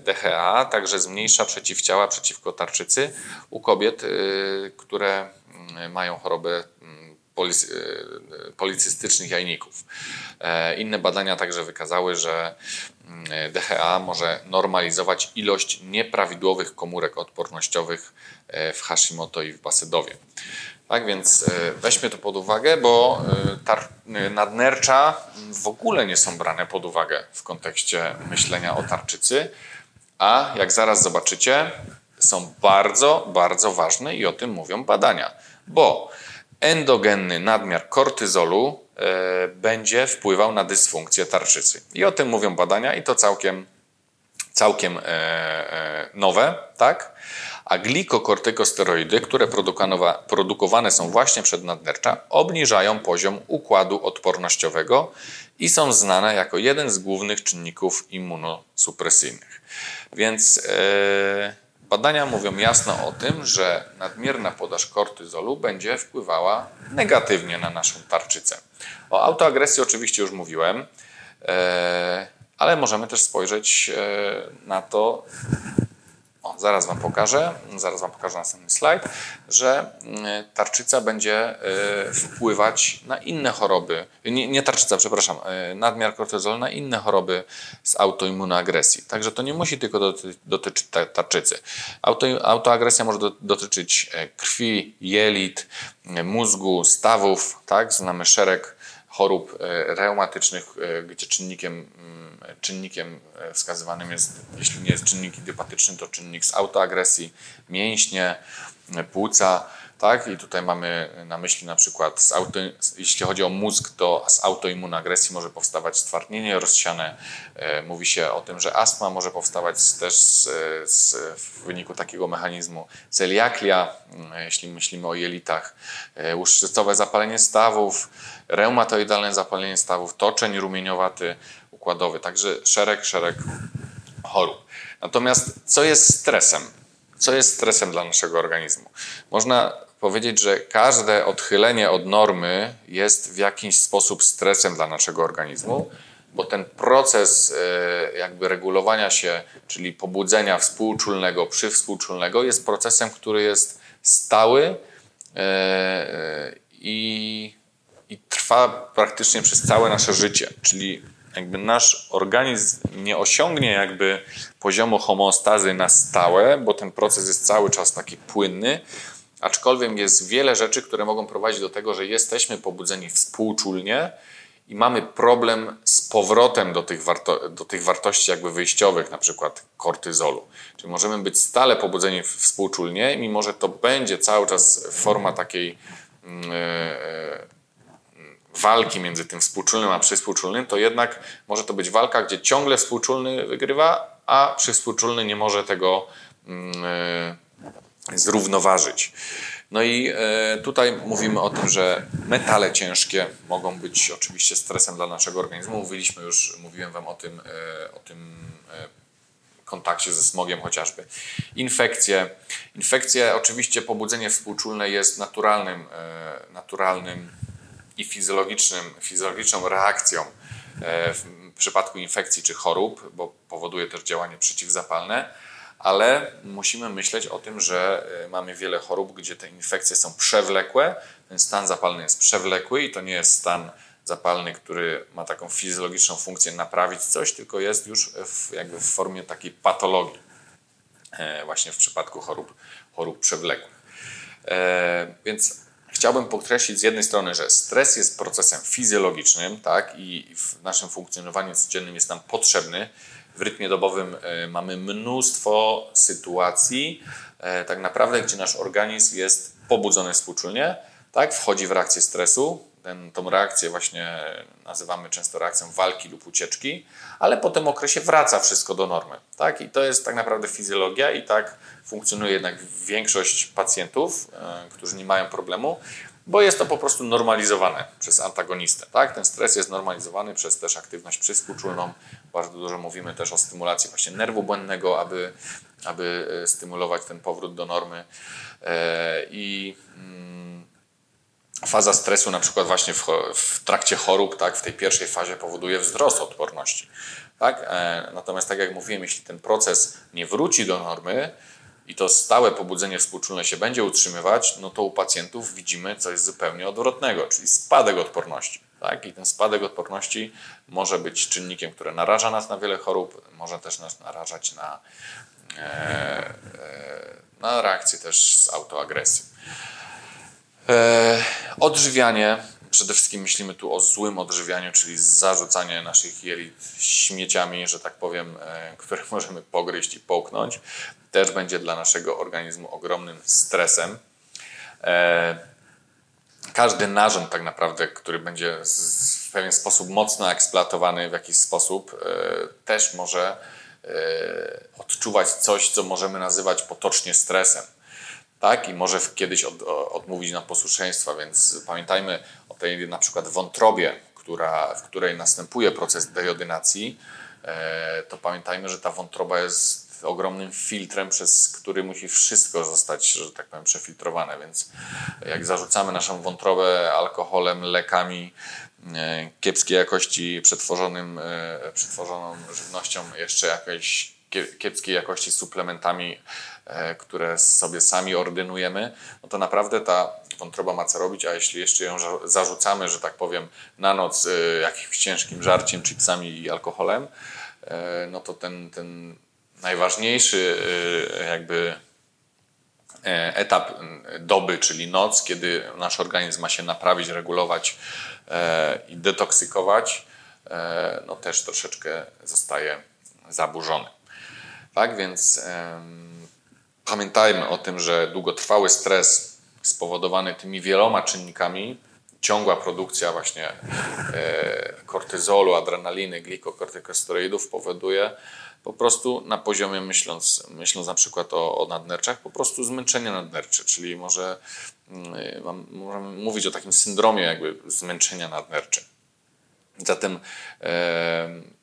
DHA także zmniejsza przeciwciała przeciwko tarczycy. U kobiet, y, które mm, mają chorobę y, policystycznych jajników. E, inne badania także wykazały, że DHA może normalizować ilość nieprawidłowych komórek odpornościowych E, w Hashimoto i w Basedowie. Tak więc e, weźmy to pod uwagę, bo e, nadnercza w ogóle nie są brane pod uwagę w kontekście myślenia o tarczycy, a jak zaraz zobaczycie, są bardzo, bardzo ważne i o tym mówią badania, bo endogenny nadmiar kortyzolu będzie wpływał na dysfunkcję tarczycy. I o tym mówią badania i to całkiem, całkiem nowe, tak? A glikokortykosteroidy, które produkowane są właśnie przed nadnercza, obniżają poziom układu odpornościowego i są znane jako jeden z głównych czynników immunosupresyjnych. Więc yy, badania mówią jasno o tym, że nadmierna podaż kortyzolu będzie wpływała negatywnie na naszą tarczycę. O autoagresji oczywiście już mówiłem. Yy, ale możemy też spojrzeć e, na to o, zaraz Wam pokażę, zaraz Wam pokażę następny slajd, że mm, tarczyca będzie y, wpływać na inne choroby, nie, nie tarczyca, przepraszam, y, nadmiar kortyzolu na inne choroby z autoimmunoagresji. Także to nie musi tylko doty, dotyczyć tarczycy. Auto, autoagresja może dotyczyć e, krwi, jelit, mózgu, stawów, tak? Znamy szereg chorób e, reumatycznych, e, gdzie czynnikiem mm, czynnikiem e, wskazywanym jest, jeśli nie jest czynnik idiopatyczny, to czynnik z autoagresji, mięśnie, płuca. Tak? I tutaj mamy na myśli na przykład, z auto, jeśli chodzi o mózg, to z autoimmunagresji może powstawać stwardnienie rozsiane. Mówi się o tym, że astma może powstawać też z, z, w wyniku takiego mechanizmu. Celiaklia, jeśli myślimy o jelitach, łuszczycowe zapalenie stawów, reumatoidalne zapalenie stawów, toczeń rumieniowaty, układowy, także szereg, szereg chorób. Natomiast co jest stresem? Co jest stresem dla naszego organizmu? Można powiedzieć, że każde odchylenie od normy jest w jakiś sposób stresem dla naszego organizmu, bo ten proces e, jakby regulowania się, czyli pobudzenia współczulnego, przywspółczulnego jest procesem, który jest stały e, e, i, i trwa praktycznie przez całe nasze życie. Czyli jakby nasz organizm nie osiągnie jakby poziomu homeostazy na stałe, bo ten proces jest cały czas taki płynny, aczkolwiek jest wiele rzeczy, które mogą prowadzić do tego, że jesteśmy pobudzeni współczulnie i mamy problem z powrotem do tych, warto do tych wartości jakby wyjściowych, na przykład kortyzolu. Czyli możemy być stale pobudzeni współczulnie, mimo że to będzie cały czas forma takiej yy, walki między tym współczulnym a przyspółczulnym, to jednak może to być walka, gdzie ciągle współczulny wygrywa, a przyspółczulny nie może tego e, zrównoważyć. No i e, tutaj mówimy o tym, że metale ciężkie mogą być oczywiście stresem dla naszego organizmu. Mówiliśmy już, mówiłem Wam o tym, e, o tym kontakcie ze smogiem chociażby. Infekcje. Infekcje, oczywiście pobudzenie współczulne jest naturalnym, naturalnym i fizjologicznym, fizjologiczną reakcją w przypadku infekcji czy chorób, bo powoduje też działanie przeciwzapalne ale musimy myśleć o tym, że y, mamy wiele chorób, gdzie te infekcje są przewlekłe. Ten stan zapalny jest przewlekły i to nie jest stan zapalny, który ma taką fizjologiczną funkcję naprawić coś, tylko jest już w, jakby w formie takiej patologii, e, właśnie w przypadku chorób, chorób przewlekłych. E, więc chciałbym podkreślić z jednej strony, że stres jest procesem fizjologicznym, tak, i w naszym funkcjonowaniu codziennym jest nam potrzebny w rytmie dobowym e, mamy mnóstwo sytuacji, e, tak naprawdę, gdzie nasz organizm jest pobudzony współczulnie, tak? wchodzi w reakcję stresu. Ten, tą reakcję właśnie nazywamy często reakcją walki lub ucieczki, ale po tym okresie wraca wszystko do normy. Tak? I to jest tak naprawdę fizjologia i tak funkcjonuje jednak większość pacjentów, e, którzy nie mają problemu bo jest to po prostu normalizowane przez antagonistę. Tak? Ten stres jest normalizowany przez też aktywność przyspółczulną. Bardzo dużo mówimy też o stymulacji właśnie nerwu błędnego, aby, aby e, stymulować ten powrót do normy. E, I mm, faza stresu na przykład właśnie w, w trakcie chorób, tak, w tej pierwszej fazie powoduje wzrost odporności. Tak? Natomiast tak jak mówiłem, jeśli ten proces nie wróci do normy, i to stałe pobudzenie współczulne się będzie utrzymywać, no to u pacjentów widzimy coś zupełnie odwrotnego, czyli spadek odporności. Tak? I ten spadek odporności może być czynnikiem, który naraża nas na wiele chorób, może też nas narażać na, e, e, na reakcję też z autoagresją. E, odżywianie Przede wszystkim myślimy tu o złym odżywianiu, czyli zarzucanie naszych jelit śmieciami, że tak powiem, e, które możemy pogryźć i połknąć. Też będzie dla naszego organizmu ogromnym stresem. E, każdy narząd tak naprawdę, który będzie w pewien sposób mocno eksploatowany w jakiś sposób, e, też może odczuwać coś, co możemy nazywać potocznie stresem tak? I może kiedyś od, odmówić nam posłuszeństwa, więc pamiętajmy o tej na przykład wątrobie, która, w której następuje proces dejodynacji, e, to pamiętajmy, że ta wątroba jest ogromnym filtrem, przez który musi wszystko zostać, że tak powiem, przefiltrowane, więc jak zarzucamy naszą wątrobę alkoholem, lekami, e, kiepskiej jakości przetworzonym, e, przetworzoną żywnością, jeszcze jakieś kiepskiej jakości suplementami, e, które sobie sami ordynujemy, no to naprawdę ta wątroba ma co robić, a jeśli jeszcze ją zarzucamy, że tak powiem, na noc jakimś ciężkim żarciem, chipsami i alkoholem, no to ten, ten najważniejszy jakby etap doby, czyli noc, kiedy nasz organizm ma się naprawić, regulować i detoksykować, no też troszeczkę zostaje zaburzony. Tak więc pamiętajmy o tym, że długotrwały stres spowodowany tymi wieloma czynnikami, ciągła produkcja właśnie e, kortyzolu, adrenaliny, glikokortykosteroidów powoduje po prostu na poziomie, myśląc, myśląc na przykład o, o nadnerczach, po prostu zmęczenie nadnercze, czyli może mm, możemy mówić o takim syndromie jakby zmęczenia nadnercze. Zatem e,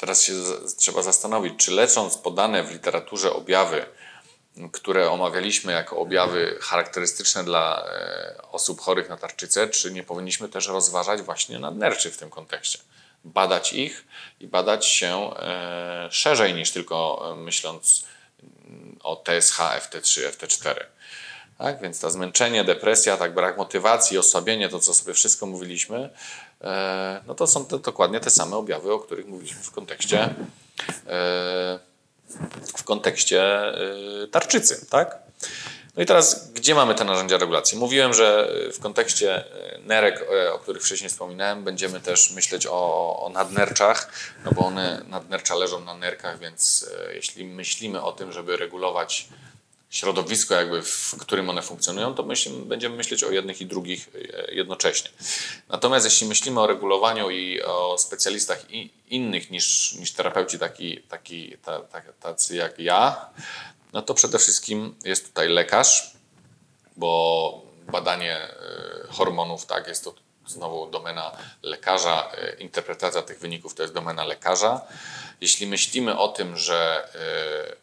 Teraz się trzeba zastanowić, czy lecząc podane w literaturze objawy, które omawialiśmy jako objawy charakterystyczne dla e, osób chorych na tarczycę, czy nie powinniśmy też rozważać właśnie nadnerczy w tym kontekście? Badać ich i badać się e, szerzej niż tylko e, myśląc mm, o TSH, FT3, FT4. Tak? Więc to zmęczenie, depresja, tak brak motywacji, osłabienie, to co sobie wszystko mówiliśmy, e, no to są te, dokładnie te same objawy, o których mówiliśmy w kontekście w kontekście tarczycy, tak? No i teraz, gdzie mamy te narzędzia regulacji? Mówiłem, że w kontekście nerek, o których wcześniej wspominałem, będziemy też myśleć o, o nadnerczach, no bo one, nadnercza leżą na nerkach, więc jeśli myślimy o tym, żeby regulować środowisko, jakby w którym one funkcjonują, to myśl, będziemy myśleć o jednych i drugich jednocześnie. Natomiast jeśli myślimy o regulowaniu i o specjalistach i, innych niż, niż terapeuci taki, taki, ta, ta, tacy jak ja, no to przede wszystkim jest tutaj lekarz, bo badanie e, hormonów, tak, jest to znowu domena lekarza, e, interpretacja tych wyników to jest domena lekarza. Jeśli myślimy o tym, że e,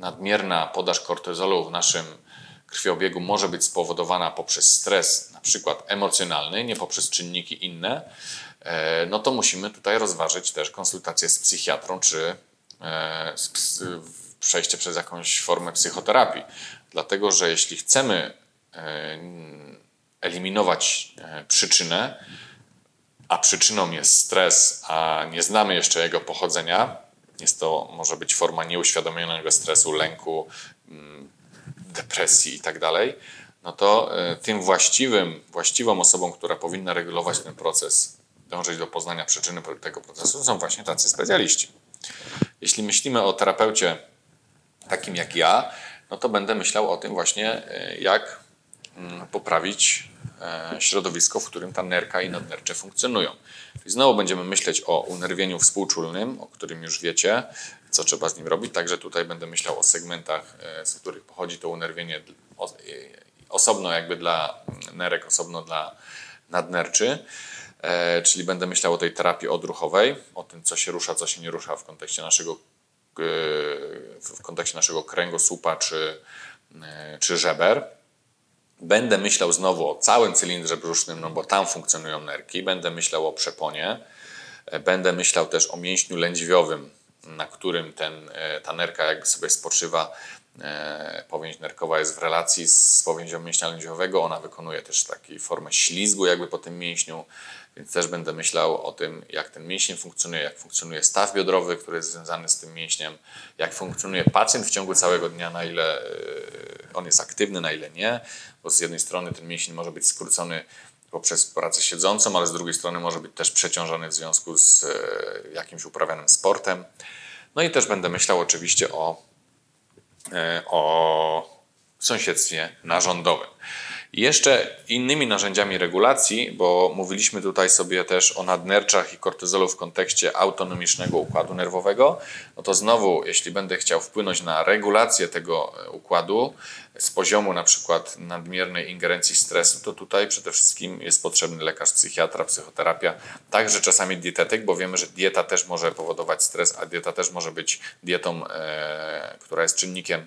nadmierna podaż kortyzolu w naszym krwiobiegu może być spowodowana poprzez stres, na przykład emocjonalny, nie poprzez czynniki inne, no to musimy tutaj rozważyć też konsultację z psychiatrą czy przejście przez jakąś formę psychoterapii. Dlatego, że jeśli chcemy E, eliminować e, przyczynę, a przyczyną jest stres, a nie znamy jeszcze jego pochodzenia, jest to może być forma nieuświadomionego stresu, lęku, mm, depresji itd., tak no to e, tym właściwym, właściwą osobą, która powinna regulować ten proces, dążyć do poznania przyczyny tego procesu, są właśnie tacy specjaliści. Jeśli myślimy o terapeucie takim jak ja, no to będę myślał o tym właśnie, jak Mm, poprawić e, środowisko, w którym ta nerka i nadnercze funkcjonują. I znowu będziemy myśleć o unerwieniu współczulnym, o którym już wiecie, co trzeba z nim robić. Także tutaj będę myślał o segmentach, e, z których pochodzi to unerwienie e, osobno jakby dla nerek, osobno dla nadnerczy. Czyli będę myślał o tej terapii odruchowej, o tym, co się rusza, co się nie rusza w kontekście naszego, w kontekście naszego kręgosłupa czy, czy żeber. Będę myślał znowu o całym cylindrze brzusznym, no bo tam funkcjonują nerki. Będę myślał o przeponie. E, będę myślał też o mięśniu lędźwiowym, na którym ten, e, ta nerka jakby sobie spoczywa. E, powięź nerkowa jest w relacji z powięzią mięśnia lędźwiowego. Ona wykonuje też taką formę ślizgu jakby po tym mięśniu, więc też będę myślał o tym, jak ten mięsień funkcjonuje, jak funkcjonuje staw biodrowy, który jest związany z tym mięśniem, jak funkcjonuje pacjent w ciągu całego dnia, na ile on jest aktywny, na ile nie, bo z jednej strony ten mięsień może być skrócony poprzez pracę siedzącą, ale z drugiej strony może być też przeciążony w związku z e, jakimś uprawianym sportem. No i też będę myślał oczywiście o, e, o sąsiedztwie narządowym. Jeszcze innymi narzędziami regulacji, bo mówiliśmy tutaj sobie też o nadnerczach i kortyzolu w kontekście autonomicznego układu nerwowego, no to znowu, jeśli będę chciał wpłynąć na regulację tego e, układu z poziomu na przykład nadmiernej ingerencji stresu, to tutaj przede wszystkim jest potrzebny lekarz, psychiatra, psychoterapia, także czasami dietetyk, bo wiemy, że dieta też może powodować stres, a dieta też może być dietą, e, która jest czynnikiem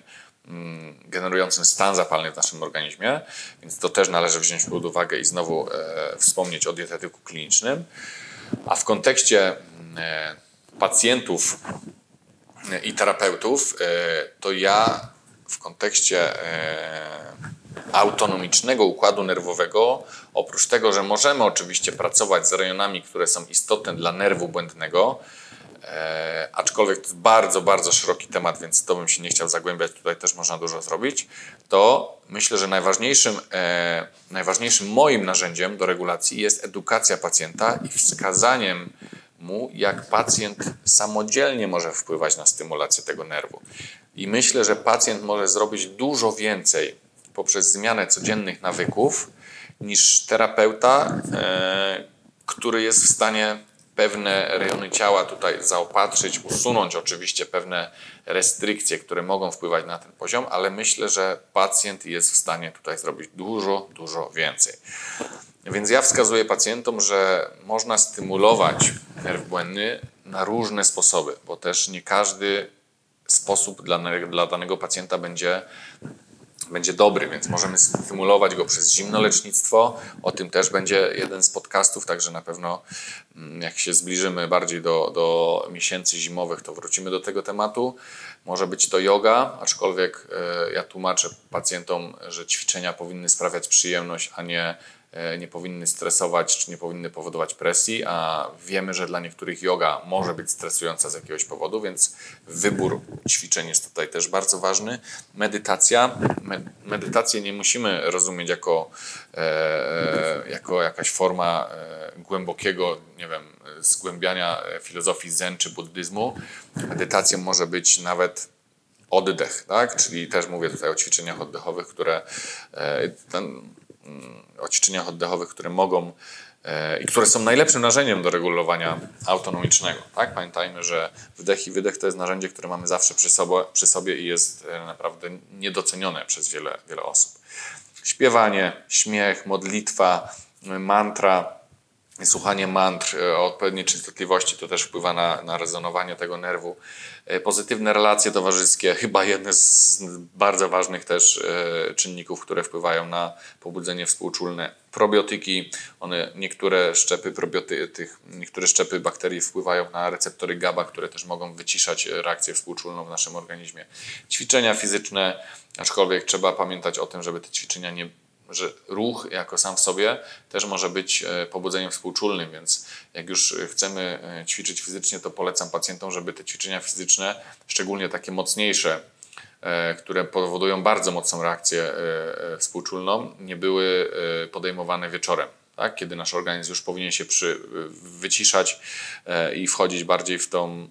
generującym stan zapalny w naszym organizmie, więc to też należy wziąć pod uwagę i znowu e, wspomnieć o dietetyku klinicznym. A w kontekście mm, e, pacjentów e, i terapeutów, e, to ja w kontekście e, autonomicznego układu nerwowego, oprócz tego, że możemy oczywiście pracować z rejonami, które są istotne dla nerwu błędnego, E, aczkolwiek to jest bardzo, bardzo szeroki temat, więc to bym się nie chciał zagłębiać, tutaj też można dużo zrobić, to myślę, że najważniejszym, e, najważniejszym moim narzędziem do regulacji jest edukacja pacjenta i wskazaniem mu, jak pacjent samodzielnie może wpływać na stymulację tego nerwu. I myślę, że pacjent może zrobić dużo więcej poprzez zmianę codziennych nawyków niż terapeuta, e, który jest w stanie pewne rejony ciała tutaj zaopatrzyć, usunąć oczywiście pewne restrykcje, które mogą wpływać na ten poziom, ale myślę, że pacjent jest w stanie tutaj zrobić dużo, dużo więcej. Więc ja wskazuję pacjentom, że można stymulować nerw błędny na różne sposoby, bo też nie każdy sposób dla, dla danego pacjenta będzie będzie dobry, więc możemy stymulować go przez zimnolecznictwo. O tym też będzie jeden z podcastów, także na pewno mm, jak się zbliżymy bardziej do, do miesięcy zimowych, to wrócimy do tego tematu. Może być to yoga, aczkolwiek e, ja tłumaczę pacjentom, że ćwiczenia powinny sprawiać przyjemność, a nie nie powinny stresować czy nie powinny powodować presji, a wiemy, że dla niektórych yoga może być stresująca z jakiegoś powodu, więc wybór ćwiczeń jest tutaj też bardzo ważny. Medytacja. Medytację nie musimy rozumieć jako, e, e, jako jakaś forma głębokiego, nie wiem, zgłębiania filozofii zen czy buddyzmu. Medytacją może być nawet oddech, tak? Czyli też mówię tutaj o ćwiczeniach oddechowych, które ten, o ćwiczeniach oddechowych, które mogą i które są najlepszym narzędziem do regulowania autonomicznego. Tak? Pamiętajmy, że wdech i wydech to jest narzędzie, które mamy zawsze przy sobie, przy sobie i jest naprawdę niedocenione przez wiele, wiele osób. Śpiewanie, śmiech, modlitwa, mantra, słuchanie mantr e, o odpowiedniej częstotliwości to też wpływa na, na rezonowanie tego nerwu. E, pozytywne relacje towarzyskie, chyba jedne z bardzo ważnych też e, czynników, które wpływają na pobudzenie współczulne. Probiotyki, one, niektóre szczepy probioty, tych, niektóre szczepy bakterii wpływają na receptory GABA, które też mogą wyciszać reakcję współczulną w naszym organizmie. Ćwiczenia fizyczne, aczkolwiek trzeba pamiętać o tym, żeby te ćwiczenia nie że ruch jako sam w sobie też może być e, pobudzeniem współczulnym, więc jak już chcemy e, ćwiczyć fizycznie, to polecam pacjentom, żeby te ćwiczenia fizyczne, szczególnie takie mocniejsze, e, które powodują bardzo mocną reakcję współczulną, nie były podejmowane wieczorem. Tak? Kiedy nasz organizm już powinien się przy, wyciszać i wchodzić bardziej w tą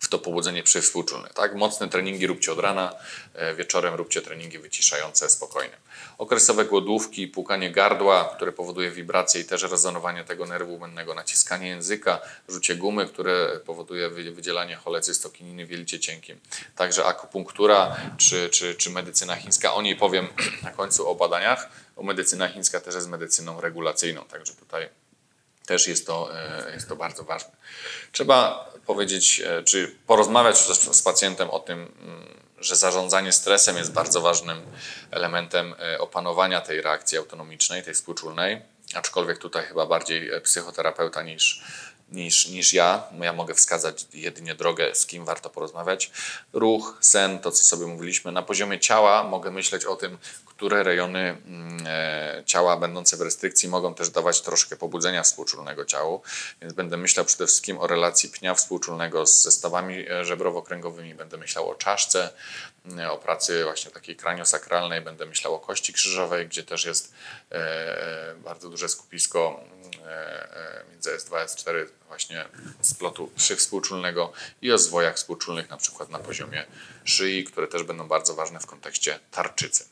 w to pobudzenie przywspółczulne. Tak? Mocne treningi róbcie od rana, e, wieczorem róbcie treningi wyciszające, spokojne. Okresowe głodówki, płukanie gardła, które powoduje wibracje i też rezonowanie tego nerwu błędnego, naciskanie języka, rzucie gumy, które powoduje wydzielanie cholecystokininy w jelicie cienkim. Także akupunktura czy, czy, czy medycyna chińska, o niej powiem na końcu o badaniach. O medycyna chińska też jest medycyną regulacyjną, także tutaj też jest to, e, jest to bardzo ważne. Trzeba powiedzieć, e, czy porozmawiać z pacjentem o tym, mm, że zarządzanie stresem jest bardzo ważnym elementem e, opanowania tej reakcji autonomicznej, tej współczulnej, aczkolwiek tutaj chyba bardziej psychoterapeuta niż, niż, niż ja. Ja mogę wskazać jedynie drogę, z kim warto porozmawiać. Ruch, sen, to co sobie mówiliśmy. Na poziomie ciała mogę myśleć o tym, które rejony mm, e, ciała będące w restrykcji mogą też dawać troszkę pobudzenia współczulnego ciału. Więc będę myślał przede wszystkim o relacji pnia współczulnego z zestawami e, żebrowo-kręgowymi, będę myślał o czaszce, mm, o pracy właśnie takiej kraniosakralnej, będę myślał o kości krzyżowej, gdzie też jest e, bardzo duże skupisko między S2 S4 właśnie splotu przywspółczulnego i o zwojach współczulnych na przykład na poziomie szyi, które też będą bardzo ważne w kontekście tarczycy.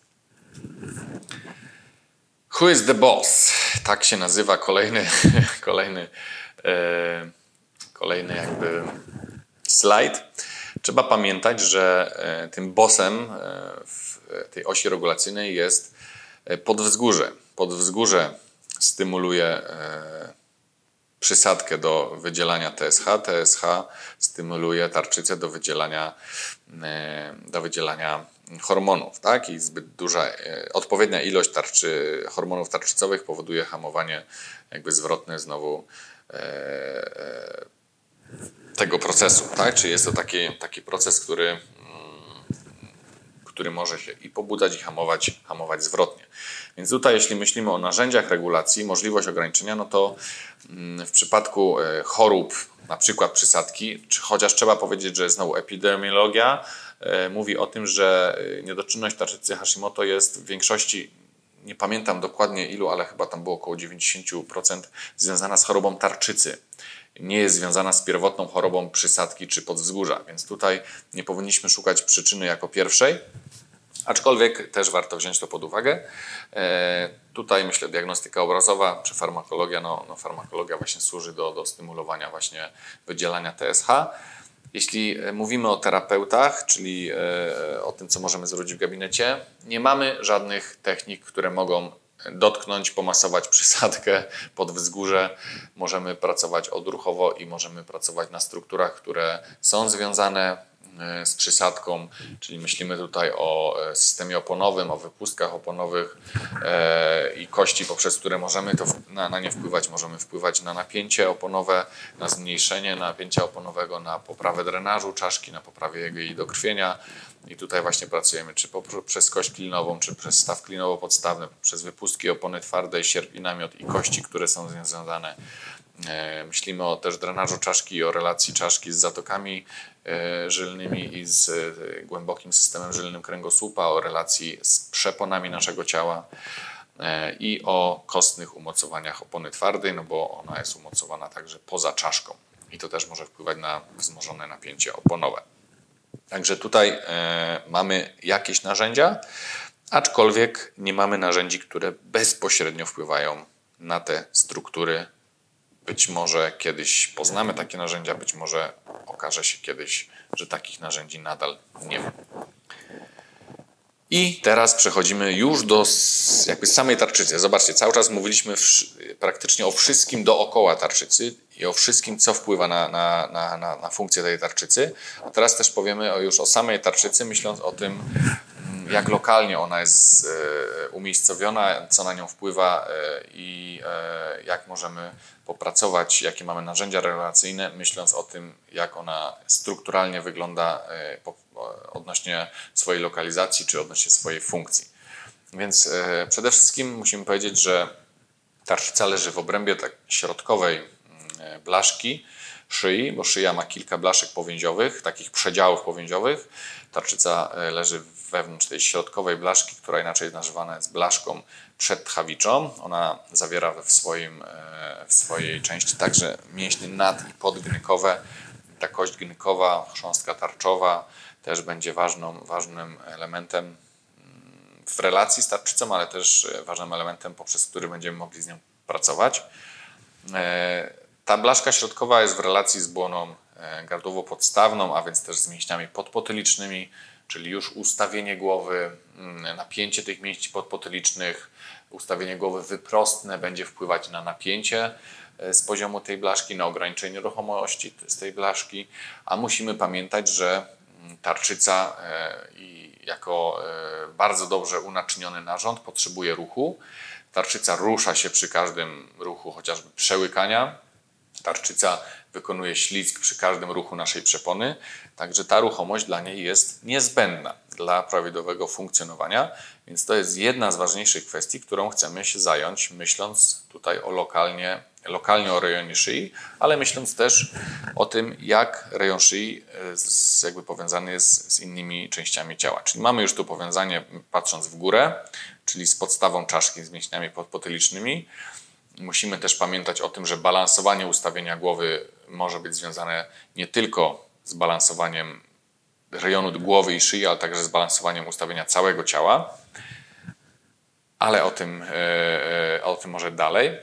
Who is the boss? Tak się nazywa kolejny, kolejny, e, kolejny jakby slajd. Trzeba pamiętać, że e, tym bossem e, w tej osi regulacyjnej jest e, podwzgórze. Podwzgórze stymuluje e, przysadkę do wydzielania TSH. TSH stymuluje tarczycę do wydzielania, e, do wydzielania hormonów, tak? I zbyt duża, e, odpowiednia ilość tarczy, hormonów tarczycowych powoduje hamowanie jakby zwrotne znowu e, e, tego procesu, tak? Czyli jest to taki, taki proces, który, mm, który może się i pobudzać, i hamować, hamować zwrotnie. Więc tutaj, jeśli myślimy o narzędziach regulacji, możliwość ograniczenia, no to mm, w przypadku chorób, na przykład przysadki, czy chociaż trzeba powiedzieć, że znowu epidemiologia, E, mówi o tym, że e, niedoczynność tarczycy Hashimoto jest w większości, nie pamiętam dokładnie ilu, ale chyba tam było około 90% związana z chorobą tarczycy. Nie jest związana z pierwotną chorobą przysadki czy podwzgórza, więc tutaj nie powinniśmy szukać przyczyny jako pierwszej, aczkolwiek też warto wziąć to pod uwagę. E, tutaj myślę diagnostyka obrazowa czy farmakologia, no, no farmakologia właśnie służy do, do stymulowania właśnie wydzielania TSH. Jeśli e, mówimy o terapeutach, czyli e, o tym, co możemy zrobić w gabinecie, nie mamy żadnych technik, które mogą dotknąć, pomasować przysadkę pod wzgórze. Możemy pracować odruchowo i możemy pracować na strukturach, które są związane z przysadką, czyli myślimy tutaj o e, systemie oponowym, o wypustkach oponowych e, i kości, poprzez które możemy to na, na nie wpływać. Możemy wpływać na napięcie oponowe, na zmniejszenie napięcia oponowego, na poprawę drenażu czaszki, na poprawę jej dokrwienia. I tutaj właśnie pracujemy czy przez kość klinową, czy przez staw klinowo-podstawny, przez wypustki opony twardej, sierp i namiot i kości, które są związane E, myślimy o też drenażu czaszki o relacji czaszki z zatokami e, żylnymi i z e, głębokim systemem żylnym kręgosłupa, o relacji z przeponami naszego ciała i o kostnych umocowaniach opony twardej, no bo ona jest umocowana także poza czaszką i to też może wpływać na wzmożone napięcie oponowe. Także tutaj mamy jakieś narzędzia, aczkolwiek nie mamy narzędzi, które bezpośrednio wpływają na te struktury. Być może kiedyś poznamy takie narzędzia, być może okaże się kiedyś, że takich narzędzi nadal nie ma. I teraz przechodzimy już do jakby samej tarczycy. Zobaczcie, cały czas mówiliśmy praktycznie o wszystkim dookoła tarczycy i o wszystkim, co wpływa na, na, na, na, funkcję tej tarczycy. A teraz też powiemy już o samej tarczycy, myśląc o tym, jak lokalnie ona jest e, umiejscowiona, co na nią wpływa e, i e, jak możemy popracować, jakie mamy narzędzia relacyjne, myśląc o tym, jak ona strukturalnie wygląda odnośnie swojej lokalizacji czy odnośnie swojej funkcji. Więc przede wszystkim musimy powiedzieć, że tarczyca leży w obrębie tak środkowej E, blaszki szyi, bo szyja ma kilka blaszek powięziowych, takich przedziałów powięziowych. Tarczyca leży wewnątrz tej środkowej blaszki, która inaczej nazywana jest blaszką przedtchawiczą. Ona zawiera w, swoim, e, w swojej części także mięśnie nad- i podgnykowe. Ta kość gnykowa, chrząstka tarczowa też będzie ważną, ważnym elementem mm, w relacji z tarczycą, ale też ważnym elementem, poprzez który będziemy mogli z nią pracować. Ta blaszka środkowa jest w relacji z błoną e, gardłowo-podstawną, a więc też z mięśniami podpotylicznymi, czyli już ustawienie głowy, mm, napięcie tych mięśni podpotylicznych, ustawienie głowy wyprostne będzie wpływać na napięcie e, z poziomu tej blaszki, na ograniczenie ruchomości z tej blaszki, a musimy pamiętać, że mm, tarczyca e, jako bardzo dobrze unaczyniony narząd potrzebuje ruchu. Tarczyca rusza się przy każdym ruchu, chociażby przełykania, Tarczyca wykonuje ślizg przy każdym ruchu naszej przepony, także ta ruchomość dla niej jest niezbędna dla prawidłowego funkcjonowania, więc to jest jedna z ważniejszych kwestii, którą chcemy się zająć, myśląc tutaj o lokalnie, lokalnie o rejonie szyi, ale myśląc też o tym, jak rejon szyi e, jakby powiązany jest z innymi częściami ciała. Czyli mamy już tu powiązanie patrząc w górę, czyli z podstawą czaszki z mięśniami podpotylicznymi, musimy też pamiętać o tym, że balansowanie ustawienia głowy może być związane nie tylko z balansowaniem rejonu głowy i szyi, ale także z balansowaniem ustawienia całego ciała. Ale o tym, e, e, o tym może dalej.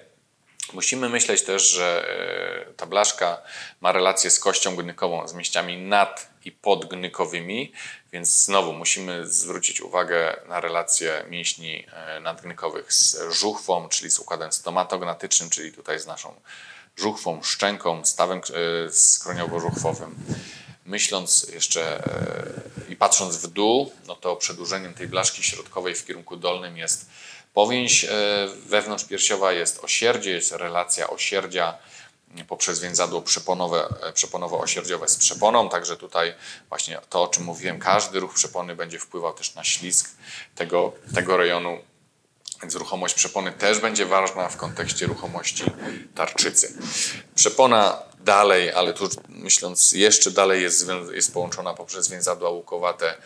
Musimy myśleć też, że e, ta blaszka ma relację z kością gnykową, z mięśniami nad i podgnykowymi, więc znowu musimy zwrócić uwagę na relacje mięśni nadgnykowych z żuchwą, czyli z układem stomatognatycznym, czyli tutaj z naszą żuchwą, szczęką, stawem e, skroniowo-żuchwowym. Myśląc jeszcze i patrząc w dół, no to przedłużeniem tej blaszki środkowej w kierunku dolnym jest Powięź e, wewnątrzpiersiowa jest osierdzie, jest relacja osierdzia poprzez więzadło przeponowe, e, przeponowo-osierdziowe z przeponą, także tutaj właśnie to, o czym mówiłem, każdy ruch przepony będzie wpływał też na ślizg tego, tego rejonu, więc ruchomość przepony też będzie ważna w kontekście ruchomości tarczycy. Przepona dalej, ale tu myśląc jeszcze dalej jest, jest połączona poprzez więzadła łukowate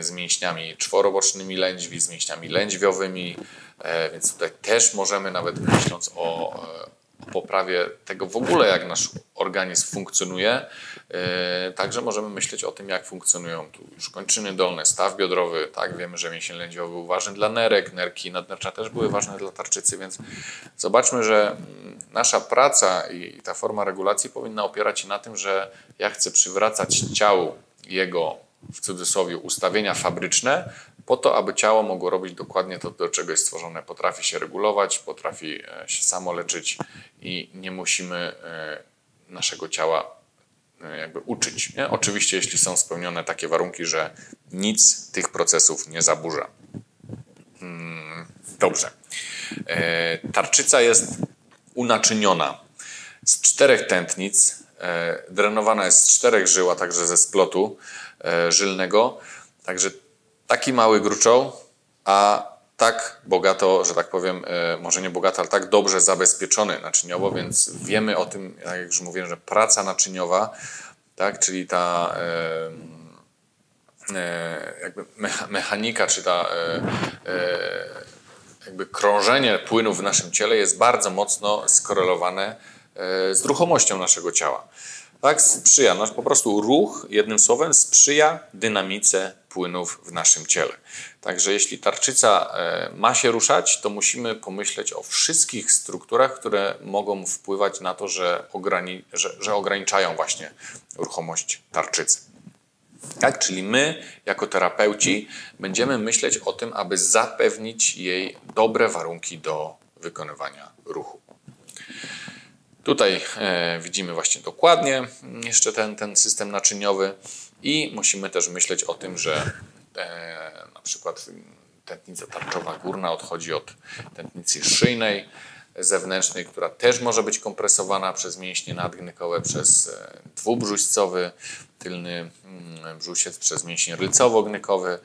z mięśniami czworobocznymi lędźwi, z mięśniami lędźwiowymi, e, więc tutaj też możemy nawet myśląc o, o poprawie tego w ogóle, jak nasz organizm funkcjonuje, e, także możemy myśleć o tym, jak funkcjonują tu już kończyny dolne, staw biodrowy, tak, wiemy, że mięsień lędźwiowy był ważny dla nerek, nerki nadnercza też były ważne dla tarczycy, więc zobaczmy, że mm, nasza praca i ta forma regulacji powinna opierać się na tym, że ja chcę przywracać ciału jego w cudzysłowie ustawienia fabryczne, po to, aby ciało mogło robić dokładnie to, do czego jest stworzone. Potrafi się regulować, potrafi e, się samo leczyć i nie musimy e, naszego ciała e, jakby uczyć. Nie? Oczywiście, jeśli są spełnione takie warunki, że nic tych procesów nie zaburza. Hmm, dobrze. Tarczyca jest unaczyniona z czterech tętnic, drenowana jest z czterech żył, a także ze splotu żylnego. Także taki mały gruczoł, a tak bogato, że tak powiem, e, może nie bogato, ale tak dobrze zabezpieczony naczyniowo, więc wiemy o tym, jak już mówiłem, że praca naczyniowa, tak, czyli ta e, e, jakby mechanika, czy ta jakby krążenie płynów w naszym ciele jest bardzo mocno skorelowane z ruchomością naszego ciała. Tak, sprzyja, no, po prostu ruch, jednym słowem, sprzyja dynamice płynów w naszym ciele. Także jeśli tarczyca e, ma się ruszać, to musimy pomyśleć o wszystkich strukturach, które mogą wpływać na to, że, ograni że, że ograniczają właśnie ruchomość tarczycy. Tak, czyli my, jako terapeuci, będziemy myśleć o tym, aby zapewnić jej dobre warunki do wykonywania ruchu. Tutaj e, widzimy właśnie dokładnie jeszcze ten, ten system naczyniowy i musimy też myśleć o tym, że e, na przykład tętnica tarczowa górna odchodzi od tętnicy szyjnej zewnętrznej, która też może być kompresowana przez mięśnie nadgnykowe, przez e, dwubrzuścowy, tylny mm, brzusiec, przez mięsień rylcowo-gnykowy.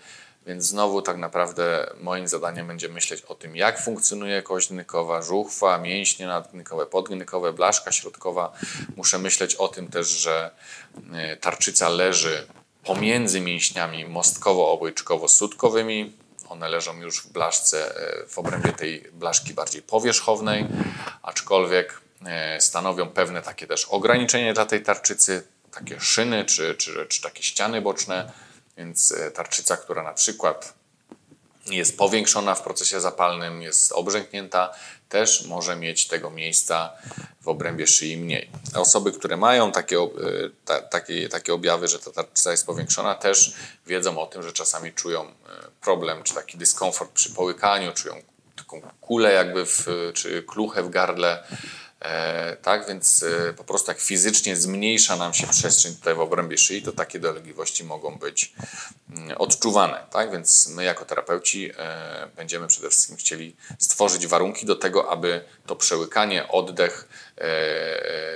Więc znowu tak naprawdę moim zadaniem będzie myśleć o tym, jak funkcjonuje kość gnykowa, żuchwa, mięśnie nadgnykowe, podgnykowe, blaszka środkowa. Muszę myśleć o tym też, że e, tarczyca leży pomiędzy mięśniami mostkowo-obojczykowo-sutkowymi. One leżą już w blaszce, e, w obrębie tej blaszki bardziej powierzchownej, aczkolwiek e, stanowią pewne takie też ograniczenie dla tej tarczycy, takie szyny czy, czy, czy takie ściany boczne więc e, tarczyca, która na przykład jest powiększona w procesie zapalnym, jest obrzęknięta, też może mieć tego miejsca w obrębie szyi mniej. Osoby, które mają takie, e, ta, takie, takie objawy, że ta tarczyca jest powiększona, też wiedzą o tym, że czasami czują e, problem czy taki dyskomfort przy połykaniu, czują taką kulę jakby w, czy kluchę w gardle, tak, więc e, po prostu jak fizycznie zmniejsza nam się przestrzeń tutaj w obrębie szyi, to takie dolegliwości mogą być mm, odczuwane. Tak? Więc my jako terapeuci e, będziemy przede wszystkim chcieli stworzyć warunki do tego, aby to przełykanie, oddech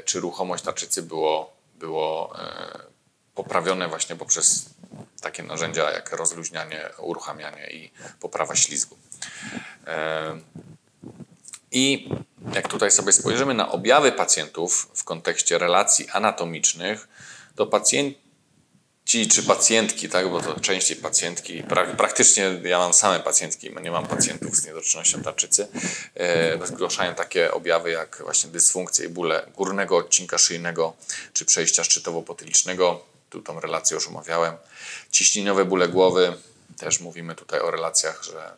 czy ruchomość tarczycy było, było poprawione właśnie poprzez takie narzędzia jak rozluźnianie, uruchamianie i poprawa ślizgu. I jak tutaj sobie spojrzymy na objawy pacjentów w kontekście relacji anatomicznych, to pacjenci czy pacjentki, tak, bo to częściej pacjentki, praktycznie ja mam same pacjentki, nie mam pacjentów z niedoczynnością tarczycy, e, zgłaszają takie objawy jak właśnie dysfunkcje i bóle górnego odcinka szyjnego czy przejścia szczytowo-potylicznego. Tu tą relację już omawiałem. Ciśnieniowe bóle głowy, też mówimy tutaj o relacjach, że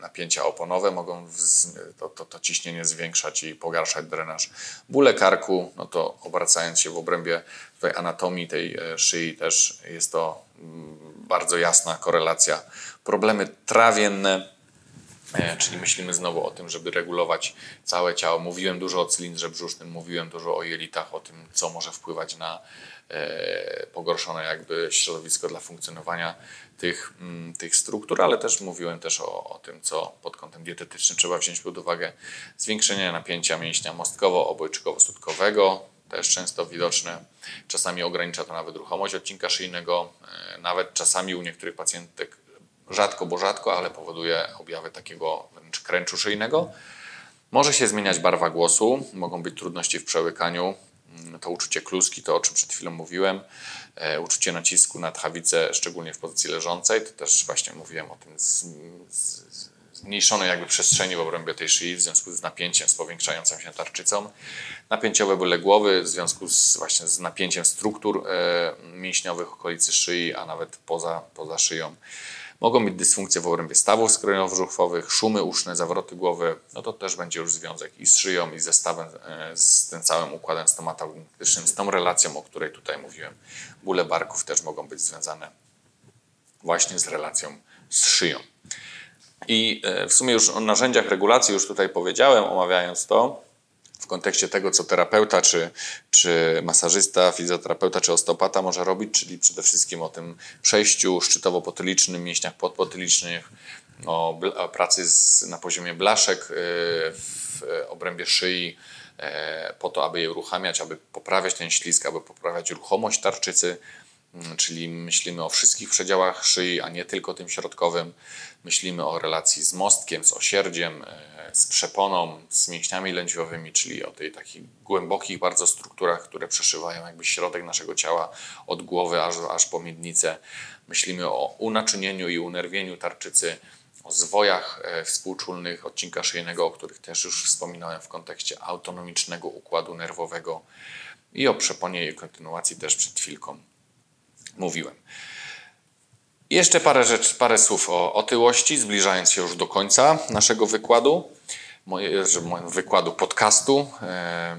napięcia oponowe mogą to, to, to, ciśnienie zwiększać i pogarszać drenaż. Bóle karku, no to obracając się w obrębie tej anatomii tej e, szyi też jest to mm, bardzo jasna korelacja. Problemy trawienne, e, czyli myślimy znowu o tym, żeby regulować całe ciało. Mówiłem dużo o cylindrze brzusznym, mówiłem dużo o jelitach, o tym, co może wpływać na E, pogorszone jakby środowisko dla funkcjonowania tych, mm, tych struktur, ale też mówiłem też o, o tym, co pod kątem dietetycznym trzeba wziąć pod uwagę. Zwiększenie napięcia mięśnia mostkowo-obojczykowo-sutkowego, też często widoczne. Czasami ogranicza to nawet ruchomość odcinka szyjnego, e, nawet czasami u niektórych pacjentek rzadko, bo rzadko, ale powoduje objawy takiego wręcz kręczu szyjnego. Może się zmieniać barwa głosu, mogą być trudności w przełykaniu, to uczucie kluski, to o czym przed chwilą mówiłem, e, uczucie nacisku na tchawicę, szczególnie w pozycji leżącej, to też właśnie mówiłem o tym zmniejszonej jakby przestrzeni w obrębie tej szyi w związku z napięciem, z powiększającą się tarczycą. Napięciowe bóle głowy w związku z właśnie z napięciem struktur e, mięśniowych okolicy szyi, a nawet poza, poza szyją. Mogą być dysfunkcje w obrębie stawów skroniowo-brzuchowych, szumy uszne, zawroty głowy. No to też będzie już związek i z szyją, i ze stawem, e, z tym całym układem stomatologicznym, z tą relacją, o której tutaj mówiłem. Bóle barków też mogą być związane właśnie z relacją z szyją. I e, w sumie już o narzędziach regulacji już tutaj powiedziałem, omawiając to w kontekście tego, co terapeuta, czy, czy masażysta, fizjoterapeuta, czy osteopata może robić, czyli przede wszystkim o tym przejściu szczytowo-potylicznym, mięśniach podpotylicznych, o, pracy z, na poziomie blaszek y, w obrębie szyi, e, po to, aby je uruchamiać, aby poprawiać ten ślizg, aby poprawiać ruchomość tarczycy, mm, czyli myślimy o wszystkich przedziałach szyi, a nie tylko tym środkowym. Myślimy o relacji z mostkiem, z osierdziem, e, z przeponą, z mięśniami lędźwiowymi, czyli o tej takich głębokich bardzo strukturach, które przeszywają jakby środek naszego ciała od głowy aż, aż po miednicę. Myślimy o unaczynieniu i unerwieniu tarczycy, o zwojach e, współczulnych odcinka szyjnego, o których też już wspominałem w kontekście autonomicznego układu nerwowego i o przeponie i kontynuacji też przed chwilką mówiłem. Jeszcze parę, rzeczy, parę słów o otyłości, zbliżając się już do końca naszego wykładu, moje, wykładu podcastu. E,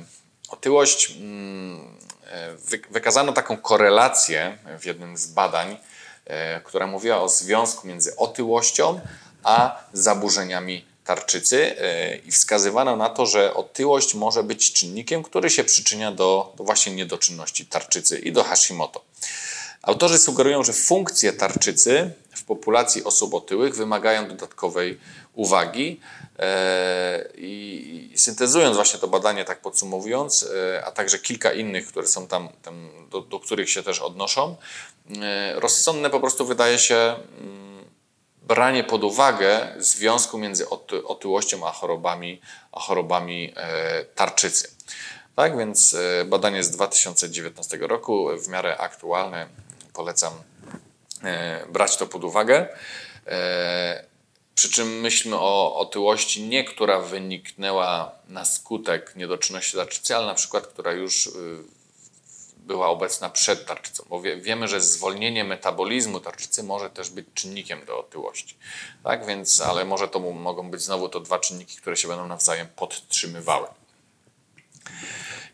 otyłość, mm, e, wykazano taką korelację w jednym z badań, e, która mówiła o związku między otyłością a zaburzeniami tarczycy i wskazywano na to, że otyłość może być czynnikiem, który się przyczynia do, do właśnie niedoczynności tarczycy i do Hashimoto. Autorzy sugerują, że funkcje tarczycy w populacji osób otyłych wymagają dodatkowej uwagi e, i, syntezując właśnie to badanie, tak podsumowując, e, a także kilka innych, które są tam, tam do, do których się też odnoszą, e, rozsądne po prostu wydaje się mm, branie pod uwagę związku między otyłością a chorobami, a chorobami tarczycy. Tak więc badanie z 2019 roku, w miarę aktualne, polecam e, brać to pod uwagę. E, przy czym myślmy o otyłości nie, która wyniknęła na skutek niedoczynności tarczycy, ale na przykład, która już y, była obecna przed tarczycą, bo wie, wiemy, że zwolnienie metabolizmu tarczycy może też być czynnikiem do otyłości. Tak więc, ale może to mogą być znowu to dwa czynniki, które się będą nawzajem podtrzymywały.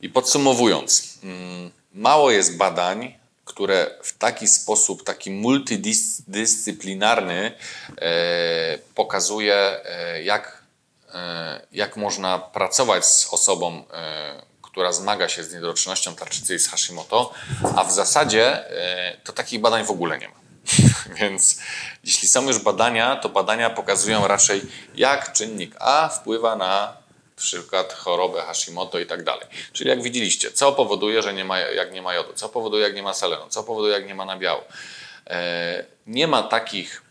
I podsumowując, mm, mało jest badań które w taki sposób, taki multidyscyplinarny e, pokazuje, e, jak, e, jak można pracować z osobą, która zmaga się z niedoczynnością tarczycy i z Hashimoto, a w zasadzie to takich badań w ogóle nie ma. Więc jeśli są już badania, to badania pokazują raczej, jak czynnik A wpływa na przykład chorobę Hashimoto i tak dalej. Czyli jak widzieliście, co powoduje, że nie ma, jak nie ma jodu, co powoduje, jak nie ma selenu, co powoduje, jak nie ma nabiału. E, nie ma takich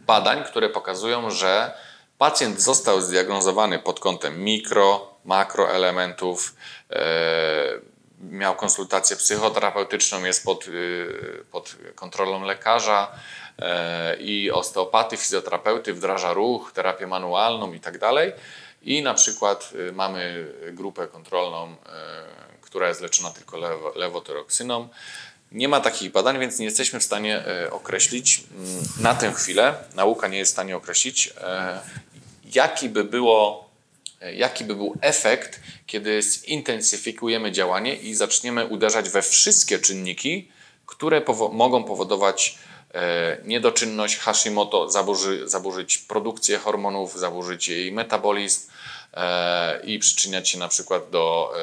badań, które pokazują, że pacjent został zdiagnozowany pod kątem mikro, makroelementów, e, miał konsultację psychoterapeutyczną, jest pod, y, pod kontrolą lekarza e, i osteopaty, fizjoterapeuty, wdraża ruch, terapię manualną i tak dalej i na przykład y, mamy grupę kontrolną, y, która jest leczona tylko lewo, lewotyroksyną. Nie ma takich badań, więc nie jesteśmy w stanie y, określić mm, na tę chwilę, nauka nie jest w stanie określić, jaki by było jaki by był efekt, kiedy zintensyfikujemy działanie i zaczniemy uderzać we wszystkie czynniki, które powo mogą powodować niedoczynność Hashimoto zaburzy, zaburzyć produkcję hormonów, zaburzyć jej metabolizm e, i przyczyniać się na przykład do e,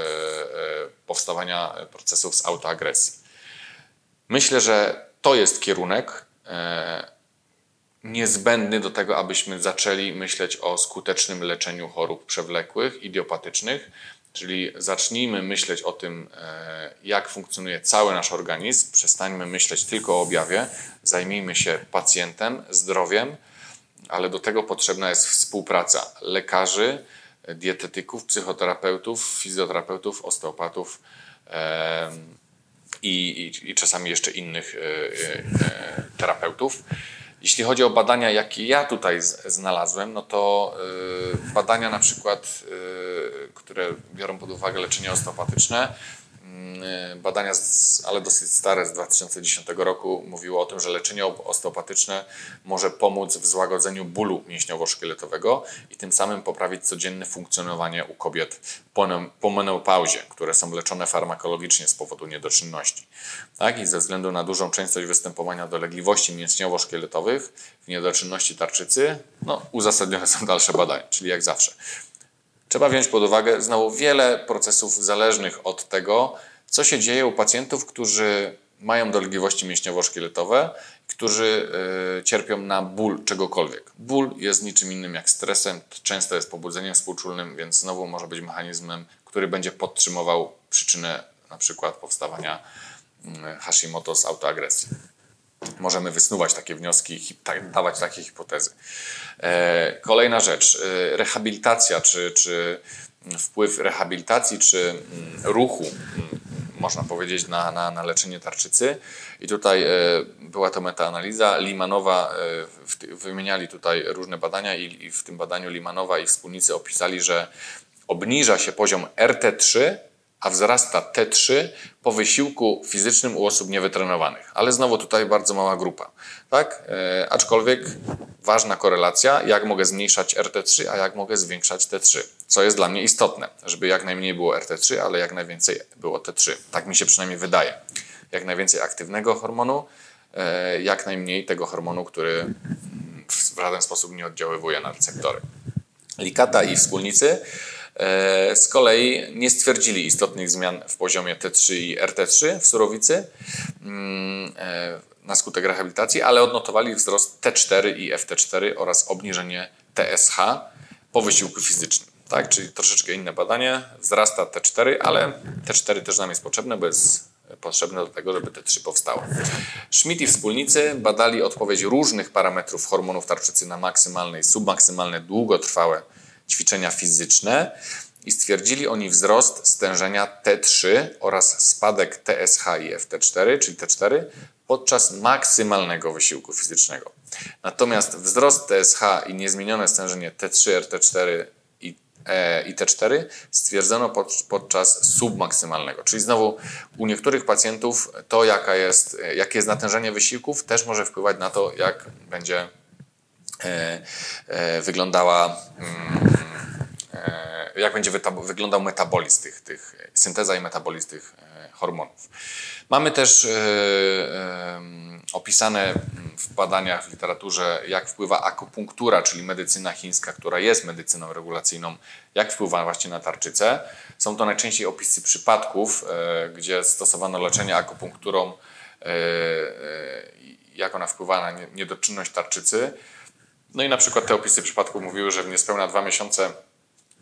powstawania procesów z autoagresji. Myślę, że to jest kierunek niezbędny do tego, abyśmy zaczęli myśleć o skutecznym leczeniu chorób przewlekłych, idiopatycznych, Czyli zacznijmy myśleć o tym, e, jak funkcjonuje cały nasz organizm, przestańmy myśleć tylko o objawie, zajmijmy się pacjentem, zdrowiem, ale do tego potrzebna jest współpraca lekarzy, dietetyków, psychoterapeutów, fizjoterapeutów, osteopatów i, i, i czasami jeszcze innych e, e, terapeutów. Jeśli chodzi o badania, jakie ja tutaj znalazłem, no to y, badania na przykład, y, które biorą pod uwagę leczenie osteopatyczne, badania, z, ale dosyć stare z 2010 roku, mówiło o tym, że leczenie osteopatyczne może pomóc w złagodzeniu bólu mięśniowo-szkieletowego i tym samym poprawić codzienne funkcjonowanie u kobiet po menopauzie, które są leczone farmakologicznie z powodu niedoczynności. Tak? I ze względu na dużą częstość występowania dolegliwości mięśniowo-szkieletowych w niedoczynności tarczycy, no, uzasadnione są dalsze badania, czyli jak zawsze. Trzeba wziąć pod uwagę znowu wiele procesów zależnych od tego, co się dzieje u pacjentów, którzy mają dolegliwości mięśniowo-szkieletowe, którzy y, cierpią na ból czegokolwiek. Ból jest niczym innym jak stresem, często jest pobudzeniem współczulnym, więc znowu może być mechanizmem, który będzie podtrzymywał przyczynę na przykład powstawania y, Hashimoto z autoagresji. Możemy wysnuwać takie wnioski, tak, dawać takie hipotezy. E, kolejna rzecz, e, rehabilitacja, czy, czy wpływ rehabilitacji, czy mm, ruchu, mm, można powiedzieć, na, na, na leczenie tarczycy. I tutaj e, była to metaanaliza. Limanowa, wymieniali tutaj różne badania i, i w tym badaniu Limanowa i wspólnicy opisali, że obniża się poziom RT3 a wzrasta T3 po wysiłku fizycznym u osób niewytrenowanych. Ale znowu tutaj bardzo mała grupa. Tak? E, aczkolwiek ważna korelacja, jak mogę zmniejszać RT3, a jak mogę zwiększać T3. Co jest dla mnie istotne, żeby jak najmniej było RT3, ale jak najwięcej było T3. Tak mi się przynajmniej wydaje. Jak najwięcej aktywnego hormonu, e, jak najmniej tego hormonu, który w żaden sposób nie oddziaływuje na receptory. Likata i wspólnicy z kolei nie stwierdzili istotnych zmian w poziomie T3 i RT3 w surowicy mm, e, na skutek rehabilitacji, ale odnotowali wzrost T4 i FT4 oraz obniżenie TSH po wysiłku fizycznym. Tak, czyli troszeczkę inne badanie. Wzrasta T4, ale T4 też nam jest potrzebne, bo jest potrzebne do tego, żeby te trzy powstały. Schmidt i wspólnicy badali odpowiedź różnych parametrów hormonów tarczycy na maksymalne i submaksymalne długotrwałe ćwiczenia fizyczne i stwierdzili oni wzrost stężenia T3 oraz spadek TSH i FT4, czyli T4, podczas maksymalnego wysiłku fizycznego. Natomiast wzrost TSH i niezmienione stężenie T3, RT4 E, i T4 stwierdzono pod, podczas submaksymalnego. Czyli znowu u niektórych pacjentów to, jaka jest, jakie jest natężenie wysiłków, też może wpływać na to, jak będzie e, e, wyglądała mm, jak będzie wyglądał metabolizm tych, tych, synteza i metabolizm tych hormonów. Mamy też opisane w badaniach w literaturze, jak wpływa akupunktura, czyli medycyna chińska, która jest medycyną regulacyjną, jak wpływa właśnie na tarczycę. Są to najczęściej opisy przypadków, e, gdzie stosowano leczenie akupunkturą, e, e, jak ona wpływa na niedoczynność tarczycy. No i na przykład te opisy przypadków mówiły, że w niespełna dwa miesiące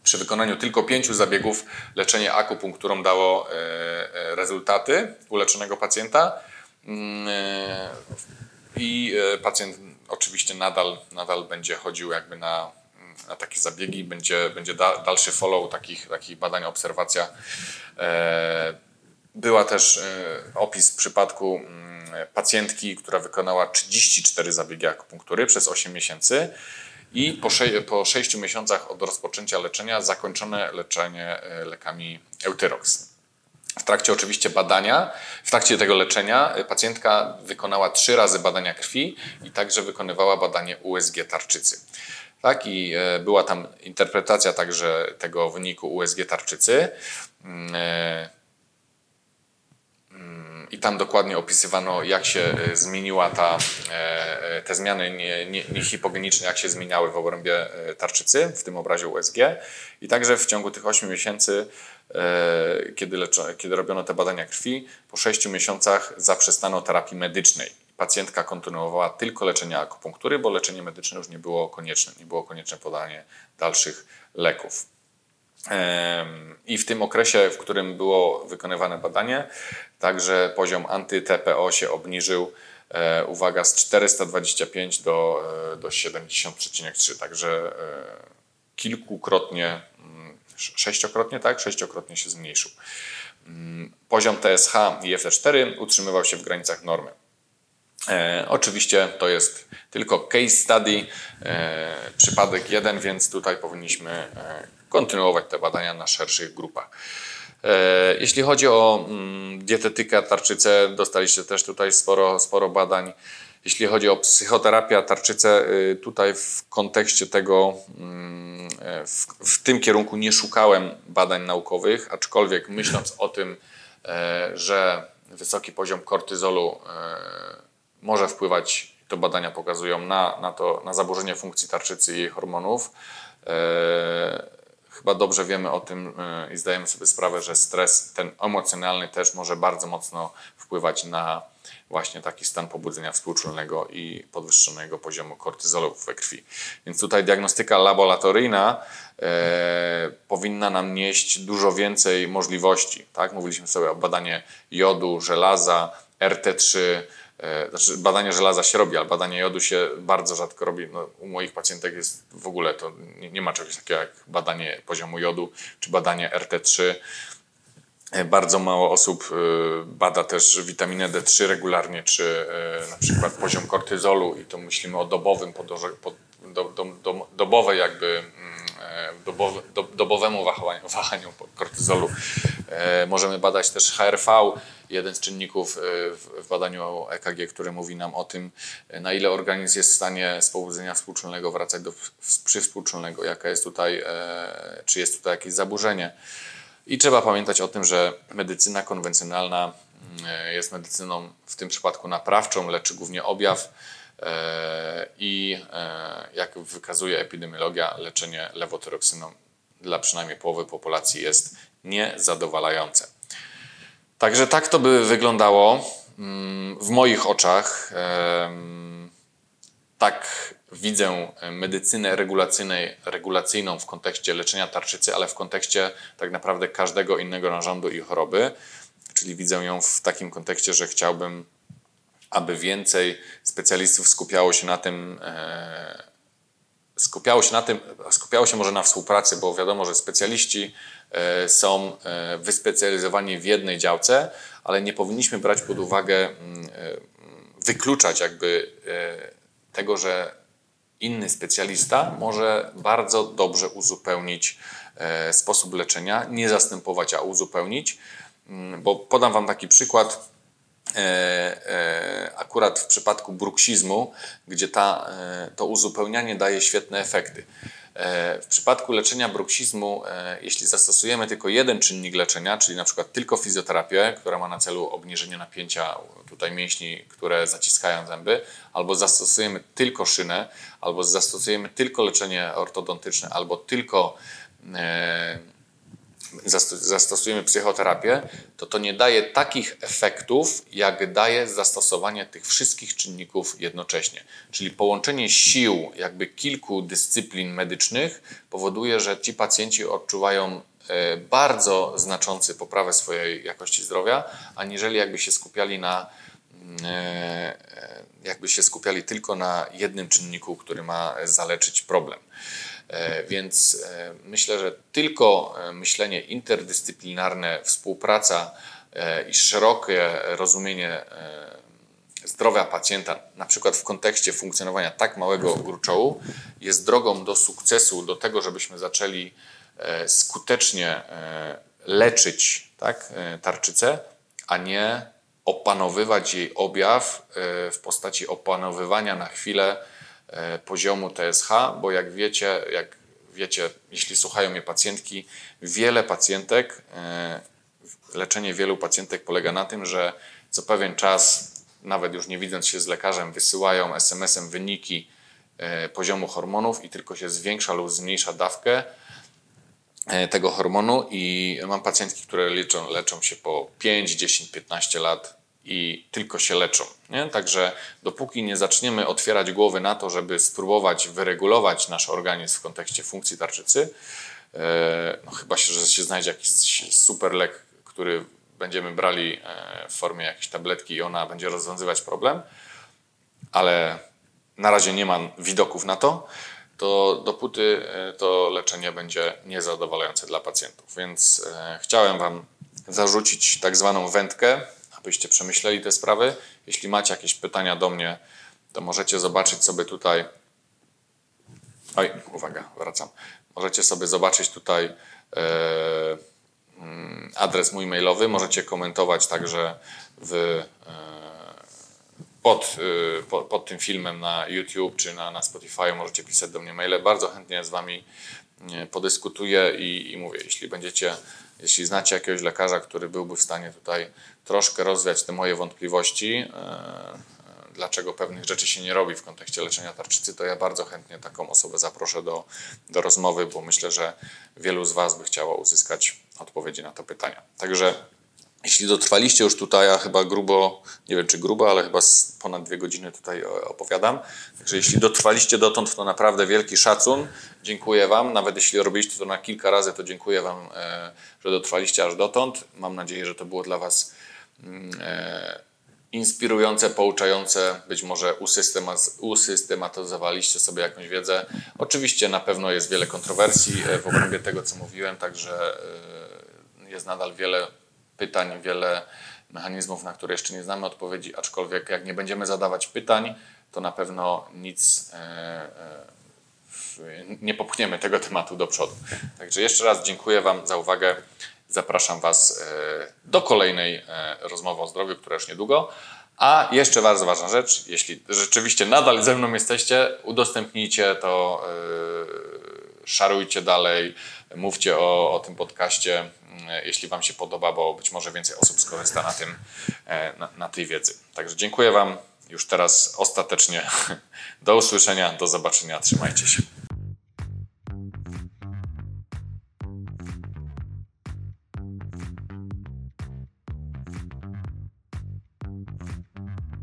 przy wykonaniu tylko pięciu zabiegów leczenie akupunkturą dało rezultaty u leczonego pacjenta. Mm, I pacjent oczywiście nadal, nadal będzie chodził jakby na na takie zabiegi, będzie, będzie da, dalszy follow takich, takich badań, obserwacja. Była też e, opis w przypadku mm, pacjentki, która wykonała 34 zabiegi akupunktury przez 8 miesięcy i po, sze po 6 miesiącach od rozpoczęcia leczenia zakończone leczenie e, lekami Eutyrox. W trakcie oczywiście badania, w trakcie tego leczenia pacjentka wykonała trzy razy badania krwi i także wykonywała badanie USG tarczycy. Tak? I była tam interpretacja także tego wyniku USG tarczycy. E, I tam dokładnie opisywano, jak się e, zmieniła ta, te zmiany niehipogeniczne, nie, nie jak się zmieniały w obrębie tarczycy, w tym obrazie USG. I także w ciągu tych 8 miesięcy, kiedy, leczo, kiedy robiono te badania krwi, po 6 miesiącach zaprzestano terapii medycznej pacjentka kontynuowała tylko leczenie akupunktury, bo leczenie medyczne już nie było konieczne, nie było konieczne podanie dalszych leków. I w tym okresie, w którym było wykonywane badanie, także poziom anty-TPO się obniżył, e, uwaga, z 425 do, e, do 70,3, także e, kilkukrotnie, mm, sześciokrotnie, tak? Sześciokrotnie się zmniejszył. Mm, poziom TSH i FT4 utrzymywał się w granicach normy. E, oczywiście to jest tylko case study, e, przypadek jeden, więc tutaj powinniśmy kontynuować te badania na szerszych grupach. E, jeśli chodzi o mm, dietetykę, tarczycę, dostaliście też tutaj sporo, sporo badań. Jeśli chodzi o psychoterapię, tarczycę, y, tutaj w kontekście tego, mm, e, w, w tym kierunku nie szukałem badań naukowych, aczkolwiek myśląc o tym, e, że wysoki poziom kortyzolu może wpływać, to badania pokazują, na, na, to, na zaburzenie funkcji tarczycy i hormonów. Chyba dobrze wiemy o tym e, i zdajemy sobie sprawę, że stres ten emocjonalny też może bardzo mocno wpływać na właśnie taki stan pobudzenia współczulnego i podwyższonego poziomu kortyzolu we krwi. Więc tutaj diagnostyka laboratoryjna e, powinna nam nieść dużo więcej możliwości. Tak? Mówiliśmy sobie o badanie jodu, żelaza, RT3, E, znaczy badanie żelaza się robi, ale badanie jodu się bardzo rzadko robi. No, u moich pacjentek jest w ogóle to nie, nie ma czegoś takiego jak badanie poziomu jodu czy badanie RT3. E, bardzo mało osób e, bada też witaminę D3 regularnie, czy na przykład poziom kortyzolu i to myślimy o dobowym, do, do, do, dobowej jakby mm, do, dobowemu wahaniu, kortyzolu Możemy badać też HRV, jeden z czynników w badaniu EKG, który mówi nam o tym, na ile organizm jest w stanie z pobudzenia współczulnego wracać do przywspółczulnego, jaka jest tutaj, czy jest tutaj jakieś zaburzenie. I trzeba pamiętać o tym, że medycyna konwencjonalna mm, jest medycyną w tym przypadku naprawczą, leczy głównie objaw e, i e, jak wykazuje epidemiologia, leczenie lewotyroksyną dla przynajmniej połowy populacji jest niezadowalające. Także tak to by wyglądało mm, w moich oczach. Tak widzę medycynę regulacyjną w kontekście leczenia tarczycy, ale w kontekście tak naprawdę każdego innego narządu i choroby. Czyli widzę ją w takim kontekście, że chciałbym, aby więcej specjalistów skupiało się na tym, e, skupiało się na tym, skupiało się może na współpracy, bo wiadomo, że specjaliści e, są e, wyspecjalizowani w jednej działce, ale nie powinniśmy brać pod uwagę, mm, wykluczać jakby tego, że inny specjalista może bardzo dobrze uzupełnić sposób leczenia, nie zastępować, a uzupełnić. Mm, bo podam Wam taki przykład. E, e, akurat w przypadku bruksizmu, gdzie ta, to uzupełnianie daje świetne efekty. E, w przypadku leczenia bruksizmu, e, jeśli zastosujemy tylko jeden czynnik leczenia, czyli na przykład tylko fizjoterapię, która ma na celu obniżenie napięcia tutaj mięśni, które zaciskają zęby, albo zastosujemy tylko szynę, albo zastosujemy tylko leczenie ortodontyczne, albo tylko e, zastosujemy psychoterapię, to to nie daje takich efektów, jak daje zastosowanie tych wszystkich czynników jednocześnie. Czyli połączenie sił jakby kilku dyscyplin medycznych powoduje, że ci pacjenci odczuwają e, bardzo znaczący poprawę swojej jakości zdrowia, aniżeli jakby się skupiali na e, e, jakby się skupiali tylko na jednym czynniku, który ma zaleczyć problem. E, więc e, myślę, że tylko e, myślenie interdyscyplinarne, współpraca i szerokie rozumienie zdrowia pacjenta, na przykład w kontekście funkcjonowania tak małego gruczołu, jest drogą do sukcesu, do tego, żebyśmy zaczęli skutecznie leczyć tak, tarczycę, a nie opanowywać jej objaw w postaci opanowywania na chwilę poziomu TSH, bo jak wiecie, jak wiecie, jeśli słuchają mnie pacjentki, wiele pacjentek, e, leczenie wielu pacjentek polega na tym, że co pewien czas, nawet już nie widząc się z lekarzem, wysyłają SMS-em wyniki e, poziomu hormonów i tylko się zwiększa lub zmniejsza dawkę tego hormonu i mam pacjentki, które leczą, leczą się po 5, 10, 15 lat i tylko się leczą. Nie? Także dopóki nie zaczniemy otwierać głowy na to, żeby spróbować wyregulować nasz organizm w kontekście funkcji tarczycy, e, no chyba się, że się znajdzie jakiś super lek, który będziemy brali e, w formie jakiejś tabletki i ona będzie rozwiązywać problem, ale na razie nie mam widoków na to, to dopóty e, to leczenie będzie niezadowalające dla pacjentów. Więc chciałem Wam zarzucić tak zwaną wędkę, abyście przemyśleli te sprawy. Jeśli macie jakieś pytania do mnie, to możecie zobaczyć sobie tutaj. Oj, uwaga, wracam. Możecie sobie zobaczyć tutaj e, mm, adres mój mailowy. Możecie komentować także w, e, pod, e, pod, pod, tym filmem na YouTube czy na, na Spotify. Możecie pisać do mnie maile. Bardzo chętnie z Wami podyskutuję i, i mówię, jeśli będziecie jeśli znacie jakiegoś lekarza, który byłby w stanie tutaj troszkę rozwiać te moje wątpliwości, e, e, dlaczego pewnych rzeczy się nie robi w kontekście leczenia tarczycy, to ja bardzo chętnie taką osobę zaproszę do, do rozmowy, bo myślę, że wielu z Was by chciało uzyskać odpowiedzi na to pytania. Także jeśli dotrwaliście już tutaj, a chyba grubo, nie wiem czy grubo, ale chyba ponad dwie godziny tutaj opowiadam. Także jeśli dotrwaliście dotąd, to naprawdę wielki szacun. Dziękuję Wam. Nawet jeśli robiliście to na kilka razy, to dziękuję Wam, e, że dotrwaliście aż dotąd. Mam nadzieję, że to było dla Was e, inspirujące, pouczające. Być może usystematyzowaliście sobie jakąś wiedzę. Oczywiście na pewno jest wiele kontrowersji e, w obrębie tego, co mówiłem, także jest nadal wiele pytań, wiele mechanizmów, na które jeszcze nie znamy odpowiedzi, aczkolwiek jak nie będziemy zadawać pytań, to na pewno nic e, e, nie popchniemy tego tematu do przodu. Także jeszcze raz dziękuję Wam za uwagę. Zapraszam Was do kolejnej rozmowy o zdrowiu, która już niedługo. A jeszcze bardzo ważna rzecz, jeśli rzeczywiście nadal ze mną jesteście, udostępnijcie to, yy, szarujcie dalej, mówcie o, o tym podcaście, jeśli Wam się podoba, bo być może więcej osób skorzysta na, tym, na, na tej wiedzy. Także dziękuję Wam już teraz ostatecznie. Do usłyszenia, do zobaczenia, trzymajcie się.